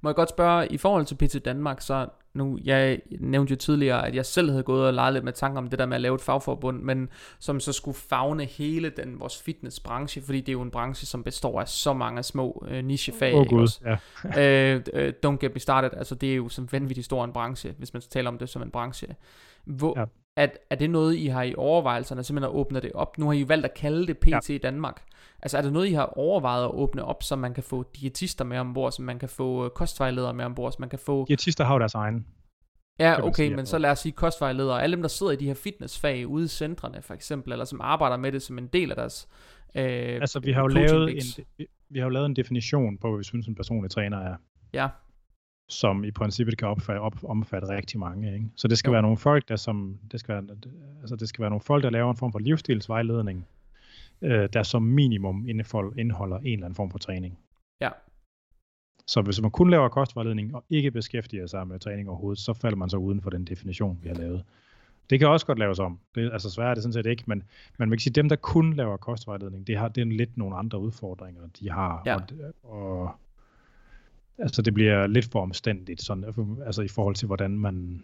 Må jeg godt spørge, i forhold til PT Danmark, så nu, jeg nævnte jo tidligere, at jeg selv havde gået og leget lidt med tanker om det der med at lave et fagforbund, men som så skulle fagne hele den vores fitnessbranche, fordi det er jo en branche, som består af så mange små øh, nichefag. Oh, God, ja. øh, øh, don't get me started, altså det er jo som vanvittigt stor en branche, hvis man taler om det som en branche. Hvor, ja. At, er det noget, I har i overvejelserne, simpelthen at åbne det op? Nu har I valgt at kalde det PT ja. Danmark. Altså er det noget, I har overvejet at åbne op, så man kan få diætister med ombord, så man kan få øh, kostvejledere med ombord, så man kan få... Diætister har jo deres egen. Ja, okay, sige, men så lad os sige kostvejledere, alle dem, der sidder i de her fitnessfag ude i centrene, for eksempel, eller som arbejder med det som en del af deres øh, Altså, vi har jo lavet en, vi, vi har jo lavet en definition på, hvad vi synes, en personlig træner er. Ja. Som i princippet kan opfatte, op, omfatte rigtig mange, ikke? Så det skal jo. være nogle folk, der som, det skal være, altså det skal være nogle folk, der laver en form for livsstilsvejledning, øh, der som minimum indeholder en eller anden form for træning. Ja. Så hvis man kun laver kostvejledning og ikke beskæftiger sig med træning overhovedet, så falder man så uden for den definition, vi har lavet. Det kan også godt laves om. Det, altså svært er det sådan set ikke, men, men man kan sige, at dem, der kun laver kostvejledning, det har det er lidt nogle andre udfordringer, de har. Ja. Og, og, altså det bliver lidt for omstændigt, sådan, altså i forhold til, hvordan man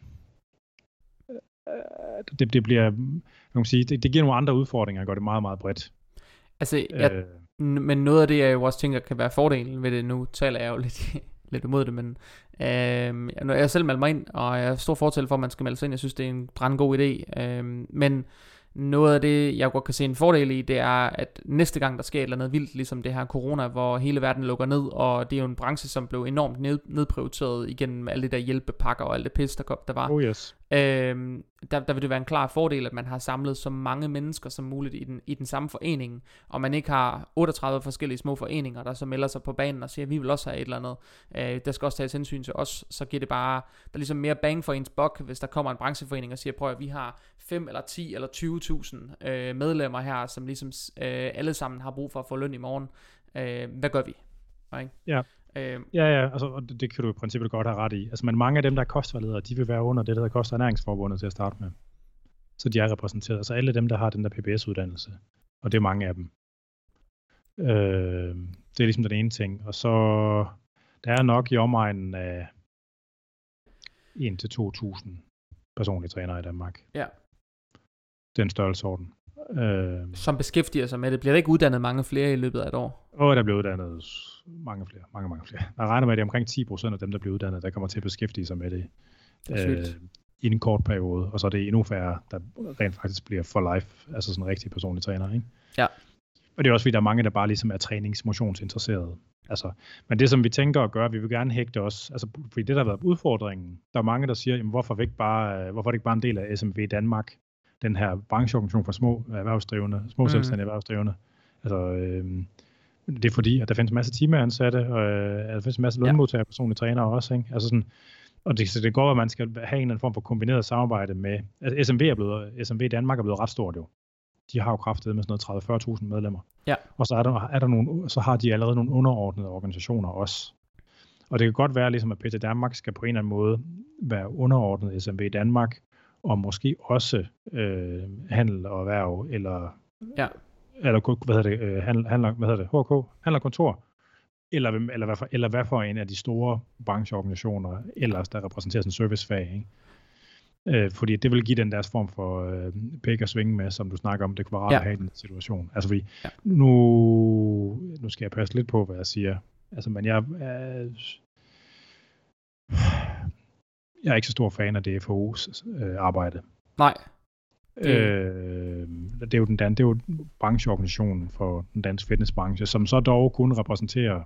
øh, det, det bliver, man kan sige, det, det giver nogle andre udfordringer og gør det meget, meget bredt. Altså, jeg, øh, men noget af det, jeg jo også tænker, kan være fordelen ved det, nu taler jeg jo lidt, lidt imod det, men øh, jeg selv meldt mig ind, og jeg er stor fortæl for, at man skal melde sig ind. Jeg synes, det er en brandgod idé. Øh, men noget af det, jeg godt kan se en fordel i, det er, at næste gang der sker et eller andet vildt, ligesom det her corona, hvor hele verden lukker ned, og det er jo en branche, som blev enormt ned, nedprioriteret igennem alle de der hjælpepakker og alt det pis, der, kom, der var. Oh yes. Øhm, der, der vil det være en klar fordel, at man har samlet så mange mennesker som muligt i den, i den samme forening, og man ikke har 38 forskellige små foreninger, der så melder sig på banen og siger, at vi vil også have et eller andet. Øh, der skal også tages hensyn til os, så giver det bare, der er ligesom mere bang for ens bok, hvis der kommer en brancheforening og siger, prøv at vi har 5 eller 10 eller 20.000 øh, medlemmer her, som ligesom øh, alle sammen har brug for at få løn i morgen. Øh, hvad gør vi? Ikke? Ja. Øh, ja, ja, altså, og det, det kan du i princippet godt have ret i. Altså, men mange af dem, der er kostvejledere, de vil være under det, der koster ernæringsforbundet til at starte med. Så de er repræsenteret. Altså alle dem, der har den der PBS-uddannelse. Og det er mange af dem. Øh, det er ligesom den ene ting. Og så, der er nok i omegnen af 1-2.000 personlige trænere i Danmark. Ja. Den størrelsesorden. Øh, som beskæftiger sig med det. Bliver der ikke uddannet mange flere i løbet af et år? Åh, der bliver uddannet mange flere. Mange, mange flere. Jeg regner med, at det er omkring 10% af dem, der bliver uddannet, der kommer til at beskæftige sig med det. det øh, i en kort periode, og så er det endnu færre, der rent faktisk bliver for life, altså sådan en rigtig personlig træner, ikke? Ja. Og det er også fordi, der er mange, der bare ligesom er trænings-motionsinteresserede. Altså, men det, som vi tænker at gøre, vi vil gerne hægte os, altså, fordi det, der har været udfordringen, der er mange, der siger, jamen, hvorfor, ikke bare, hvorfor er det ikke bare en del af SMV Danmark, den her brancheorganisation for små erhvervsdrivende, små mm. selvstændige erhvervsdrivende. Altså, øh, det er fordi, at der findes en masse timeansatte, og øh, der findes en masse lønmodtagere, ja. personlige trænere også. Ikke? Altså sådan, og det, så det går, at man skal have en eller anden form for kombineret samarbejde med, altså SMV er blevet, SMV Danmark er blevet ret stort jo. De har jo kraftet med sådan noget 30-40.000 medlemmer. Ja. Og så, er der, er der nogle, så har de allerede nogle underordnede organisationer også. Og det kan godt være, ligesom at PT Danmark skal på en eller anden måde være underordnet SMV Danmark, og måske også øh, handel og erhverv, eller, ja. eller hvad hedder det, øh, handel, handler, hvad hedder det, HK, handel og kontor, eller, eller, hvad for, eller hvad for en af de store brancheorganisationer ellers, der repræsenterer sådan servicefag, ikke? Øh, fordi det vil give den deres form for øh, pæk og svinge med, som du snakker om, det rart ja. have i den situation. Altså vi, ja. nu, nu skal jeg passe lidt på, hvad jeg siger. Altså, men jeg, øh, jeg er ikke så stor fan af DFO's øh, arbejde. Nej. Det... Øh, det er jo den dan- det er jo brancheorganisationen for den danske fitnessbranche, som så dog kun repræsenterer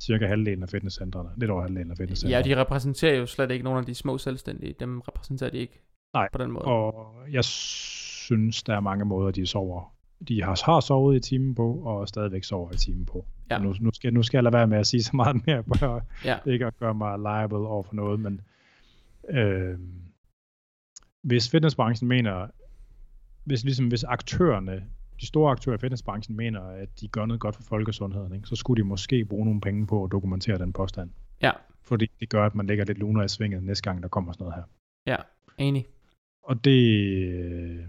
cirka halvdelen af fitnesscentrene. Lidt over halvdelen af fitnesscentrene. Ja, de repræsenterer jo slet ikke nogen af de små selvstændige. Dem repræsenterer de ikke Nej, på den måde. og jeg synes, der er mange måder, de sover. De har, har sovet i timen på, og stadigvæk sover i timen på. Ja. Nu, nu, skal, nu skal jeg lade være med at sige så meget mere, på ja. ikke at gøre mig liable over for noget, men Øh, hvis fitnessbranchen mener, hvis, ligesom, hvis aktørerne, de store aktører i fitnessbranchen mener, at de gør noget godt for folkesundheden, ikke, så skulle de måske bruge nogle penge på at dokumentere den påstand. Ja. Fordi det gør, at man lægger lidt luner i svinget næste gang, der kommer sådan noget her. Ja, enig. Og det,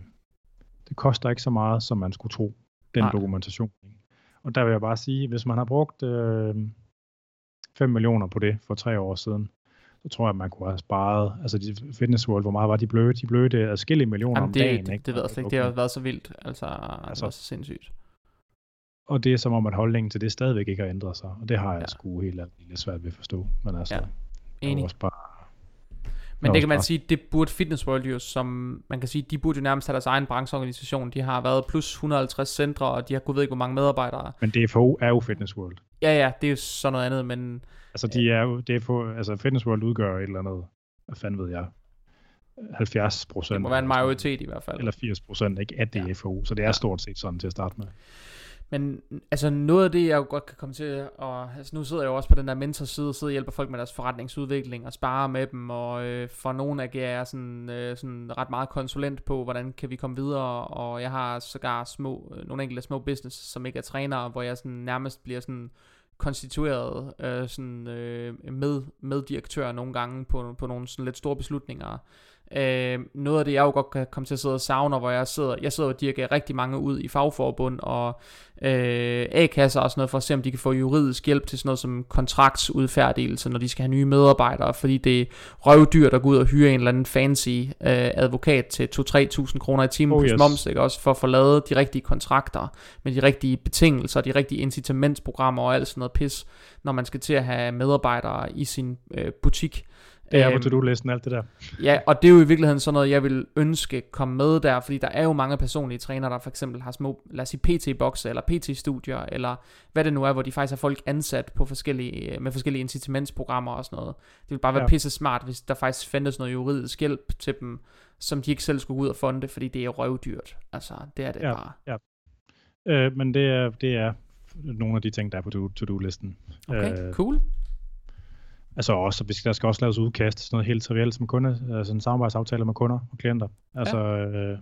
det koster ikke så meget, som man skulle tro. den Nej. dokumentation. Ikke? Og der vil jeg bare sige, hvis man har brugt øh, 5 millioner på det for tre år siden, så tror jeg, at man kunne have sparet, altså de Fitness World, hvor meget var de bløde? De bløde adskillige millioner Jamen, om det, dagen. det, ikke? det ved jeg slet ikke. Det har været så vildt. Altså, altså, det var så sindssygt. Og det er som om, at holdningen til det stadigvæk ikke har ændret sig. Og det har jeg Ja. sgu helt lidt svært ved at forstå. Men altså, Ja. ja. jeg Enig. også bare, Men det kan man sige, det burde Fitness World jo, som man kan sige, de burde jo nærmest have deres egen brancheorganisation. De har været plus 150 centre, og de har gud ved ikke, hvor mange medarbejdere. men DFO er jo Fitness World. Ja, ja, det er jo sådan noget andet, men Altså, de er jo, DFO, altså Fitness World udgør et eller andet, hvad fanden ved jeg, 70 procent. det må være en majoritet i hvert fald. Eller 80 procent, ikke, af Ja. DFO. Så det er Ja. stort set sådan til at starte med. Men altså noget af det, jeg jo godt kan komme til, og altså nu sidder jeg jo også på den der mentorside, og sidder og hjælper folk med deres forretningsudvikling, og sparer med dem, og øh, for nogle agerer jeg sådan, øh, sådan ret meget konsulent på, hvordan kan vi komme videre, og jeg har sågar små, øh, nogle enkelte små business, som ikke er trænere, hvor jeg sådan nærmest bliver sådan konstitueret øh, sådan, øh, med, med direktør nogle gange på, på nogle sådan lidt store beslutninger. Øh, noget af det, jeg jo godt kan komme til at sidde og savne, hvor jeg sidder, jeg sidder og dirigerer rigtig mange ud i fagforbund og øh, A-kasser og sådan noget, for at se, om de kan få juridisk hjælp til sådan noget som kontraktsudfærdigelse, når de skal have nye medarbejdere, fordi det er røvdyrt at gå ud og hyre en eller anden fancy øh, advokat til 2-3.000 kroner i timen Oh, plus yes. moms, ikke? også for at få lavet de rigtige kontrakter, med de rigtige betingelser, de rigtige incitamentsprogrammer og alt sådan noget pis, når man skal til at have medarbejdere i sin øh, butik. Det er på Øhm, to-do-listen, alt det der. Ja, og det er jo i virkeligheden sådan noget, jeg vil ønske komme med der, fordi der er jo mange personlige trænere, der for eksempel har små, lad os sige PT-bokse, eller PT-studier, eller hvad det nu er, hvor de faktisk har folk ansat på forskellige, med forskellige incitamentsprogrammer og sådan noget. Det vil bare være Ja. pisse smart, hvis der faktisk fandtes noget juridisk hjælp til dem, som de ikke selv skulle ud og fonde, fordi det er røvdyrt. Altså, det er det Ja. bare. Øh, men det er, det er nogle af de ting, der er på to- to-do-listen. Okay, Øh, cool. Altså også, der skal også laves udkast, sådan noget helt trivielt som kunde, altså en samarbejdsaftale med kunder og klienter. Altså, øh,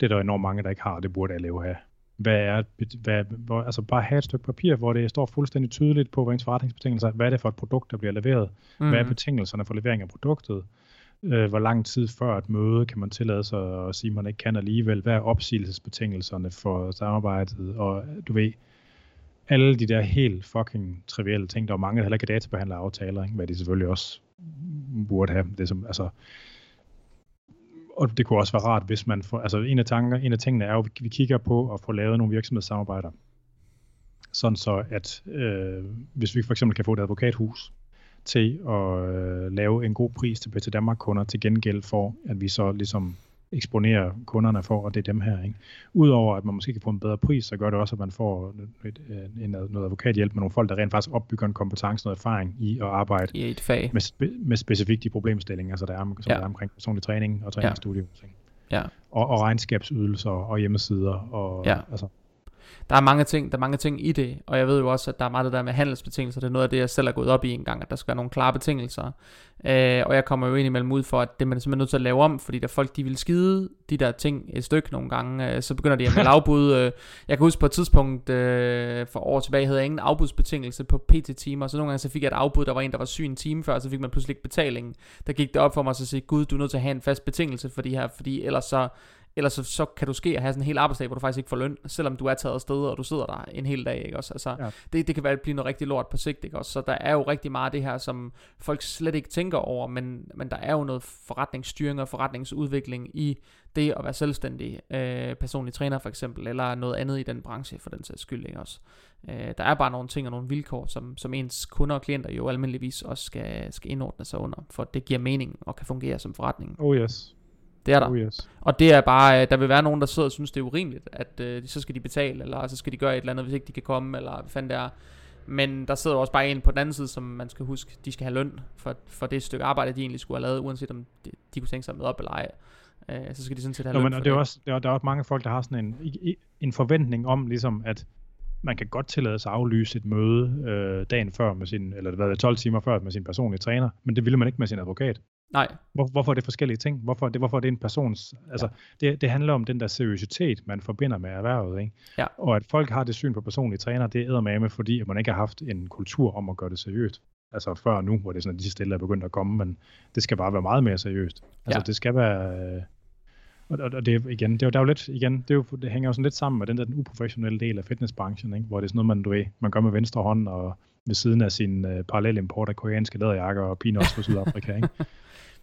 det er der enormt mange, der ikke har, det burde alle jo have. Hvad er, hvad, hvor, altså bare have et stykke papir, hvor det står fuldstændig tydeligt på, hvad ens forretningsbetingelser er. Hvad er det for et produkt, der bliver leveret? Mm. Hvad er Mhm. betingelserne for levering af produktet? Øh, hvor lang tid før et møde kan man tillade sig at sige, at man ikke kan alligevel? Hvad er opsigelsesbetingelserne for samarbejdet? Og du ved, alle de der helt fucking trivielle ting. Der er mange, der heller ikke er databehandleraftaler, ikke? hvad de selvfølgelig også burde have. Det som, altså, og det kunne også være rart, hvis man får, altså en af, tanker, en af tingene er jo, vi kigger på at få lavet nogle virksomhedssamarbejder. Sådan så, at øh, hvis vi for eksempel kan få et advokathus til at øh, lave en god pris til PT Danmark kunder til gengæld for, at vi så ligesom eksponerer kunderne for, og det er dem her. Ikke? Udover at man måske kan få en bedre pris, så gør det også, at man får et, en, noget advokathjælp med nogle folk, der rent faktisk opbygger en kompetence, noget erfaring i at arbejde I et fag. med, spe, med specifikt de problemstillinger, så der er, som Ja. ja. der er omkring personlig træning og træningsstudio. Ting. Ja. Og, og regnskabsydelser og hjemmesider. Og, Ja. altså, Der er mange ting, der er mange ting i det, og jeg ved jo også, at der er meget det der med handelsbetingelser. Det er noget af det, jeg selv er gået op i en gang, at der skal være nogle klare betingelser. Øh, og jeg kommer jo ind imellem ud for, at det er man simpelthen nødt til at lave om, fordi der folk, de vil skide de der ting et stykke nogle gange, øh, så begynder de at melde afbud. Øh, jeg kan huske på et tidspunkt øh, for år tilbage, havde jeg ingen afbudsbetingelse på PT-timer, så nogle gange så fik jeg et afbud, der var en, der var syg en time før, så fik man pludselig ikke betaling. Der gik det op for mig, så sige, gud, du er nødt til at have en fast betingelse for de her, fordi ellers så Ellers så, så kan du ske at have sådan en hel arbejdsdag, hvor du faktisk ikke får løn, selvom du er taget afsted, og du sidder der en hel dag, ikke også? Altså, Ja. det, det kan være, blive noget rigtig lort på sigt, ikke også? Så der er jo rigtig meget af det her, som folk slet ikke tænker over, men, men der er jo noget forretningsstyring og forretningsudvikling i det at være selvstændig øh, personlig træner for eksempel, eller noget andet i den branche for den sags skyld, ikke også? Øh, der er bare nogle ting og nogle vilkår, som, som ens kunder og klienter jo almindeligvis også skal, skal indordne sig under, for at det giver mening og kan fungere som forretning. oh yes. Det er der. Oh yes. Og det er bare, øh, der vil være nogen, der sidder og synes, det er urimeligt, at øh, så skal de betale, eller så skal de gøre et eller andet, hvis ikke de kan komme, eller hvad fanden det er. Men der sidder også bare en på den anden side, som man skal huske, de skal have løn for, for det stykke arbejde, de egentlig skulle have lavet, uanset om de, de kunne tænke sig med op eller ej. Øh, så skal de sådan set have Nå, løn men og det er også, der, er- der er også mange folk, der har sådan en, en forventning om, ligesom, at man kan godt tillade sig at aflyse et møde øh, dagen før med sin, eller hvad det, 12 timer før med sin personlige træner, men det ville man ikke med sin advokat. Nej, Hvor, hvorfor er det forskellige ting? Hvorfor, det, hvorfor er det en persons... Altså, det, det handler om den der seriøsitet, man forbinder med erhvervet. Ikke? Ja. Og at folk har det syn på personlige træner, det er med, fordi at man ikke har haft en kultur om at gøre det seriøst. Altså før nu, hvor det er sådan, at de stille er begyndt at komme, men det skal bare være meget mere seriøst. Altså Ja. det skal være... øh, og, og, og det igen, det er jo, der er jo lidt, igen, det, er jo, det hænger jo sådan lidt sammen med den der den uprofessionelle del af fitnessbranchen, ikke? hvor det er sådan noget, man, du ved, man gør med venstre hånd, og ved siden af sin uh, parallel import af koreanske læderjakker og peanuts fra Sydafrika, ikke?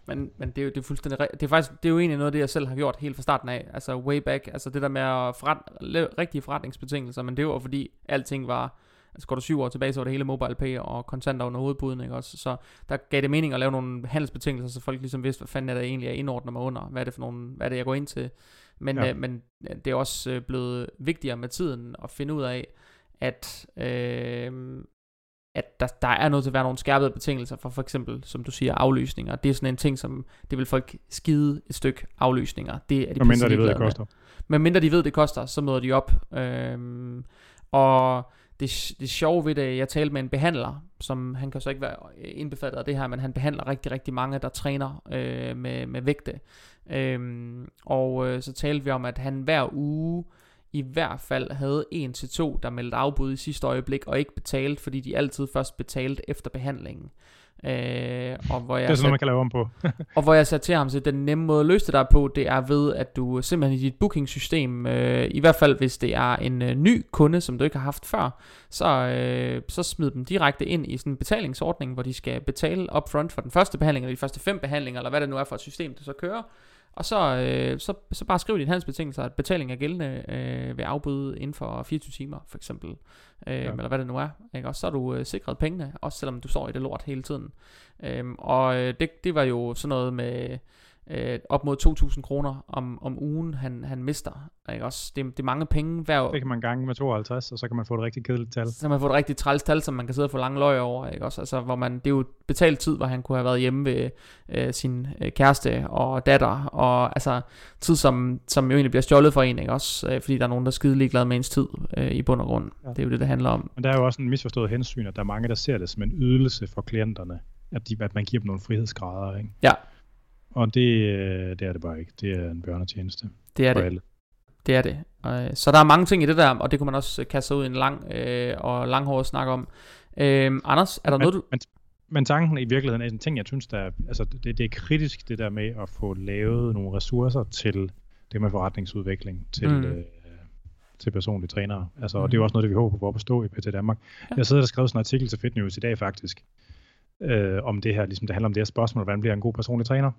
men, men det er jo det er fuldstændig det er faktisk det er jo egentlig noget af det jeg selv har gjort helt fra starten af altså way back altså det der med at forret, lave rigtige forretningsbetingelser men det var fordi alting var altså går du syv år tilbage, så var det hele mobile pay og kontanter under hovedbuden, ikke også? Så der gav det mening at lave nogle handelsbetingelser, så folk ligesom vidste, hvad fanden er der egentlig er indordnet mig under, hvad er det for nogle, hvad er det jeg går ind til. Men, ja. øh, men det er også øh, blevet vigtigere med tiden at finde ud af, at, øh, at der, der er nødt til at være nogle skærpede betingelser for for eksempel, som du siger, aflysninger. Det er sådan en ting, som det vil folk skide et stykke aflysninger. Det er de mindre de ved, det koster. Men mindre de ved, det koster, så møder de op. Øhm, og det, det sjove ved det, jeg talte med en behandler, som han kan så ikke være øh, indbefattet af det her, men han behandler rigtig, rigtig mange, der træner øh, med, med vægte. Øhm, og øh, så talte vi om, at han hver uge i hvert fald havde en til to, der meldte afbud i sidste øjeblik, og ikke betalt, fordi de altid først betalte efter behandlingen. Øh, og hvor jeg det er sådan noget, man kan lave om på. og hvor jeg sagde til ham, at den nemme måde at løse det der på, det er ved, at du simpelthen i dit bookingsystem, øh, i hvert fald hvis det er en øh, ny kunde, som du ikke har haft før, så, øh, så smid dem direkte ind i sådan en betalingsordning, hvor de skal betale upfront for den første behandling, eller de første fem behandlinger, eller hvad det nu er for et system, du så kører. Og så, øh, så, så bare skriv din handelsbetingelser, at betaling er gældende øh, ved afbud inden for 24 timer, for eksempel. Øh, ja. Eller hvad det nu er. Ikke? Og så er du øh, sikret pengene, også selvom du står i det lort hele tiden. Øh, og øh, det, det var jo sådan noget med øh, op mod 2.000 kroner om, om ugen, han, han mister. Ikke? Også, det, det er mange penge hver år. Det kan man gange med 52, og så kan man få et rigtig kedeligt tal. Så kan man få et rigtig træls tal, som man kan sidde og få lange løg over. Ikke? Også, altså, hvor man, det er jo betalt tid, hvor han kunne have været hjemme ved øh, sin øh, kæreste og datter. Og altså tid, som, som jo egentlig bliver stjålet for en. Ikke? Også, øh, fordi der er nogen, der er skide ligeglade med ens tid øh, i bund og grund. Ja. Det er jo det, det handler om. Men der er jo også en misforstået hensyn, at der er mange, der ser det som en ydelse for klienterne. At, de, at man giver dem nogle frihedsgrader. Ikke? Ja. Og det, øh, det er det bare ikke. Det er en børnetjeneste. Det er det. Alle. Det er det. Øh, så der er mange ting i det der, og det kunne man også kaste ud i en lang øh, og langhåret snak om. Øh, Anders, er der men, noget du... Men, men tanken i virkeligheden er en ting, jeg synes, der er, altså det, det er kritisk, det der med at få lavet nogle ressourcer til det med forretningsudvikling, til, mm. øh, til personlige trænere. Altså, mm. Og det er jo også noget, det vi håber på at stå i PT Danmark. Ja. Jeg sidder og skrevet sådan en artikel til Fitnews i dag faktisk, øh, om det her, ligesom det handler om det her spørgsmål, hvordan bliver en god personlig træner?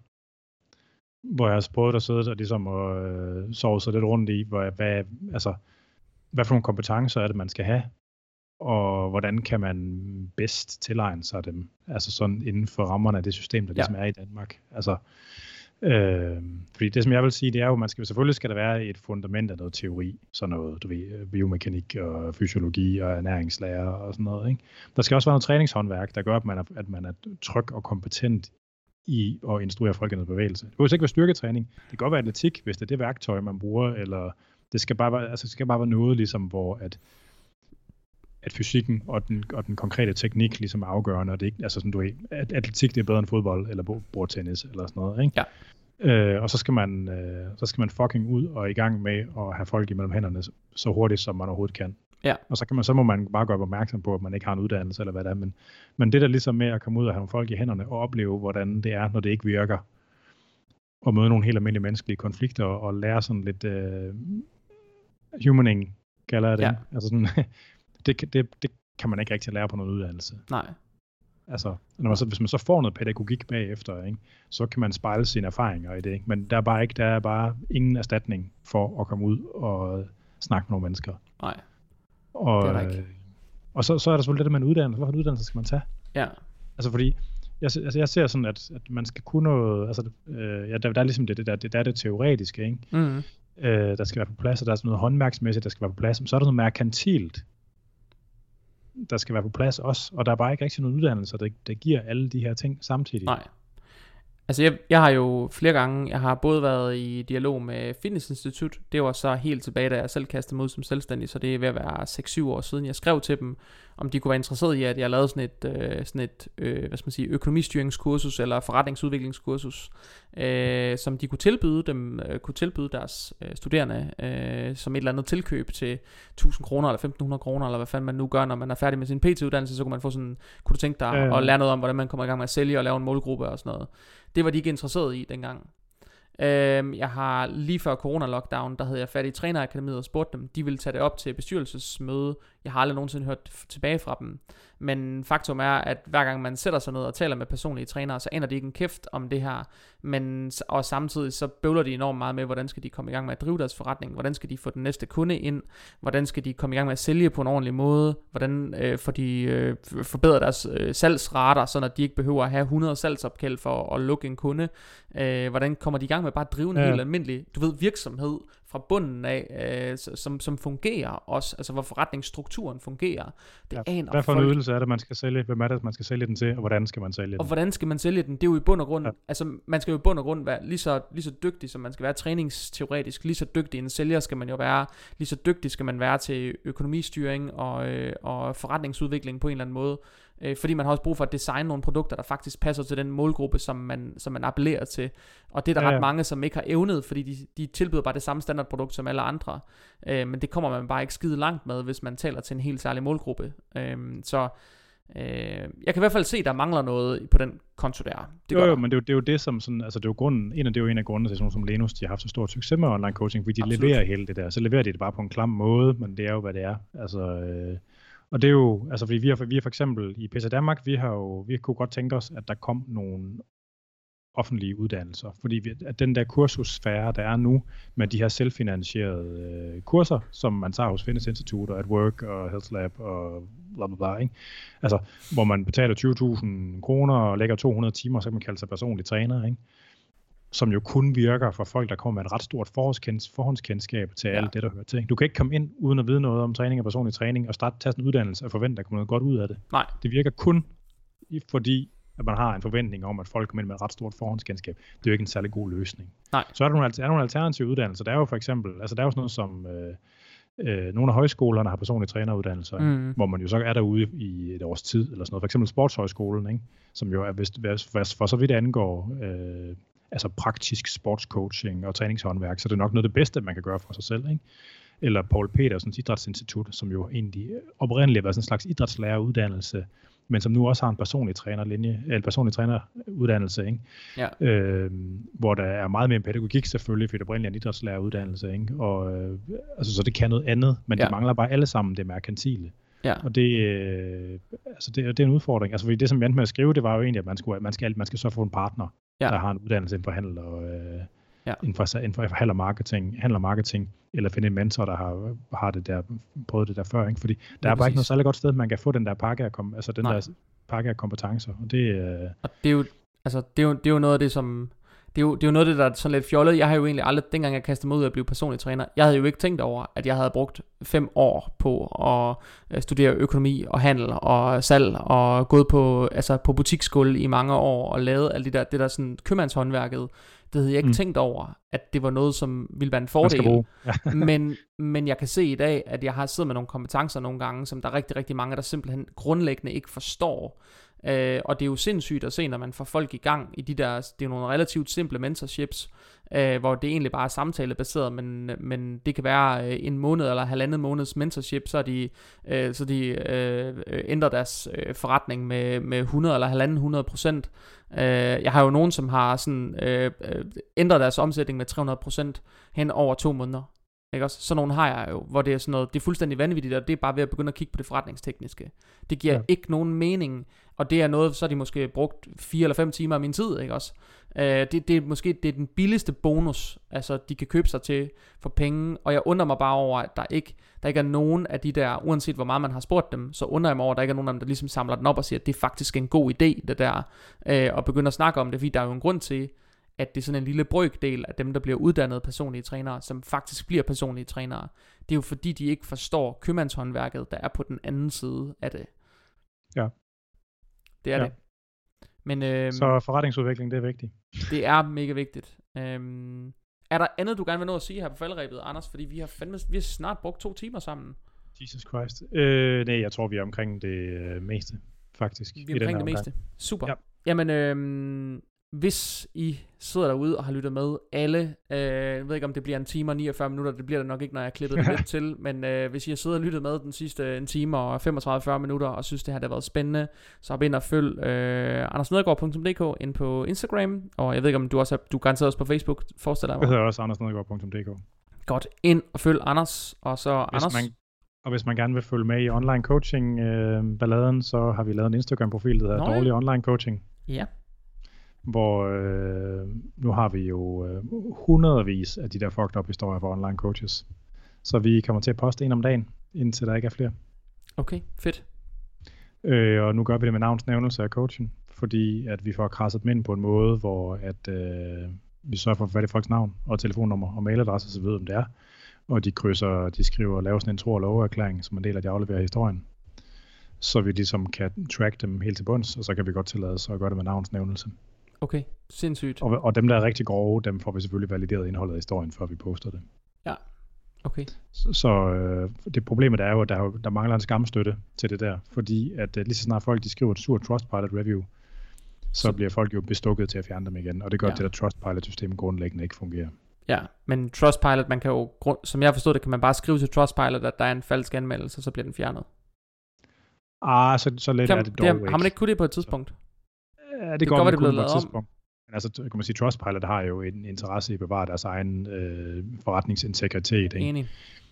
Hvor jeg har prøvet at sidde og ligesom og øh, sove sig lidt rundt i, hvad, hvad, altså, hvad for nogle kompetencer er det, man skal have, og hvordan kan man bedst tilegne sig dem, altså sådan inden for rammerne af det system, der ligesom ja. er i Danmark. Altså, øh, fordi det, som jeg vil sige, det er jo, man skal selvfølgelig skal der være et fundament af noget teori, sådan noget, du ved, biomekanik og fysiologi og ernæringslærer og sådan noget. Ikke? Der skal også være noget træningshåndværk, der gør, at man er, at man er tryg og kompetent i at instruere folk i noget bevægelse. Det behøver ikke være styrketræning. Det kan godt være atletik, hvis det er det værktøj, man bruger, eller det skal bare være, altså det skal bare være noget, ligesom, hvor at, at fysikken og den, og den konkrete teknik ligesom er afgørende, og det ikke, altså sådan du ved, at atletik det er bedre end fodbold, eller bordtennis, eller sådan noget, ikke? Ja. Øh, og så skal, man, øh, så skal man fucking ud og i gang med at have folk imellem hænderne så hurtigt, som man overhovedet kan. Ja. Og så, kan man, så må man bare gøre opmærksom på, at man ikke har en uddannelse eller hvad det er. Men, men det der ligesom med at komme ud og have nogle folk i hænderne og opleve, hvordan det er, når det ikke virker, og møde nogle helt almindelige menneskelige konflikter og, og lære sådan lidt uh, humaning, kalder jeg det. Ja. Altså sådan, det, det, det kan man ikke rigtig lære på noget uddannelse. Nej. Altså, når man så, hvis man så får noget pædagogik bagefter, ikke, så kan man spejle sine erfaringer i det. Ikke? Men der er bare ikke, der er bare ingen erstatning for at komme ud og snakke med nogle mennesker. Nej. Og, det er der ikke. og så, så er der selvfølgelig det med en uddannelse. Hvilken uddannelse skal man tage? Ja. Altså fordi, jeg, altså jeg ser sådan, at, at man skal kunne noget, altså øh, ja, der, der er ligesom det, det der, det der er det teoretiske, ikke? Mm. Øh, der skal være på plads, og der er sådan noget håndværksmæssigt, der skal være på plads, men så er der noget merkantilt, der skal være på plads også, og der er bare ikke rigtig nogen uddannelse, der, der giver alle de her ting samtidig. Nej. Altså jeg, jeg har jo flere gange, jeg har både været i dialog med Fitness Institut, det var så helt tilbage, da jeg selv kastede mig ud som selvstændig, så det er ved at være 6-7 år siden, jeg skrev til dem, om de kunne være interesseret i, at jeg lavede sådan et, øh, sådan et øh, hvad skal man sige, økonomistyringskursus eller forretningsudviklingskursus, øh, som de kunne tilbyde dem, øh, kunne tilbyde deres øh, studerende øh, som et eller andet tilkøb til 1000 kroner eller 1500 kroner, eller hvad fanden man nu gør, når man er færdig med sin PT-uddannelse, så kunne man få sådan, kunne du tænke dig øh. at lære noget om, hvordan man kommer i gang med at sælge og lave en målgruppe og sådan noget. Det var de ikke interesseret i dengang. Øhm, jeg har lige før corona-lockdown, der havde jeg fat i trænerakademiet og spurgte dem, de ville tage det op til bestyrelsesmøde. Jeg har aldrig nogensinde hørt tilbage fra dem. Men faktum er, at hver gang man sætter sig ned og taler med personlige trænere, så aner de ikke en kæft om det her. Men, og samtidig så bøvler de enormt meget med, hvordan skal de komme i gang med at drive deres forretning, hvordan skal de få den næste kunde ind, hvordan skal de komme i gang med at sælge på en ordentlig måde, hvordan øh, får de øh, forbedret deres øh, salgsrater, så at de ikke behøver at have 100 salgsopkald for at lukke en kunde. Øh, hvordan kommer de i gang med bare at drive en ja. helt almindelig, du ved, virksomhed fra bunden af, øh, som, som fungerer også, altså hvor forretningsstrukturen fungerer. Det ja, aner hvad for folk. en ydelse er det, man skal sælge? Hvem er det, man skal sælge den til, og hvordan skal man sælge den? Og hvordan skal man sælge den? Det er jo i bund og grund, ja. altså man skal jo i bund og grund være lige så, lige så dygtig, som man skal være træningsteoretisk, lige så dygtig en sælger skal man jo være, lige så dygtig skal man være til økonomistyring og, øh, og forretningsudvikling på en eller anden måde. Øh, fordi man har også brug for at designe nogle produkter, der faktisk passer til den målgruppe, som man, som man appellerer til. Og det er der ja, ja. ret mange, som ikke har evnet, fordi de, de tilbyder bare det samme standardprodukt som alle andre. Øh, men det kommer man bare ikke skide langt med, hvis man taler til en helt særlig målgruppe. Øh, så øh, jeg kan i hvert fald se, at der mangler noget på den konto der. Det jo, jo, men det er jo, det er jo det, som sådan, altså det er jo grunden, en af, det er jo en af grundene til sådan som Lenus, de har haft så stor succes med online coaching, fordi de Absolut. leverer hele det der. Så leverer de det bare på en klam måde, men det er jo, hvad det er. Altså, øh, og det er jo, altså fordi vi har, vi har for eksempel i PC Danmark, vi har jo, vi kunne godt tænke os, at der kom nogle offentlige uddannelser. Fordi vi, at den der kursusfære, der er nu, med de her selvfinansierede øh, kurser, som man tager hos Fitness Institute og At Work og Health Lab og bla bla bla, ikke? Altså, hvor man betaler 20.000 kroner og lægger 200 timer, så kan man kalde sig personlig træner, ikke? Som jo kun virker for folk, der kommer med et ret stort forhåndskendskab til ja. alt det, der hører til. Du kan ikke komme ind uden at vide noget om træning og personlig træning, og starte tage en uddannelse og forvente, at der kommer noget godt ud af det. Nej. Det virker kun fordi, at man har en forventning om, at folk kommer ind med et ret stort forhåndskendskab. Det er jo ikke en særlig god løsning. Nej. Så er der nogle, er der nogle alternative uddannelser. Der er jo for eksempel, altså der er jo sådan noget som, øh, øh, nogle af højskolerne har personlige træneruddannelser, mm. hvor man jo så er derude i et års tid, eller sådan noget. For eksempel Sportshøjskolen, ikke? som jo er, hvis, for, for så vidt angår øh, altså praktisk sportscoaching og træningshåndværk, så det er nok noget af det bedste, man kan gøre for sig selv. Ikke? Eller Paul Petersens Idrætsinstitut, som jo egentlig oprindeligt var sådan en slags idrætslæreruddannelse, men som nu også har en personlig trænerlinje, eller personlig træneruddannelse, ikke? Ja. Øh, hvor der er meget mere pædagogik selvfølgelig, for det oprindeligt er en idrætslæreruddannelse, ikke? Og, øh, altså, så det kan noget andet, men ja. det mangler bare alle sammen det merkantile. Ja. Og det, øh, altså det, det er en udfordring. Altså fordi det, som jeg endte med at skrive, det var jo egentlig, at man, skulle, man, skal, man skal så få en partner, ja. der har en uddannelse inden for handel og øh, ja. inden, for, inden for handel og marketing, handel og marketing, eller finde en mentor, der har, har det der, prøvet det der før. Ikke? Fordi der ja, er bare ikke noget særligt godt sted, man kan få den der pakke af, kom, altså den Nej. der pakke af kompetencer. Og det, øh, og det er jo, altså, det er jo, det er jo noget af det, som det er, jo, det er jo noget af det, der er sådan lidt fjollet. Jeg har jo egentlig aldrig, dengang jeg kastede mig ud af at blive personlig træner, jeg havde jo ikke tænkt over, at jeg havde brugt fem år på at øh, studere økonomi og handel og salg, og gået på, altså på butiksskole i mange år, og lavet alt det der, det der sådan købmandshåndværket. Det havde jeg ikke mm. tænkt over, at det var noget, som ville være en fordel. Ja. men, men jeg kan se i dag, at jeg har siddet med nogle kompetencer nogle gange, som der er rigtig, rigtig mange, der simpelthen grundlæggende ikke forstår. Øh, og det er jo sindssygt at se, når man får folk i gang i de der, det er jo nogle relativt simple mentorships, øh, hvor det egentlig bare er samtalebaseret, men, men det kan være øh, en måned eller halvandet måneds mentorship, så de, øh, så de øh, ændrer deres øh, forretning med, med 100 eller halvanden 100 procent. Øh, jeg har jo nogen, som har sådan, øh, øh, ændret deres omsætning med 300 procent hen over to måneder. Ikke også? Sådan nogle har jeg jo, hvor det er sådan noget, det er fuldstændig vanvittigt, og det er bare ved at begynde at kigge på det forretningstekniske. Det giver ja. ikke nogen mening, og det er noget, så har de måske brugt 4 eller 5 timer af min tid, ikke også? Uh, det, det er måske det er den billigste bonus, altså de kan købe sig til for penge, og jeg undrer mig bare over, at der ikke, der ikke er nogen af de der, uanset hvor meget man har spurgt dem, så undrer jeg mig over, at der ikke er nogen af dem, der ligesom samler den op og siger, at det er faktisk en god idé, det der, uh, og begynder at snakke om det, fordi der er jo en grund til, at det er sådan en lille brøkdel af dem, der bliver uddannet personlige trænere, som faktisk bliver personlige trænere. Det er jo fordi, de ikke forstår købmandshåndværket, der er på den anden side af det. Ja. Det er ja. det. Men, øhm, Så forretningsudvikling, det er vigtigt. Det er mega vigtigt. Øhm, er der andet, du gerne vil nå at sige her på faldrebet, Anders? Fordi vi har, fandme, vi har snart brugt to timer sammen. Jesus Christ. Øh, nej, jeg tror, vi er omkring det øh, meste, faktisk. Vi er omkring det meste. Super. Ja. Jamen, øhm, hvis I sidder derude og har lyttet med alle, øh, jeg ved ikke om det bliver en time og 49 minutter, det bliver det nok ikke, når jeg klipper det lidt til, men øh, hvis I har siddet og lyttet med den sidste en time og 35-40 minutter, og synes det her det har været spændende, så hop ind og følg øh, andersnedergaard.dk ind på Instagram, og jeg ved ikke om du også er, du er garanteret også på Facebook, forestiller jeg mig. Jeg hedder også andersnedergaard.dk. Godt, ind og følg Anders, og så hvis Anders... Man, og hvis man gerne vil følge med i online coaching øh, balladen, så har vi lavet en Instagram-profil, der hedder Dårlig Online Coaching. Ja hvor øh, nu har vi jo øh, hundredvis af de der fucked up historier for online coaches. Så vi kommer til at poste en om dagen, indtil der ikke er flere. Okay, fedt. Øh, og nu gør vi det med navnsnævnelse af coachen, fordi at vi får krasset dem ind på en måde, hvor at, øh, vi sørger for at få folks navn og telefonnummer og mailadresse, så vi ved, om det er. Og de krydser, de skriver, laver sådan en tro- og loverklæring, som en del af de afleverer historien. Så vi ligesom kan track dem helt til bunds, og så kan vi godt tillade os at gøre det med navnsnævnelse. Okay, sindssygt. Og, og dem, der er rigtig grove, dem får vi selvfølgelig valideret indholdet af historien, før vi poster det. Ja, okay. Så, så øh, det problemet er jo, at der, der mangler en skamstøtte til det der, fordi at øh, lige så snart folk de skriver et surt Trustpilot review, så, så bliver folk jo bestukket til at fjerne dem igen, og det gør, ja. at det der Trustpilot-system grundlæggende ikke fungerer. Ja, men Trustpilot, man kan jo, som jeg forstod det, kan man bare skrive til Trustpilot, at der er en falsk anmeldelse, så bliver den fjernet. Ah, så, så let kan, er det dog det, ikke. Har man ikke kunnet det på et tidspunkt? Ja, det, det går godt, det på et tidspunkt. Men altså, kan man sige, Trustpilot har jo en interesse i at bevare deres egen øh, forretningsintegritet. Ikke? Enig.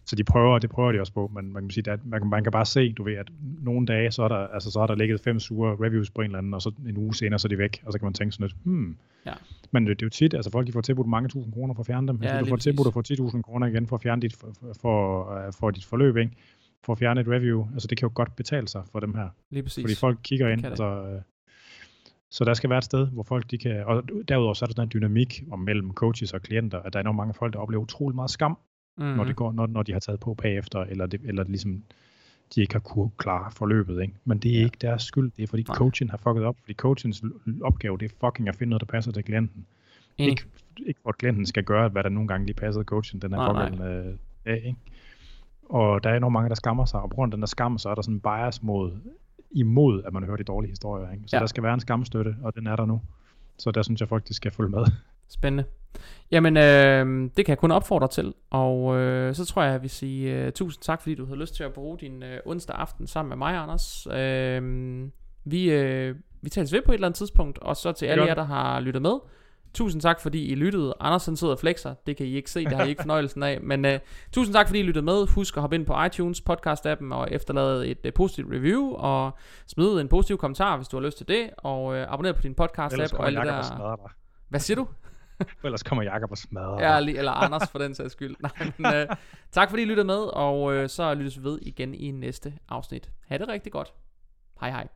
Så de prøver, det prøver de også på, men man kan sige, at man, man kan bare se, du ved, at nogle dage, så er der, altså, så er der ligget fem sure reviews på en eller anden, og så en uge senere, så er de væk, og så kan man tænke sådan lidt, hmm. Ja. Men det, det, er jo tit, altså folk de får tilbudt mange tusind kroner for at fjerne dem. Ja, altså, du får tilbudt at få 10.000 kroner igen for at fjerne dit, for, for, for, for dit forløb, ikke? for at fjerne et review. Altså det kan jo godt betale sig for dem her. Lige præcis. Fordi folk kigger ind, altså, øh, så der skal være et sted, hvor folk de kan, og derudover så er der sådan en dynamik om mellem coaches og klienter, at der er enormt mange folk, der oplever utrolig meget skam, mm-hmm. når, det går, når, når de har taget på bagefter, eller, det, eller ligesom, de ikke har kunne klare forløbet. Ikke? Men det er ja. ikke deres skyld, det er fordi Nej. coachen har fucket op, fordi coachens opgave, det er fucking at finde noget, der passer til klienten. Mm. Ikke, ikke for at klienten skal gøre, hvad der nogle gange lige passer coachen den her pågældende dag. Ikke? Og der er enormt mange, der skammer sig, og på grund af den der skam, så er der sådan en bias mod imod, at man hører de dårlige historier. Ikke? Så ja. der skal være en skamstøtte, og den er der nu. Så der synes jeg folk, de skal følge med. Spændende. Jamen, øh, det kan jeg kun opfordre til. Og øh, så tror jeg, at jeg vil sige uh, tusind tak, fordi du havde lyst til at bruge din uh, onsdag aften sammen med mig, Anders. Øh, vi, øh, vi tales ved på et eller andet tidspunkt, og så til alle jer, der har lyttet med. Tusind tak, fordi I lyttede. Andersen sidder og flexer. Det kan I ikke se, det har I ikke fornøjelsen af. Men uh, tusind tak, fordi I lyttede med. Husk at hoppe ind på iTunes podcast-appen og efterlade et uh, positivt review. Og smid en positiv kommentar, hvis du har lyst til det. Og uh, abonner på din podcast-app. Og alle der... Hvad siger du? Ellers kommer Jakob og smadrer Ja, eller Anders for den sags skyld. Nej, men, uh, tak fordi I lyttede med, og uh, så lyttes vi ved igen i næste afsnit. Ha' det rigtig godt. Hej hej.